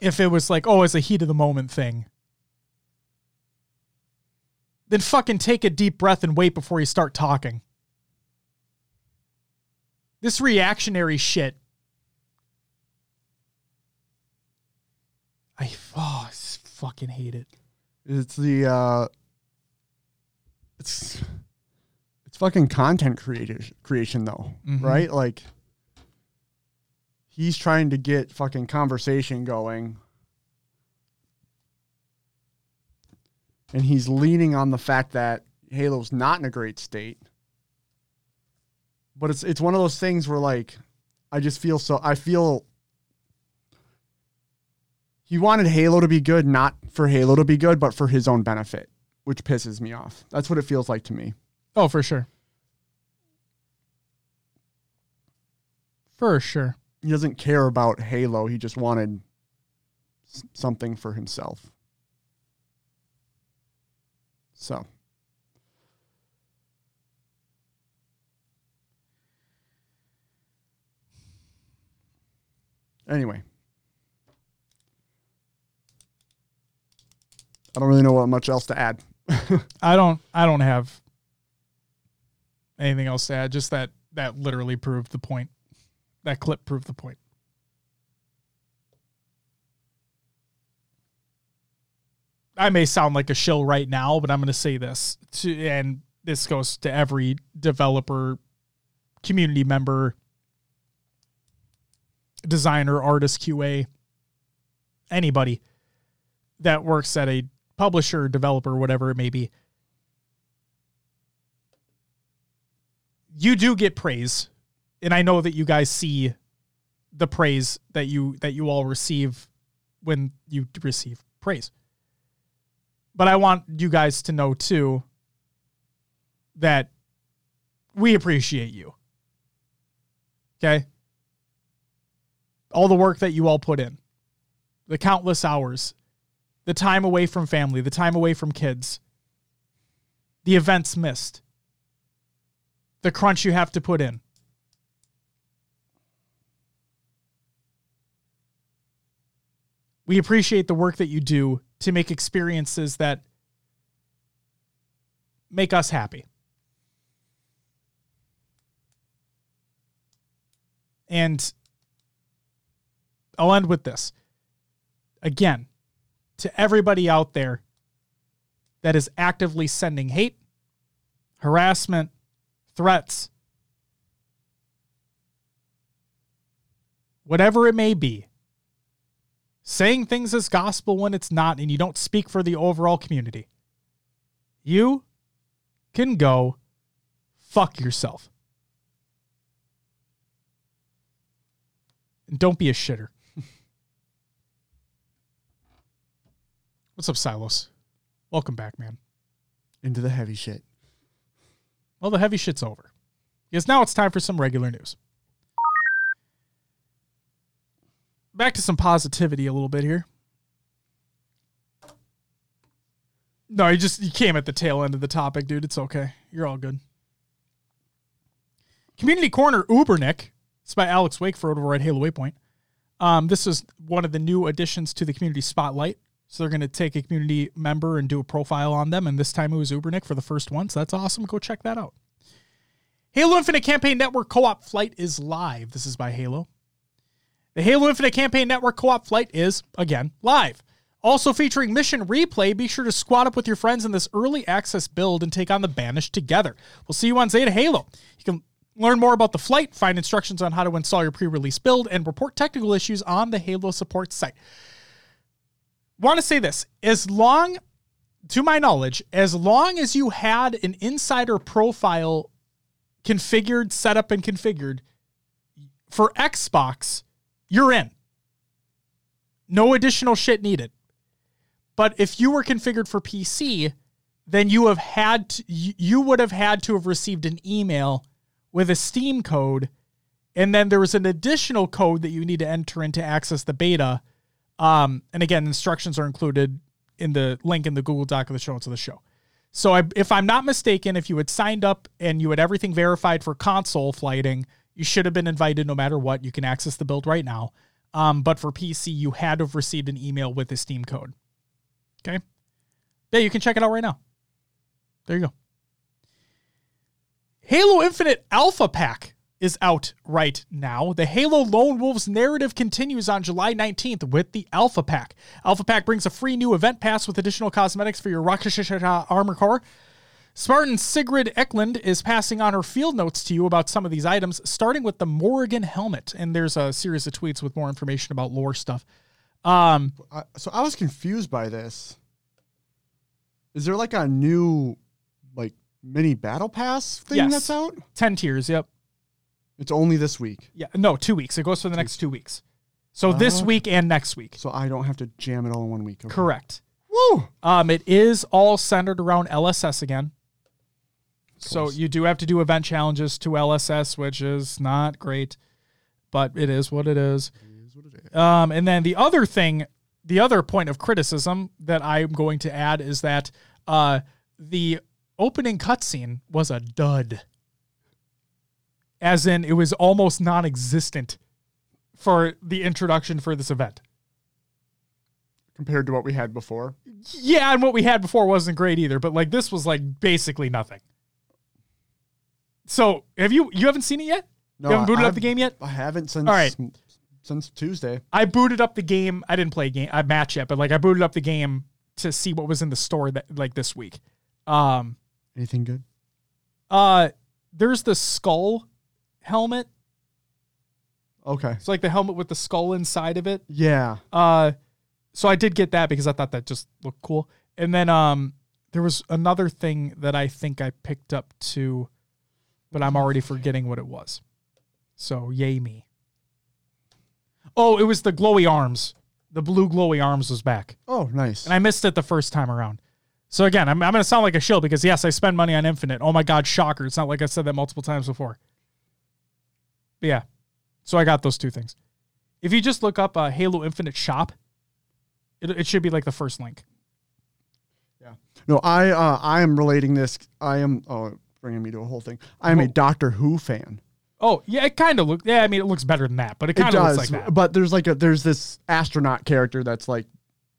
if it was like oh it's a heat of the moment thing then fucking take a deep breath and wait before you start talking this reactionary shit. I oh, fucking hate it. It's the uh it's it's fucking content creator creation though, Mhm. right? Like he's trying to get fucking conversation going. And he's leaning on the fact that Halo's not in a great state. But it's it's one of those things where like I just feel so I feel he wanted Halo to be good, not for Halo to be good, but for his own benefit, which pisses me off. That's what it feels like to me. Oh, for sure. For sure. He doesn't care about Halo. He just wanted s- something for himself. So, anyway, I don't really know what much else to add. I don't I don't have anything else to add. Just that that literally proved the point. That clip proved the point. I may sound like a shill right now, but I'm going to say this, to, and this goes to every developer, community member, designer, artist, QA, anybody that works at a publisher, developer, whatever it may be. You do get praise, and I know that you guys see the praise that you that you all receive when you receive praise. But I want you guys to know too that we appreciate you. Okay? All the work that you all put in, the countless hours, the time away from family, the time away from kids, the events missed, the crunch you have to put in. We appreciate the work that you do to make experiences that make us happy. And I'll end with this. Again, to everybody out there that is actively sending hate, harassment, threats, whatever it may be, saying things as gospel when it's not, and you don't speak for the overall community, you can go fuck yourself. And don't be a shitter. What's up, Silos? Welcome back, man. into the heavy shit. Well, the heavy shit's over. Because now it's time for some regular news. Back to some positivity a little bit here. No, you just you came at the tail end of the topic, dude. It's okay. You're all good. Community Corner Ubernick. It's by Alex Wakeford over at Halo Waypoint. Um, this is one of the new additions to the community spotlight. So they're going to take a community member and do a profile on them, and this time it was Ubernick for the first one. So that's awesome. Go check that out. Halo Infinite Campaign Network co-op flight is live. This is by Halo. The Halo Infinite Campaign Network co-op flight is again live. Also featuring mission replay, be sure to squad up with your friends in this early access build and take on the Banished together. We'll see you on Zeta Halo. You can learn more about the flight, find instructions on how to install your pre-release build, and report technical issues on the Halo support site. Want to say this: as long, to my knowledge, as long as you had an insider profile configured, set up, and configured for Xbox, you're in. No additional shit needed. But if you were configured for PC, then you have had to, you would have had to have received an email with a Steam code, and then there was an additional code that you need to enter in to access the beta. Um, and again, instructions are included in the link in the Google Doc of the show notes of the show. So, I, if I'm not mistaken, if you had signed up and you had everything verified for console flighting, you should have been invited no matter what. You can access the build right now. Um, but for PC, you had to have received an email with a Steam code. Okay. Yeah, you can check it out right now. There you go. Halo Infinite Alpha Pack is out right now. The Halo Lone Wolves narrative continues on July 19th with the Alpha Pack. Alpha Pack brings a free new event pass with additional cosmetics for your Rakshasa armor core. Spartan Sigrid Eklund is passing on her field notes to you about some of these items, starting with the Morrigan helmet. And there's a series of tweets with more information about lore stuff. Um, so I was confused by this. Is there like a new, like mini battle pass thing Yes. that's out? 10 tiers, yep. It's only this week, Yeah, no, two weeks. It goes for the next two weeks. So this Uh, week and next week. so I don't have to jam it all in one week. Okay. Correct. Woo! Um, it is all centered around LSS again. So course. you do have to do event challenges to LSS, which is not great, but it is what it is. Is what it is. Um, and then the other thing, the other point of criticism that I'm going to add is that uh, the opening cutscene was a dud. As in, it was almost non existent for the introduction for this event. Compared to what we had before. Yeah, and what we had before wasn't great either, but like this was like basically nothing. So have you you haven't seen it yet? No, you haven't booted I- up the game yet? I haven't since All right. since Tuesday. I booted up the game. I didn't play a game I match yet, but like I booted up the game to see what was in the store that like this week. Um Anything good? uh there's the skull helmet. Okay. It's like the helmet with the skull inside of it. Yeah. Uh so I did get that because I thought that just looked cool. And then um there was another thing that I think I picked up too, but I'm already forgetting what it was. So yay me. Oh, it was the glowy arms. The blue glowy arms was back. Oh, nice. And I missed it the first time around. So again, I'm, I'm going to sound like a shill because yes, I spend money on Infinite. Oh my God, shocker. It's not like I said that multiple times before. But yeah. So I got those two things. If you just look up uh, Halo Infinite shop, it, it should be like the first link. Yeah. No, I uh, I am relating this. I am oh, bringing me to a whole thing. I am a Doctor Who fan. Oh, yeah, it kind of looks, yeah, I mean, it looks better than that, but it kind of looks like that. but there's like a there's this astronaut character that's like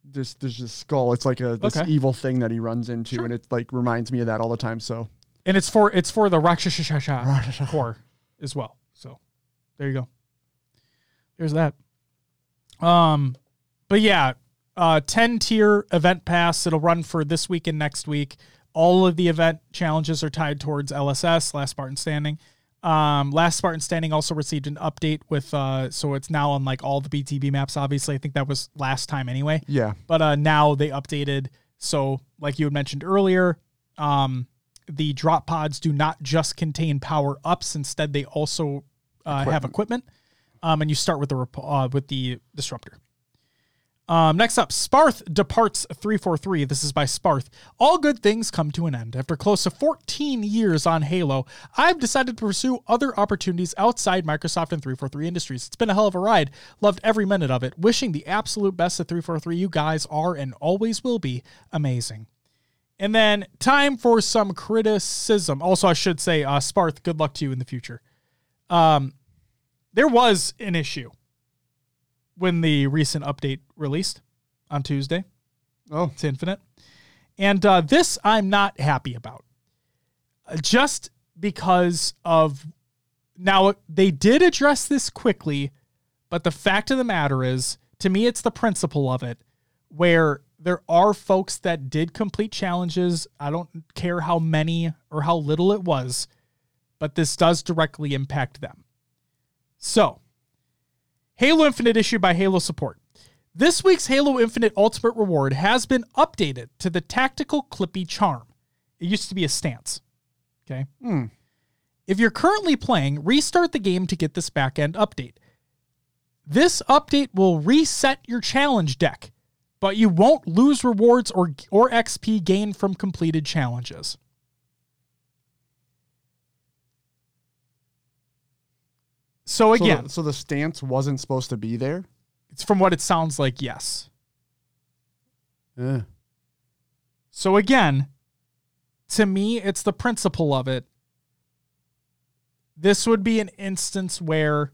this there's this skull. It's like a this Okay. evil thing that he runs into, Sure. and it like reminds me of that all the time. So And it's for, it's for the Rakshasa core as well. There you go. There's that. Um, but yeah, uh, 10 tier event pass. It'll run for this week and next week. All of the event challenges are tied towards LSS, Last Spartan Standing. Um, Last Spartan Standing also received an update with, uh, so it's now on like all the BTB maps. Obviously, I think that was last time anyway. yeah, But uh, now they updated. So, like you had mentioned earlier, um, the drop pods do not just contain power ups. Instead, they also uh, have equipment. Um, and you start with the rep- uh, with the disruptor. Um, next up, Sparth departs 343. This is by Sparth. All good things come to an end. After close to 14 years on Halo, I've decided to pursue other opportunities outside Microsoft and 343 Industries. It's been a hell of a ride. Loved every minute of it. Wishing the absolute best of 343. You guys are and always will be amazing. And then time for some criticism. Also, I should say, uh, Sparth, good luck to you in the future. Um, there was an issue when the recent update released on Tuesday Oh, it's Infinite. And uh, this I'm not happy about. Uh, Just because of now, they did address this quickly, but the fact of the matter is, to me, it's the principle of it where there are folks that did complete challenges. I don't care how many or how little it was, but this does directly impact them. So, Halo Infinite issued by Halo Support. This week's Halo Infinite Ultimate Reward has been updated to the Tactical Clippy Charm. It used to be a stance. Okay. Hmm. If you're currently playing, restart the game to get this backend update. This update will reset your challenge deck, but you won't lose rewards or, or XP gained from completed challenges. So So again, the, so the stance wasn't supposed to be there. it's from what it sounds like, yes. Yeah. So again, to me, it's the principle of it. This would be an instance where,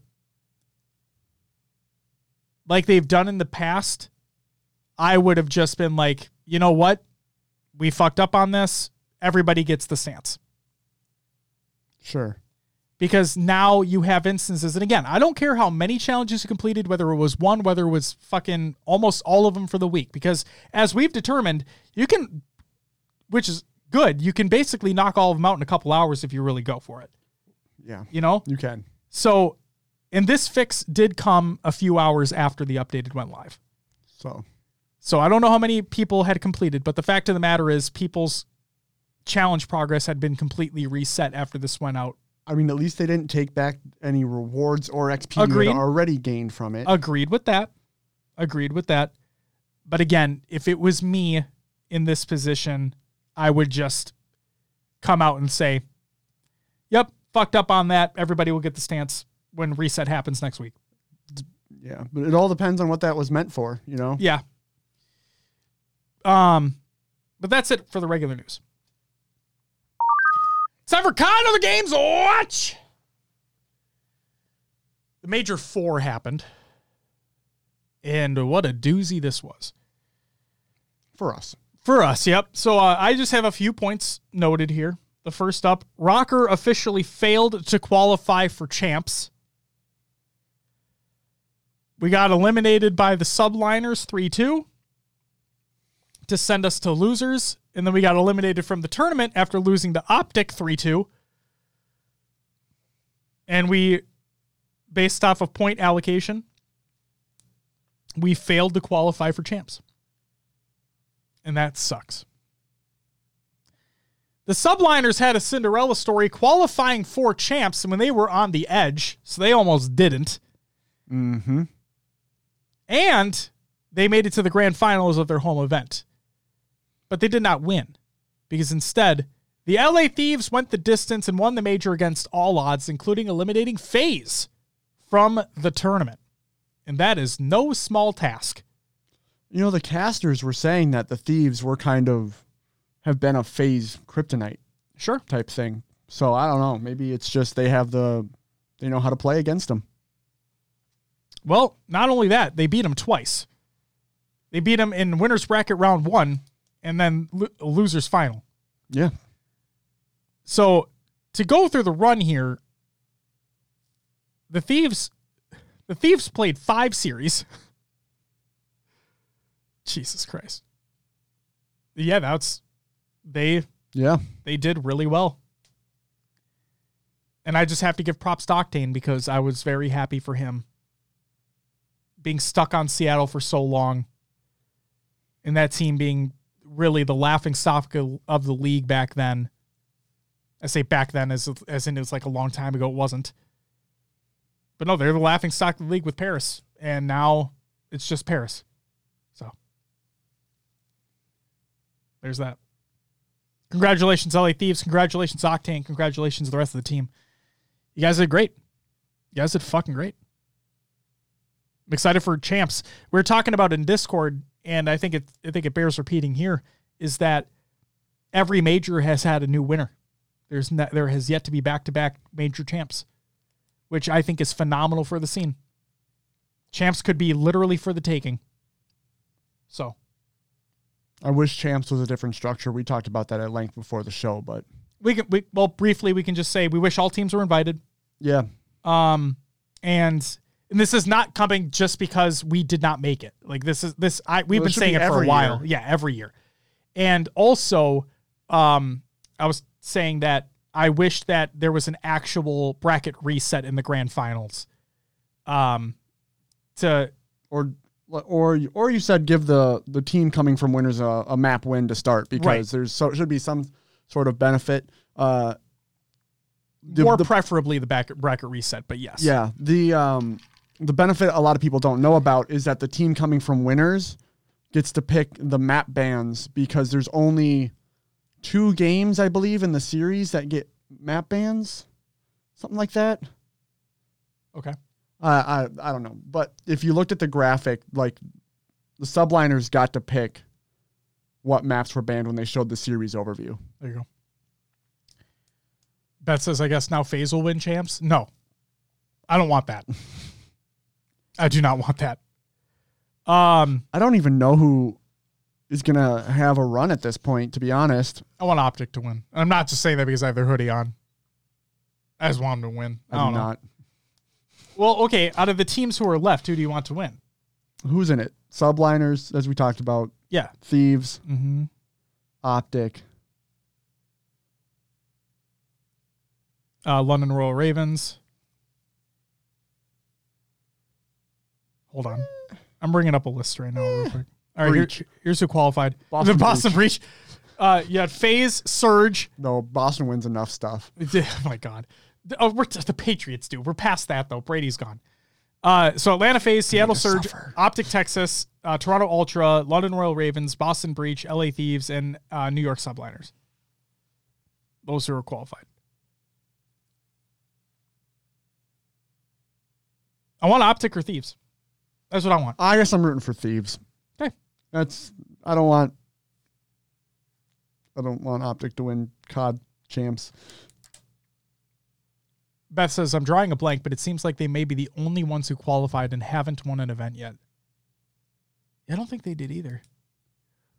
like they've done in the past, I would have just been like, you know what? We fucked up on this. Everybody gets the stance. Sure. Because now you have instances, and again, I don't care how many challenges you completed, whether it was one, whether it was fucking almost all of them for the week. Because as we've determined, you can, which is good, you can basically knock all of them out in a couple hours if you really go for it. Yeah. You know? You can. So, and this fix did come a few hours after the updated went live. So So I don't know how many people had completed, but the fact of the matter is people's challenge progress had been completely reset after this went out. I mean, at least they didn't take back any rewards or XP you Agreed. had already gained from it. Agreed with that. Agreed with that. But again, if it was me in this position, I would just come out and say, "Yep, fucked up on that. Everybody will get the stance when reset happens next week." yeah, but it all depends on what that was meant for. You know. Yeah. Um, but that's it for the regular news. Time for Con of the Games Watch. The Major Four happened. And what a doozy this was. For us. For us, yep. So uh, I just have a few points noted here. The first up Røkkr officially failed to qualify for champs. We got eliminated by the subliners 3 2 to send us to losers. And then we got eliminated from the tournament after losing to Optic 3 2. And we, based off of point allocation, we failed to qualify for champs and that sucks. The subliners had a Cinderella story qualifying for champs when they were on the edge, so they almost didn't. Mm-hmm. And they made it to the grand finals of their home event. But they did not win because instead, the LA Thieves went the distance and won the major against all odds, including eliminating FaZe from the tournament. And that is no small task. You know, the casters were saying that the thieves were kind of have been a FaZe kryptonite Sure. type thing. So I don't know. Maybe it's just they have the they know how to play against them. Well, not only that, they beat him twice. They beat him in winners bracket round one, and then lo- losers final. Yeah. So to go through the run here, the thieves, the thieves played five series. Jesus Christ. Yeah, that's they Yeah. they did really well. And I just have to give props to Octane because I was very happy for him being stuck on Seattle for so long and that team being really the laughing stock of the league back then. I say back then as as in it was like a long time ago. It wasn't. But no, they're the laughing stock of the league with Paris, and now it's just Paris. So there's that. Congratulations, LA Thieves. Congratulations, Octane. Congratulations, the rest of the team. You guys did great. You guys did fucking great. I'm excited for champs. We were talking about in Discord and I think it I think it bears repeating here, is that every major has had a new winner. There's not, there has yet to be back to back major champs, which I think is phenomenal for the scene. Champs could be literally for the taking. So I wish champs was a different structure. We talked about that at length before the show, but we can we well briefly we can just say we wish all teams were invited. yeah, Um and and this is not coming just because we did not make it. Like this is this I we've Well, been saying be it for a while. year. Yeah, every year. And also um I was saying that I wish that there was an actual bracket reset in the grand finals. Um to or or or you said give the the team coming from winners a, a map win to start because Right. there's so should be some sort of benefit. Uh, the- more the- preferably the back bracket reset, but yes. Yeah, the um the benefit a lot of people don't know about is that the team coming from winners gets to pick the map bans because there's only two games I believe in the series that get map bans, something like that. Okay. Uh, I I don't know, but if you looked at the graphic, like the subliners got to pick what maps were banned when they showed the series overview. There you go. Bet says, I guess now FaZe will win champs. No, I don't want that. I do not want that. Um, I don't even know who is gonna have a run at this point, to be honest. I want Optic to win. And I'm not just saying that because I have their hoodie on. I just want them to win. I, I, do know. not. Well, okay. Out of the teams who are left, who do you want to win? Who's in it? Subliners, as we talked about, Yeah. thieves, Mm-hmm. optic. Uh, London Royal Ravens. Hold on. I'm bringing up a list right now, real quick. All right, here- here's who qualified. Boston the Boston Breach. Uh, you had FaZe, Surge, No, Boston wins enough stuff. Oh my god. Oh, we're the Patriots do. We're past that though. Brady's gone. Uh, so Atlanta FaZe, Seattle to Surge, suffer. Optic Texas, uh, Toronto Ultra, London Royal Ravens, Boston Breach, LA Thieves, and uh, New York Subliners. Those who are qualified. I want Optic or Thieves. That's what I want. I guess I'm rooting for thieves. Okay. That's I don't want I don't want Optic to win COD champs. Beth says, I'm drawing a blank, but it seems like they may be the only ones who qualified and haven't won an event yet. I don't think they did either.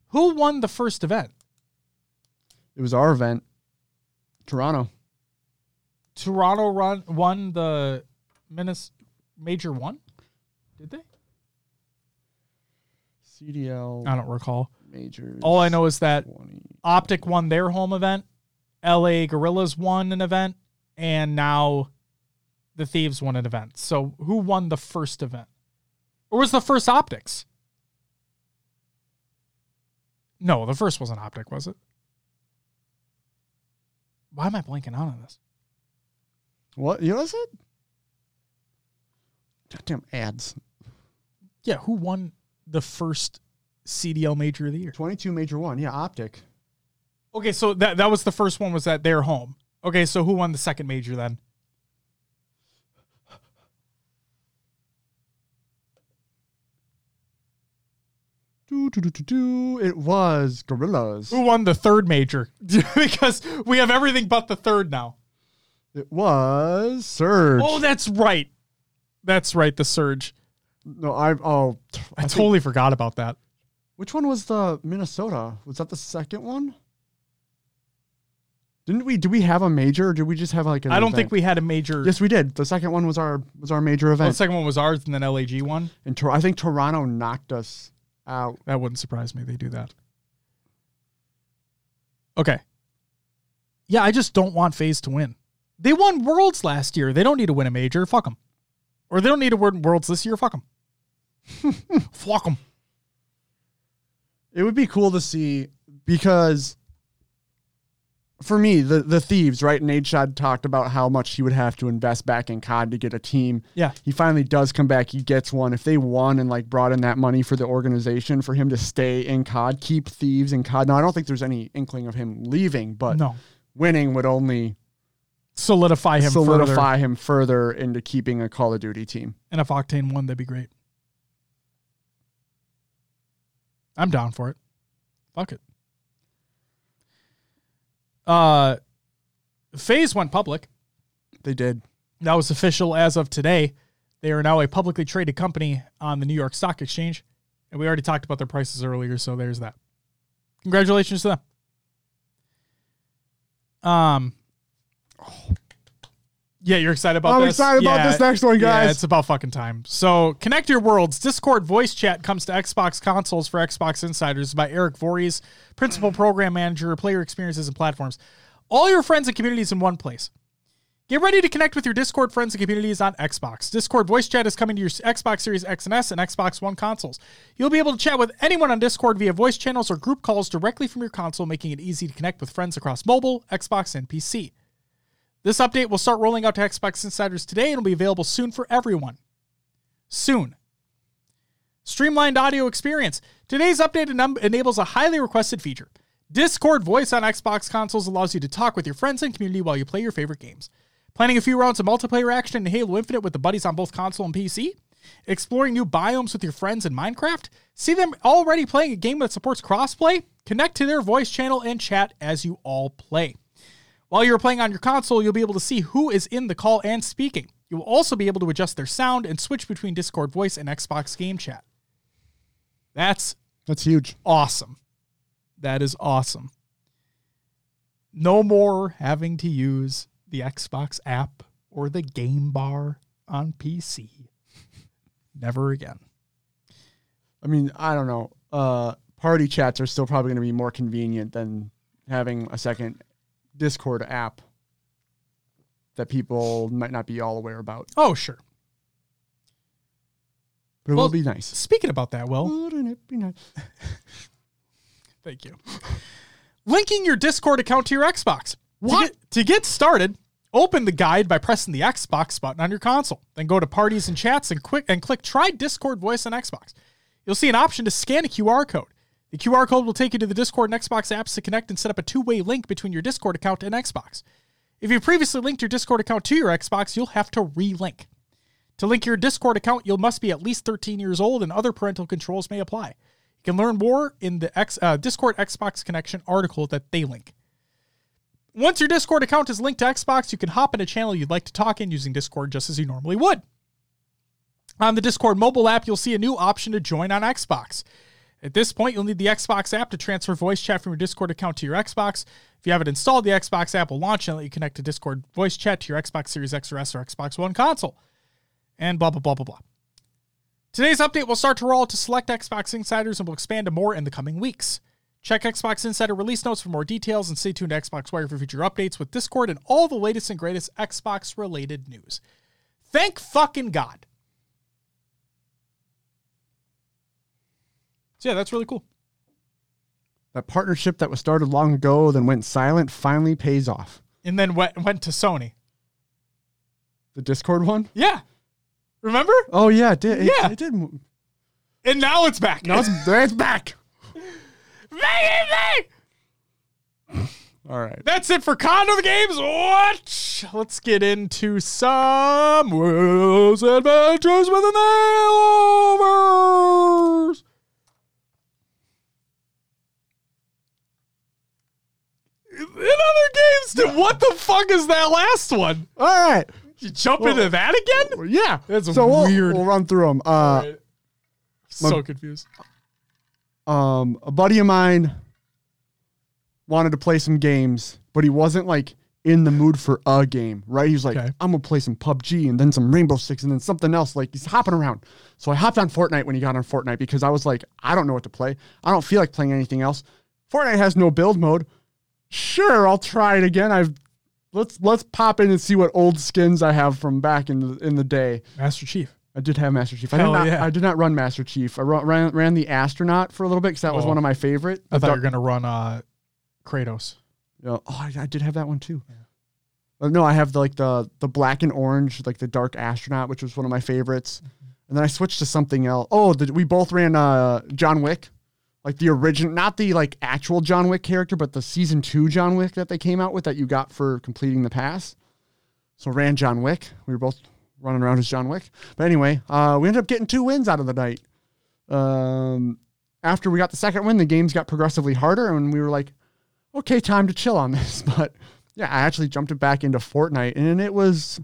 Who won the first event? It was our event. Toronto. Toronto run won the Minis Major one? Did they? CDL I don't recall. majors. All I know is that 20. Optic won their home event, LA Gorillas won an event, and now the Thieves won an event. So who won the first event? Or was the first Optics? No, the first wasn't Optic, was it? Why am I blanking out on this? What yeah, was it? Goddamn ads. Yeah, who won the first CDL major of the year? 22 major one. Yeah, Optic. Okay, so that that was the first one was at their home. Okay, so who won the second major then? Do, do, do, do, do. It was Gorillas. Who won the third major? because we have everything but the third now. It was Surge. Oh, that's right. That's right, the surge. No, I oh I, think- totally forgot about that. Which one was the Minnesota? Was that the second one? Didn't we? Do we have a major? or did we just have like? An I don't think we had a major. Yes, we did. The second one was our was our major Well, the event. second one was ours, and then LAG one. and Tor- I think Toronto knocked us out. That wouldn't surprise me. They do that. Okay. Yeah, I just don't want FaZe to win. They won Worlds last year. They don't need to win a major. Fuck them. Or they don't need to win Worlds this year. Fuck them. Fuck them. It would be cool to see because for me, the the thieves, right? And Nadeshot talked about how much he would have to invest back in COD to get a team. Yeah. He finally does come back. He gets one. If they won and like brought in that money for the organization for him to stay in COD, keep thieves in COD. Now I don't think there's any inkling of him leaving, but No. winning would only Solidify him solidify further. him further into keeping a Call of Duty team. And if Octane won, that'd be great. I'm down for it. Fuck it. Uh, FaZe went public. They did. That was official as of today. They are now a publicly traded company on the New York Stock Exchange. And we already talked about their prices earlier, so there's that. Congratulations to them. Um Yeah, you're excited about this. I'm this? excited about Yeah. this next one, guys. Yeah, it's about fucking time. So, Connect Your Worlds Discord voice chat comes to Xbox consoles for Xbox Insiders by Eric Voorhees, Principal Program Manager, Player Experiences and Platforms. All your friends and communities in one place. Get ready to connect with your Discord friends and communities on Xbox. Discord voice chat is coming to your Xbox Series X and S and Xbox One consoles. You'll be able to chat with anyone on Discord via voice channels or group calls directly from your console, making it easy to connect with friends across mobile, Xbox, and PC. This update will start rolling out to Xbox Insiders today and will be available soon for everyone. Soon. Streamlined audio experience. Today's update enables a highly requested feature. Discord voice on Xbox consoles allows you to talk with your friends and community while you play your favorite games. Planning a few rounds of multiplayer action in Halo Infinite with the buddies on both console and PC? Exploring new biomes with your friends in Minecraft? See them already playing a game that supports crossplay? Connect to their voice channel and chat as you all play. While you're playing on your console, you'll be able to see who is in the call and speaking. You will also be able to adjust their sound and switch between Discord voice and Xbox game chat. That's That's huge. awesome. That is awesome. No more having to use the Xbox app or the game bar on PC. Never again. I mean, I don't know. Uh, party chats are still probably going to be more convenient than having a second Discord app that people might not be all aware about. Oh, sure. But it Well- will be nice. Speaking about that, Will, Wouldn't it be nice? Thank you. Linking your Discord account to your Xbox. What? To get, to get started, open the guide by pressing the Xbox button on your console. Then go to Parties and Chats and quick and click Try Discord Voice on Xbox. You'll see an option to scan a QR code. The QR code will take you to the Discord and Xbox apps to connect and set up a two-way link between your Discord account and Xbox. If you previously linked your Discord account to your Xbox, you'll have to re-link. To link your Discord account, you must be at least 13 years old and other parental controls may apply. You can learn more in the X, uh, Discord Xbox connection article that they link. Once your Discord account is linked to Xbox, you can hop in a channel you'd like to talk in using Discord just as you normally would. On the Discord mobile app, you'll see a new option to join on Xbox. At this point, you'll need the Xbox app to transfer voice chat from your Discord account to your Xbox. If you haven't installed the Xbox app, will launch and let you connect to Discord voice chat to your Xbox Series X or S or Xbox One console. And blah, blah, blah, blah, blah. Today's update will start to roll out to select Xbox insiders and will expand to more in the coming weeks. Check Xbox Insider release notes for more details and stay tuned to Xbox Wire for future updates with Discord and all the latest and greatest Xbox related news. Thank fucking God. Yeah, that's really cool. That partnership that was started long ago, then went silent, finally pays off. And then went went to Sony. The Discord one? Yeah. Remember? Oh yeah, it did. It, Yeah. it did. And now it's back. Now it's, it's back. Back, back. All right. That's it for Condo the Games. Watch. Let's get into some Will's Adventures with the Nailovers. In other games, dude, what the fuck is that last one? All right. You jump into that again? Well, yeah. That's so we'll- weird. We'll, run through them. Uh, Right. So confused. um, a buddy of mine wanted to play some games, but he wasn't like in the mood for a game, right? He was like, Okay. I'm gonna play some PUBG and then some Rainbow Six and then something else. Like he's hopping around. So I hopped on Fortnite when he got on Fortnite because I was like, I don't know what to play. I don't feel like playing anything else. Fortnite has no build mode. Sure, I'll try it again. I've let's let's pop in and see what old skins I have from back in the in the day. Master Chief. I did have Master Chief. I Hell did not. yeah. I did not run Master Chief. I ran ran, the astronaut for a little bit because that was Oh. one of my favorite. I thought you were going to run uh, Kratos. Yeah. Oh, I, I did have that one too. Uh, no, I have the, like the the black and orange, like the dark astronaut, which was one of my favorites. And then I switched to something else. Oh, the, we both ran uh, John Wick, like the original, not the like actual John Wick character, but the season two John Wick that they came out with that you got for completing the pass. So ran John Wick. We were both running around as John Wick. But anyway, uh, we ended up getting two wins out of the night. Um, after we got the second win, the games got progressively harder, and we were like, okay, time to chill on this. But yeah, I actually jumped it back into Fortnite, and it was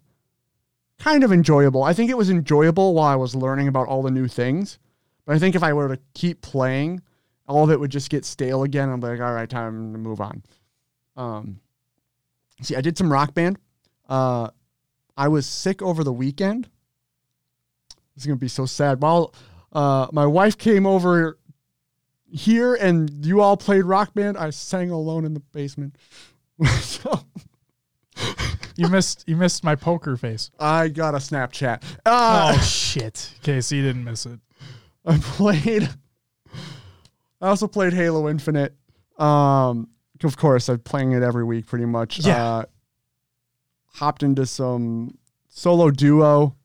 kind of enjoyable. I think it was enjoyable while I was learning about all the new things. But I think if I were to keep playing, all of it would just get stale again. I'm like, all right, time to move on. Um, see, I did some rock band. Uh, I was sick over the weekend. This is gonna be so sad. While uh, my wife came over here and you all played rock band, I sang alone in the basement. so You missed you missed my poker face. I got a Snapchat. Uh, oh shit. Okay, so you didn't miss it. I played. I also played Halo Infinite. Um, of course, I'm playing it every week, pretty much. Yeah. Uh, hopped into some solo duo.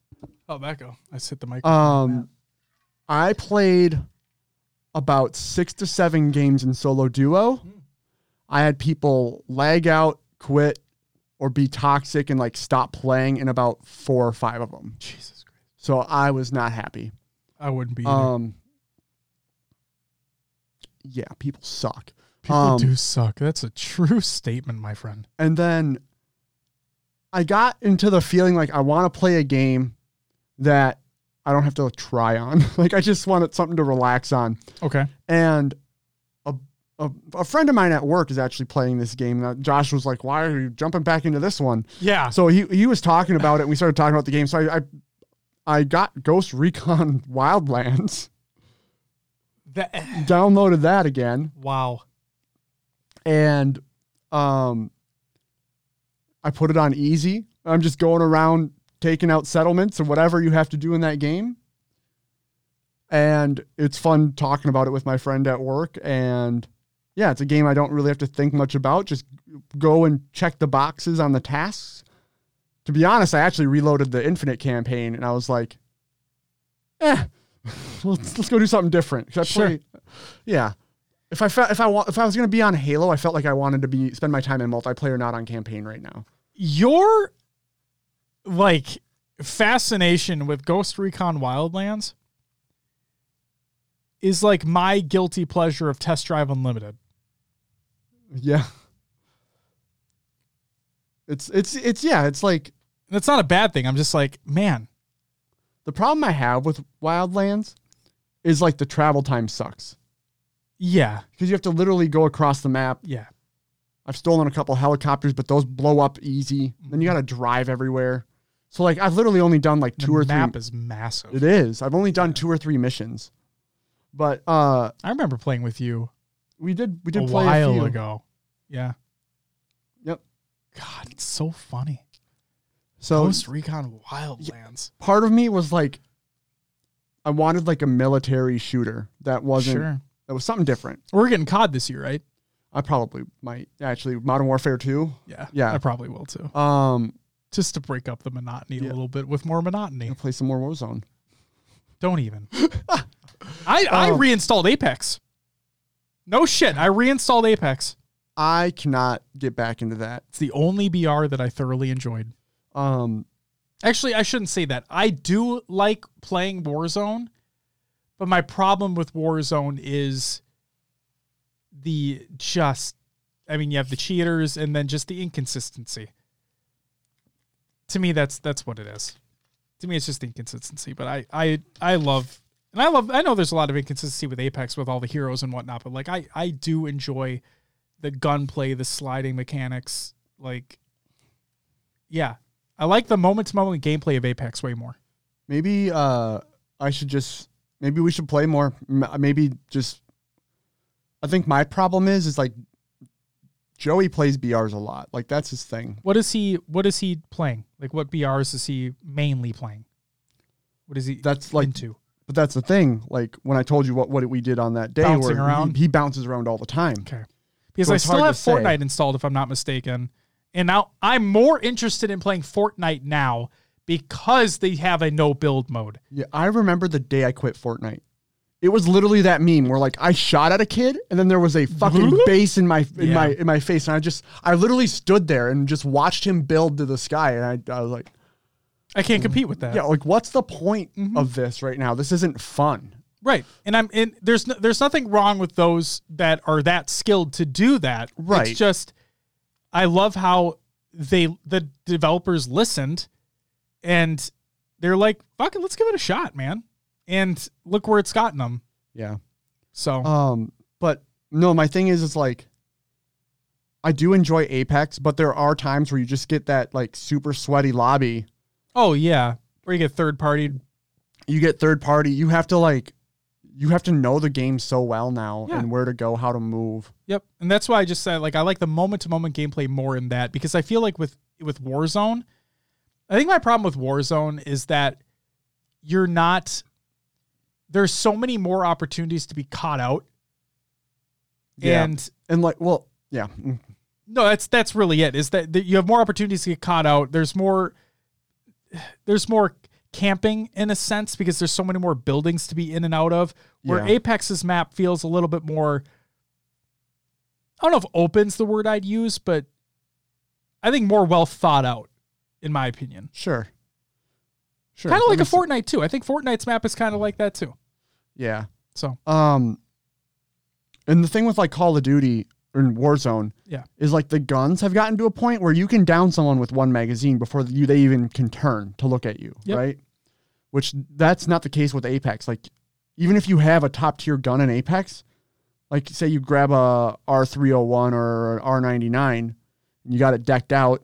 Oh, that. I hit the mic. Um, I played about six to seven games in solo duo. I had people lag out, quit, or be toxic and like stop playing in about four or five of them. Jesus Christ. So I was not happy. I wouldn't be. either. Um, yeah, people suck. People um, do suck. That's a true statement, my friend. And then I got into the feeling like I want to play a game that I don't have to try on. like I just wanted something to relax on. Okay. And a, a, a friend of mine at work is actually playing this game. Josh was like, "Why are you jumping back into this one?" Yeah. So he he was talking about it. and We started talking about the game. So I I, I got Ghost Recon Wildlands, That, downloaded that again. wow. and um I put it on easy. I'm just going around taking out settlements or whatever you have to do in that game. And it's fun talking about it with my friend at work and yeah, it's a game I don't really have to think much about. Just go and check the boxes on the tasks. To be honest, I actually reloaded the Infinite campaign and I was like, eh, let's, let's go do something different. I Sure. play, yeah. If I felt if I want if I was gonna be on Halo, I felt like I wanted to be spend my time in multiplayer, not on campaign right now. Your like fascination with Ghost Recon Wildlands is like my guilty pleasure of Test Drive Unlimited. Yeah. It's it's it's yeah, it's like it's not a bad thing. I'm just like, man, the problem I have with Wildlands is like the travel time sucks. yeah, Because you have to literally go across the map. yeah. I've stolen a couple helicopters, but those blow up easy. Then you gotta drive everywhere. So like I've literally only done like two the or map three is massive. It is. I've only done two or three missions. But uh I remember playing with you we did we a did play while a few. ago. Yeah. Yep. God, it's so funny. So Ghost Recon Wildlands. part of me was like I wanted like a military shooter that wasn't Sure. that was something different. We're getting COD this year, right? I probably might actually Modern Warfare 2. Yeah. Yeah. I probably will too. Um Just to break up the monotony Yeah. a little bit with more monotony. I'll play some more Warzone. Don't even. I, I Um, reinstalled Apex. No shit. I reinstalled Apex. I cannot get back into that. It's the only BR that I thoroughly enjoyed. Um Actually, I shouldn't say that. I do like playing Warzone, but my problem with Warzone is the just I mean, you have the cheaters and then just the inconsistency. To me that's that's what it is. To me it's just inconsistency, but I I I love and I love I know there's a lot of inconsistency with Apex with all the heroes and whatnot, but like I I do enjoy the gunplay, the sliding mechanics, like yeah, I like the moment to moment gameplay of Apex way more. maybe uh I should just maybe we should play more maybe just I think my problem is is like Joey plays BRs a lot. Like that's his thing. What is he? What is he playing? Like, what BRs is he mainly playing? What is he That's like into? But that's the thing. Like when I told you what, what we did on that day, Bouncing where around? He, he bounces around all the time. Okay, because So I still have to say. Fortnite installed if I'm not mistaken. And now I'm more interested in playing Fortnite now because they have a no build mode. Yeah, I remember the day I quit Fortnite. It was literally that meme where like I shot at a kid and then there was a fucking base in my in Yeah. my in my face and I just I literally stood there and just watched him build to the sky and I, I was like, I can't compete with that. yeah, like what's the point Mm-hmm. of this right now? This isn't fun. Right. And I'm and there's no, there's nothing wrong with those that are that skilled to do that. Right. It's just I love how they the developers listened and they're like, fuck it, let's give it a shot, man. And look where it's gotten them. Yeah. So Um, but no, my thing is, it's like I do enjoy Apex, but there are times where you just get that like super sweaty lobby. Oh yeah. Where you get third party. You get third party. You have to like, you have to know the game so well now Yeah. and where to go, how to move. Yep. And that's why I just said like I like the moment to moment gameplay more in that because I feel like with with Warzone, I think my problem with Warzone is that you're not there's so many more opportunities to be caught out. Yeah. And And like, well, yeah, mm, no, that's that's really it. Is that, that you have more opportunities to get caught out. There's more there's more camping in a sense because there's so many more buildings to be in and out of. Where Yeah. Apex's map feels a little bit more I don't know if open's the word I'd use, but I think more well thought out, in my opinion. sure, sure. Kind of like a. Fortnite too. I think Fortnite's map is kind of like that too. Yeah. So Um, and the thing with like Call of Duty and Warzone, Yeah. is like the guns have gotten to a point where you can down someone with one magazine before you they even can turn to look at you, Yep. right? Which that's not the case with Apex. Like, even if you have a top tier gun in Apex, like say you grab a R three hundred one or an R ninety nine, and you got it decked out,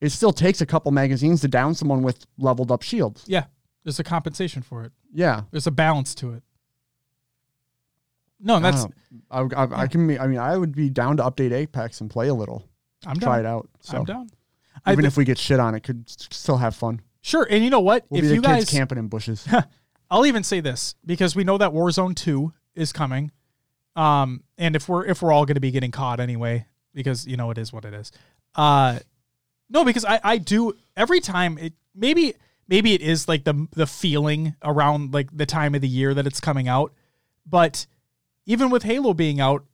it still takes a couple magazines to down someone with leveled up shields. yeah, there's a compensation for it. Yeah, There's a balance to it. No, that's I. I, I, I can. be- I mean, I would be down to update Apex and play a little, I'm try down. it out. So I'm down. I even thi- if we get shit on it, could s- still have fun. Sure, and you know what? We'll if be you the guys, kids camping in bushes. I'll even say this because we know that Warzone Two is coming, um, and if we're if we're all going to be getting caught anyway, because you know it is what it is. Uh, no, because I I do every time it maybe maybe it is like the the feeling around like the time of the year that it's coming out, but even with Halo being out,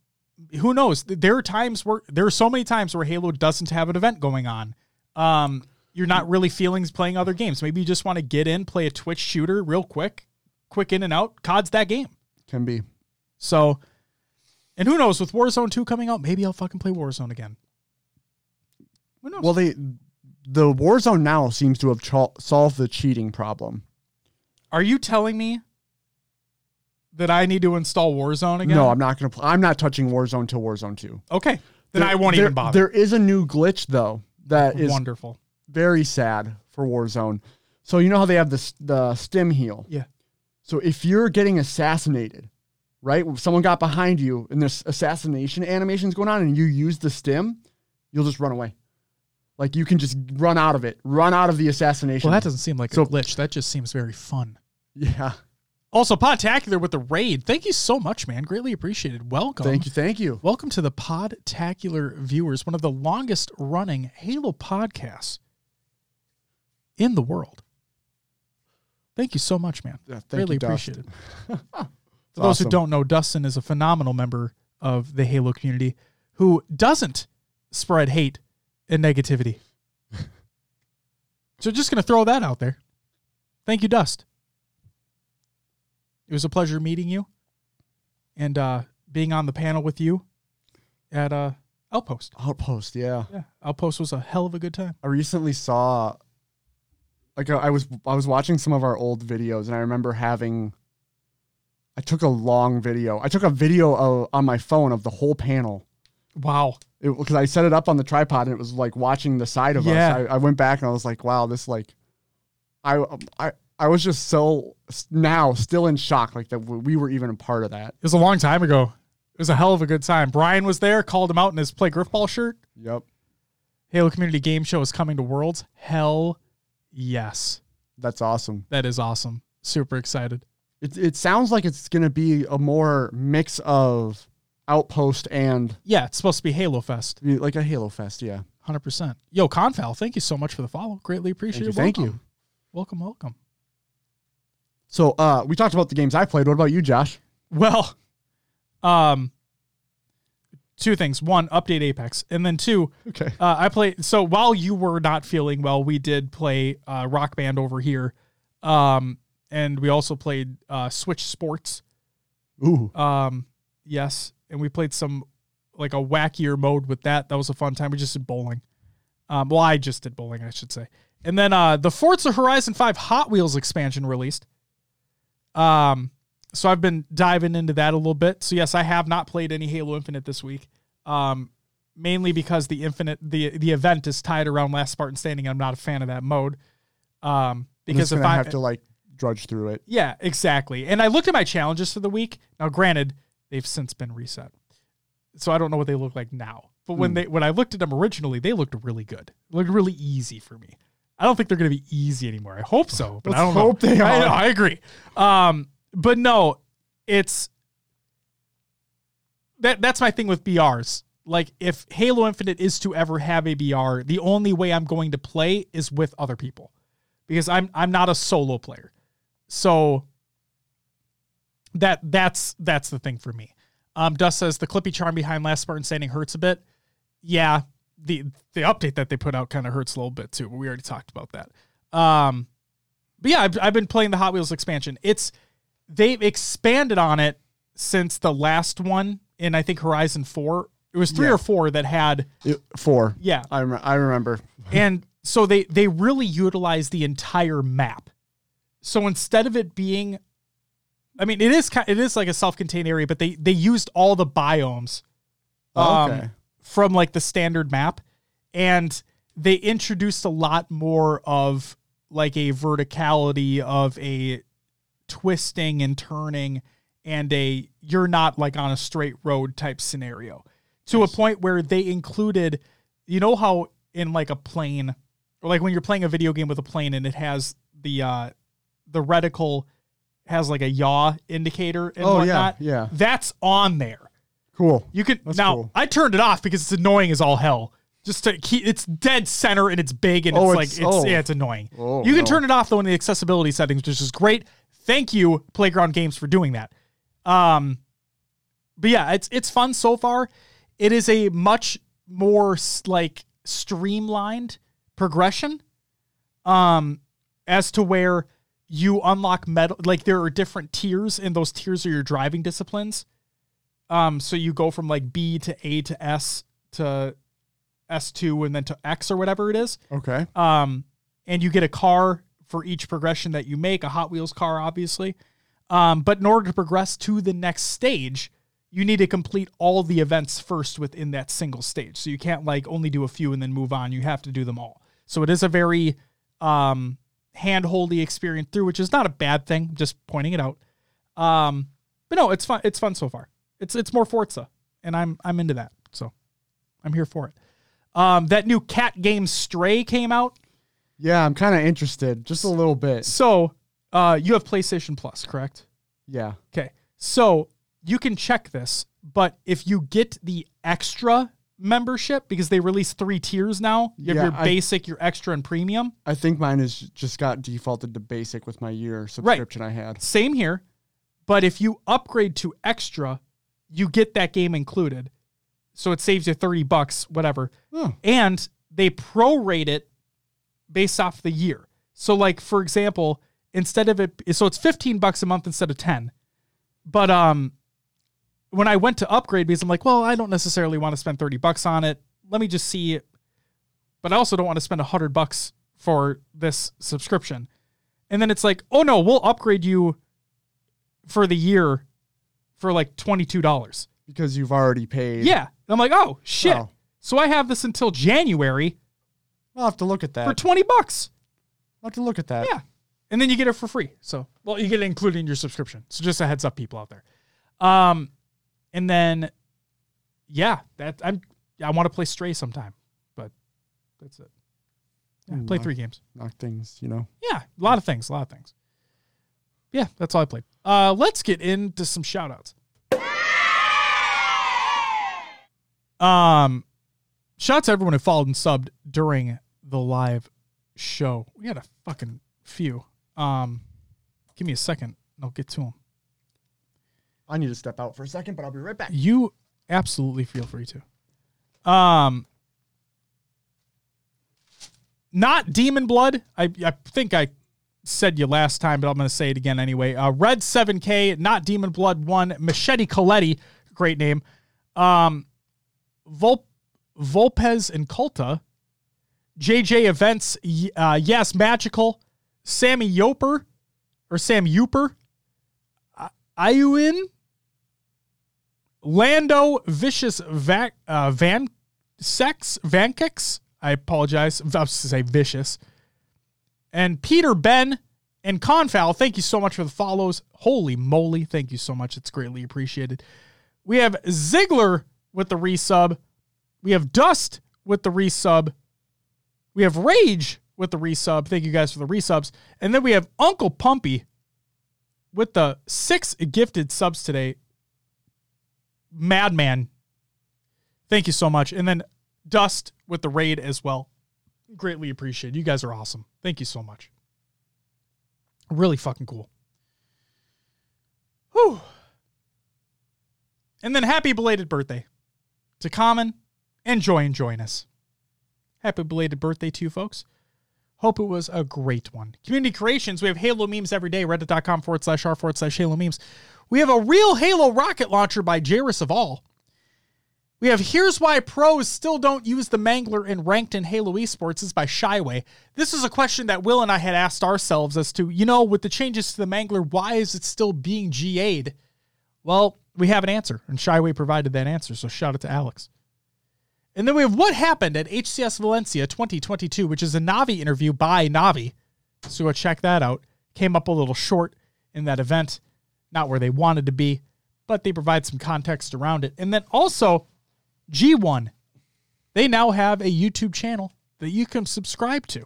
who knows? There are times where there are so many times where Halo doesn't have an event going on. Um, you're not really feeling playing other games. Maybe you just want to get in, play a Twitch shooter real quick, quick in and out. COD's that game. Can be. So, and who knows? With Warzone 2 coming out, maybe I'll fucking play Warzone again. Who knows? Well, they the Warzone now seems to have cho- solved the cheating problem. are you telling me that I need to install Warzone again? No, I'm not gonna. Pl- I'm not touching Warzone till Warzone two. Okay, then There- I won't there- even bother. There is a new glitch though that is Wonderful. very sad for Warzone. So you know how they have the the stim heal. Yeah. So if you're getting assassinated, right? If Someone got behind you and this assassination animation's going on, and you use the stim, you'll just run away. Like you can just run out of it, run out of the assassination. Well, that doesn't seem like So- a glitch. That just seems very fun. yeah. Also, Podtacular with the raid. Thank you so much, man. Greatly appreciated. Welcome. Thank you, thank you. Welcome to the Podtacular viewers, one of the longest running Halo podcasts in the world. Thank you so much, man. Yeah, thank really you, appreciate it. For those who don't know, Dustin is a phenomenal member of the Halo community who doesn't spread hate and negativity. so just going to throw that out there. Thank you, Dust. It was a pleasure meeting you and uh, being on the panel with you at uh, Outpost. Outpost, yeah. Yeah, Outpost was a hell of a good time. I recently saw like I was I was watching some of our old videos and I remember having I took a long video. I took a video of, on my phone of the whole panel Wow. because I set it up on the tripod and it was like watching the side of Yeah. us. I, I went back and I was like, wow, this like I I I was just so now still in shock like that we were even a part of that. It was a long time ago. It was a hell of a good time. Brian was there, called him out in his play Grifball shirt. Yep. Halo Community Game Show is coming to Worlds. Hell yes. That's awesome. That is awesome. Super excited. It it sounds like it's gonna be a more mix of Outpost and Yeah, it's supposed to be Halo Fest. like a Halo Fest. Yeah. Hundred percent. Yo, Confal, thank you so much for the follow. Greatly appreciate it. thank Welcome. you. Welcome, welcome. So uh, we talked about the games I played. What about you, Josh? Well, um, two things. One, update Apex, and then two, Okay. uh, I played. So while you were not feeling well, we did play uh, Rock Band over here, um, and we also played uh, Switch Sports. Ooh. Um, yes, and we played some like a wackier mode with that. That was a fun time. We just did bowling. Um, well, I just did bowling, I should say. And then uh, the Forza Horizon 5 Hot Wheels expansion released. Um, so I've been diving into that a little bit. So yes, I have not played any Halo Infinite this week. Um, mainly because the Infinite the the event is tied around Last Spartan Standing. I'm not a fan of that mode. Um, because if I have to like drudge through it. yeah, exactly. And I looked at my challenges for the week. Now, granted, they've since been reset, so I don't know what they look like now. But when Hmm. they when I looked at them originally, they looked really good. Looked really easy for me. I don't think they're going to be easy anymore. I hope so, but I Let's don't hope know. they I, are. I agree. Um, but no, it's that that's my thing with BRs. Like if Halo Infinite is to ever have a BR, the only way I'm going to play is with other people. Because I'm I'm not a solo player. So that that's that's the thing for me. Um Dust says the clippy charm behind Last Spartan Standing hurts a bit. Yeah, the the update that they put out kind of hurts a little bit too, but we already talked about that. Um but yeah, I've, I've been playing the Hot Wheels expansion. It's they've expanded on it since the last one in I think Horizon 4. It was 3 Yeah. or 4 that had It- four. yeah. I, rem- I remember. And so they they really utilize the entire map. So instead of it being I mean it is ki- it is like a self-contained area, but they they used all the biomes um, okay. From like the standard map and they introduced a lot more of like a verticality of a twisting and turning and a you're not like on a straight road type scenario. To a point where they included you know how in like a plane or like when you're playing a video game with a plane and it has the uh the reticle has like a yaw indicator and Oh, yeah, yeah. that's on there Cool. you can That's now. cool. I turned it off because it's annoying as all hell. Just to keep, it's dead center and it's big and Oh, it's like it's- it's oh. yeah, it's annoying. Oh, you can no. turn it off though in the accessibility settings, which is great. Thank you, Playground Games, for doing that. Um, but yeah, it's it's fun so far. It is a much more s- like streamlined progression. Um, as to where you unlock metal, like there are different tiers, and those tiers are your driving disciplines. Um, so you go from like B to A to S to S2 and then to X or whatever it is. Okay. Um, and you get a car for each progression that you make, a Hot Wheels car, obviously. Um, but in order to progress to the next stage, you need to complete all the events first within that single stage. So you can't like only do a few and then move on. You have to do them all. So it is a very um hand-holdy experience through, which is not a bad thing. Just pointing it out. Um, but no, it's fun. It's fun so far. It's it's more Forza, and I'm I'm into that. So I'm here for it. Um, that new cat game Stray came out. Yeah, I'm kind of interested, just a little bit. So uh, you have PlayStation Plus, correct? Yeah. Okay. So you can check this, but if you get the extra membership, because they release three tiers now, you have Yeah, your I- basic, your extra, and premium. I think mine is just got defaulted to basic with my year subscription I had. Same here. But if you upgrade to extra, you get that game included. So it saves you 30 bucks, whatever. Oh. And they prorate it based off the year. So like for example, instead of it so it's 15 bucks a month instead of 10. But um when I went to upgrade because I'm like, well, I don't necessarily want to spend 30 bucks on it. Let me just see. But I also don't want to spend 100 bucks for this subscription. And then it's like, "Oh no, we'll upgrade you for the year for like $22." Because you've already paid. Yeah. I'm like, "Oh, shit." Oh. So I have this until January I'll have to look at that. for 20 bucks. I'll have to look at that. Yeah. And then you get it for free. So, well, you get it included in your subscription. So just a heads up, people out there. Um, and then, yeah, that I'm, I want to play Stray sometime, but that's it. Yeah, play I- three games. Knock things, you know. Yeah, a lot of things, a lot of things. Yeah, that's all I played. Uh, let's get into some shout outs. Um, shout out to everyone who followed and subbed during the live show. We had a fucking few. Um, give me a second. and I'll get to them. I need to step out for a second, but I'll be right back. You absolutely feel free to. Um, not demon blood. I I think I said you last time, but I'm going to say it again anyway. Uh, Red 7K, not demon blood one. Machete Coletti, great name. Um, Vol- Volpez and Culta. JJ Events, uh, yes, magical. Sammy Yoper or Sam Youper. I- Iuin. Lando Vicious Va- uh, Van Sex Vankex. I apologize. I was to say vicious. And Peter Ben and Confowl, thank you so much for the follows. Holy moly, thank you so much. It's greatly appreciated. We have Ziggler with the resub. We have Dust with the resub. We have Rage with the resub. Thank you guys for the resubs. And then we have Uncle Pumpy with the six gifted subs today. Madman. Thank you so much. And then Dust with the raid as well. Greatly appreciated. You guys are awesome. Thank you so much. Really fucking cool. Whew. And then happy belated birthday to Common and Joy and join us. Happy belated birthday to you folks. Hope it was a great one. Community creations, we have Halo memes every day, reddit.com forward slash r forward slash Halo memes. We have a real Halo rocket launcher by Jairus of All. We have Here's Why Pros Still Don't Use the Mangler in Ranked in Halo Esports is by Shyway. This is a question that Will and I had asked ourselves as to, you know, with the changes to the Mangler, why is it still being GA'd? Well, we have an answer, and Shyway provided that answer, so shout out to Alex. And then we have What Happened at HCS Valencia 2022, which is a Navi interview by Navi. So go check that out. Came up a little short in that event, not where they wanted to be, but they provide some context around it. And then also, G1, they now have a YouTube channel that you can subscribe to,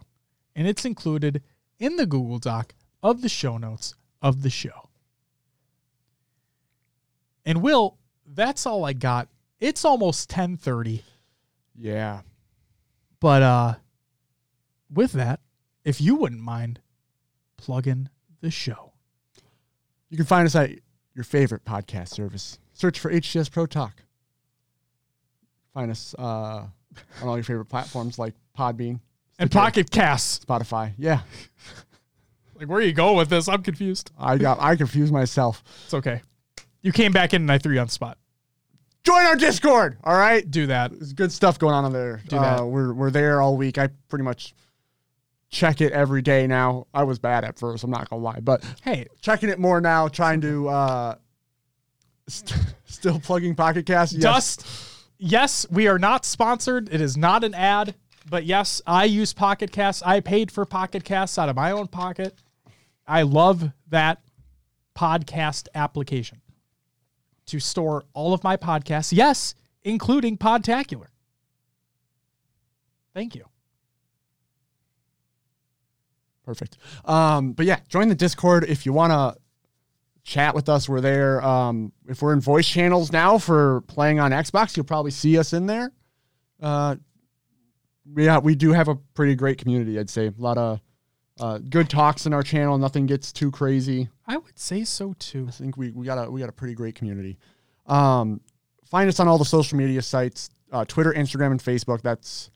and it's included in the Google Doc of the show notes of the show. And Will, that's all I got. It's almost 10:30. Yeah. But uh with that, if you wouldn't mind plugging the show. You can find us at your favorite podcast service. Search for HCS Pro Talk. Find us uh, on all your favorite platforms like Podbean, And Stitcher, Pocket Cast. Spotify. Yeah, Like where are you going with this? I'm confused. I got I confused myself. It's okay. You came back in and I threw you on the spot. Join our Discord. All right, Do that. there's good stuff going on in there. Do that. Uh, we're we're there all week. I pretty much check it every day now. I was bad at first. I'm not gonna lie, but Hey, checking it more now. Trying to uh, st- still plugging Pocket Cast. Yes. Dust. Yes, we are not sponsored. It is not an ad, but yes, I use Pocket Casts. I paid for Pocket Casts out of my own pocket. I love that podcast application to store all of my podcasts. Yes, including Podtacular. Thank you. Perfect. Um, but yeah, join the Discord if you want to chat with us. We're there. Um, if we're in voice channels now for playing on Xbox, you'll probably see us in there. Uh, yeah, we do have a pretty great community. I'd say a lot of uh, good talks in our channel. Nothing gets too crazy. I would say so too. I think we, we got a we got a pretty great community. Um, find us on all the social media sites: uh, Twitter, Instagram, and Facebook. That's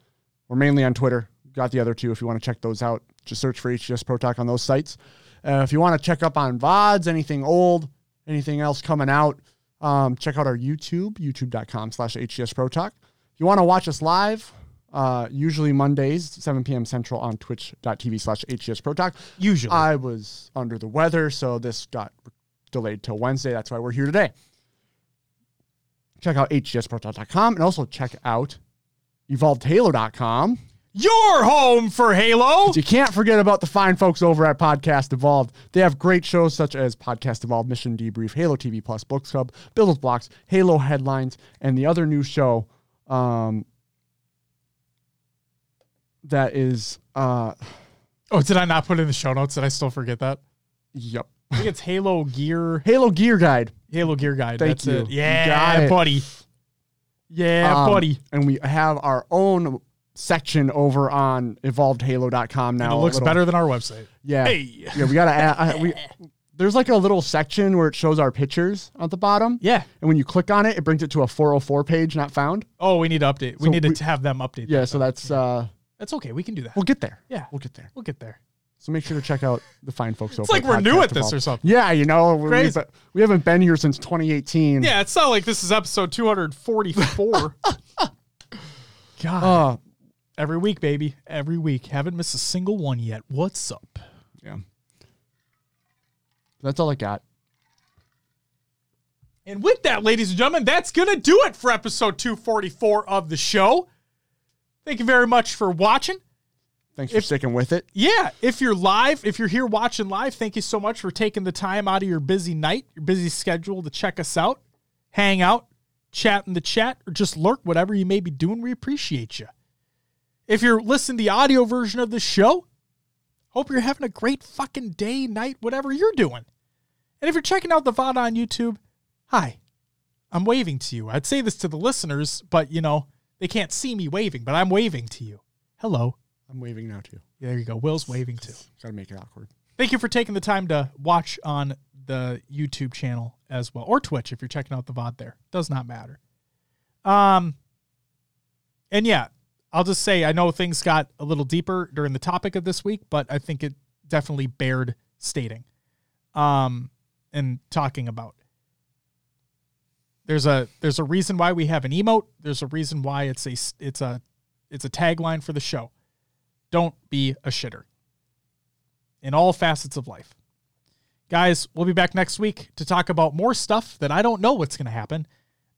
we're mainly on Twitter. Got the other two if you want to check those out. Just search for HCS Pro Talk on those sites. Uh, if you want to check up on VODs, anything old, anything else coming out, um, check out our YouTube, youtube.com slash HCS Pro Talk. If you want to watch us live, uh, usually Mondays, 7 p.m. Central on twitch.tv slash HCS Pro Talk. Usually. I was under the weather, so this got delayed till Wednesday. That's why we're here today. Check out hcsprotalk.com and also check out evolvedhalo.com. Your home for Halo. You can't forget about the fine folks over at Podcast Evolved. They have great shows such as Podcast Evolved, Mission Debrief, Halo TV Plus, Books Club, Build Blocks, Halo Headlines, and the other new show um, that is, uh, Oh, did I not put it in the show notes? Did I still forget that? yep, I think it's Halo Gear. Halo Gear Guide. Halo Gear Guide. Thank That's you. it. You Yeah, it. buddy. Yeah, Um, buddy. And we have our own section over on evolvedhalo.com now. And it looks little- better than our website. Yeah. Hey. Yeah, we gotta add. I, we there's like a little section where it shows our pictures at the bottom. Yeah. And when you click on it, it brings it to a 404 page, not found. Oh, we need to update. We need we- to have them update. Yeah, that. so that's uh that's okay. We can do that. we'll get there. Yeah. We'll get there. We'll get there. So make sure to check out the fine folks over. It's like we're new at this Evolved. or something. Yeah, you know, we, Crazy. we, we haven't been here since 2018. Yeah, it's not like this is episode 244. God. Uh, Every week, baby. Every week. Haven't missed a single one yet. What's up? yeah. That's all I got. And with that, ladies and gentlemen, that's going to do it for episode 244 of the show. Thank you very much for watching. Thanks for sticking with it. Yeah, if you're live, if you're here watching live, thank you so much for taking the time out of your busy night, your busy schedule to check us out, hang out, chat in the chat, or just lurk, whatever you may be doing. We appreciate you. If you're listening to the audio version of the show, hope you're having a great fucking day, night, whatever you're doing. And if you're checking out the VOD on YouTube, hi, I'm waving to you. I'd say this to the listeners, but you know, they can't see me waving, but I'm waving to you. Hello. I'm waving now too. There you go. Will's waving too. Gotta make it awkward. Thank you for taking the time to watch on the YouTube channel as well, or Twitch if you're checking out the VOD there. Does not matter. Um, and yeah, I'll just say I know things got a little deeper during the topic of this week, but I think it definitely bared stating, um, and talking about. There's a there's a reason why we have an emote. There's a reason why it's a it's a it's a tagline for the show. Don't be a shitter in all facets of life. Guys, we'll be back next week to talk about more stuff that I don't know what's going to happen.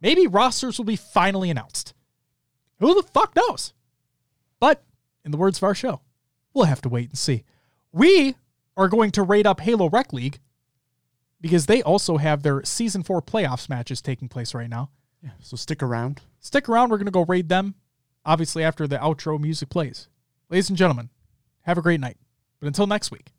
Maybe rosters will be finally announced. Who the fuck knows? But in the words of our show, we'll have to wait and see. We are going to rate up Halo Rec League because they also have their season four playoffs matches taking place right now. Yeah. So stick around. Stick around. We're going to go raid them, obviously, after the outro music plays. Ladies and gentlemen, have a great night. But until next week,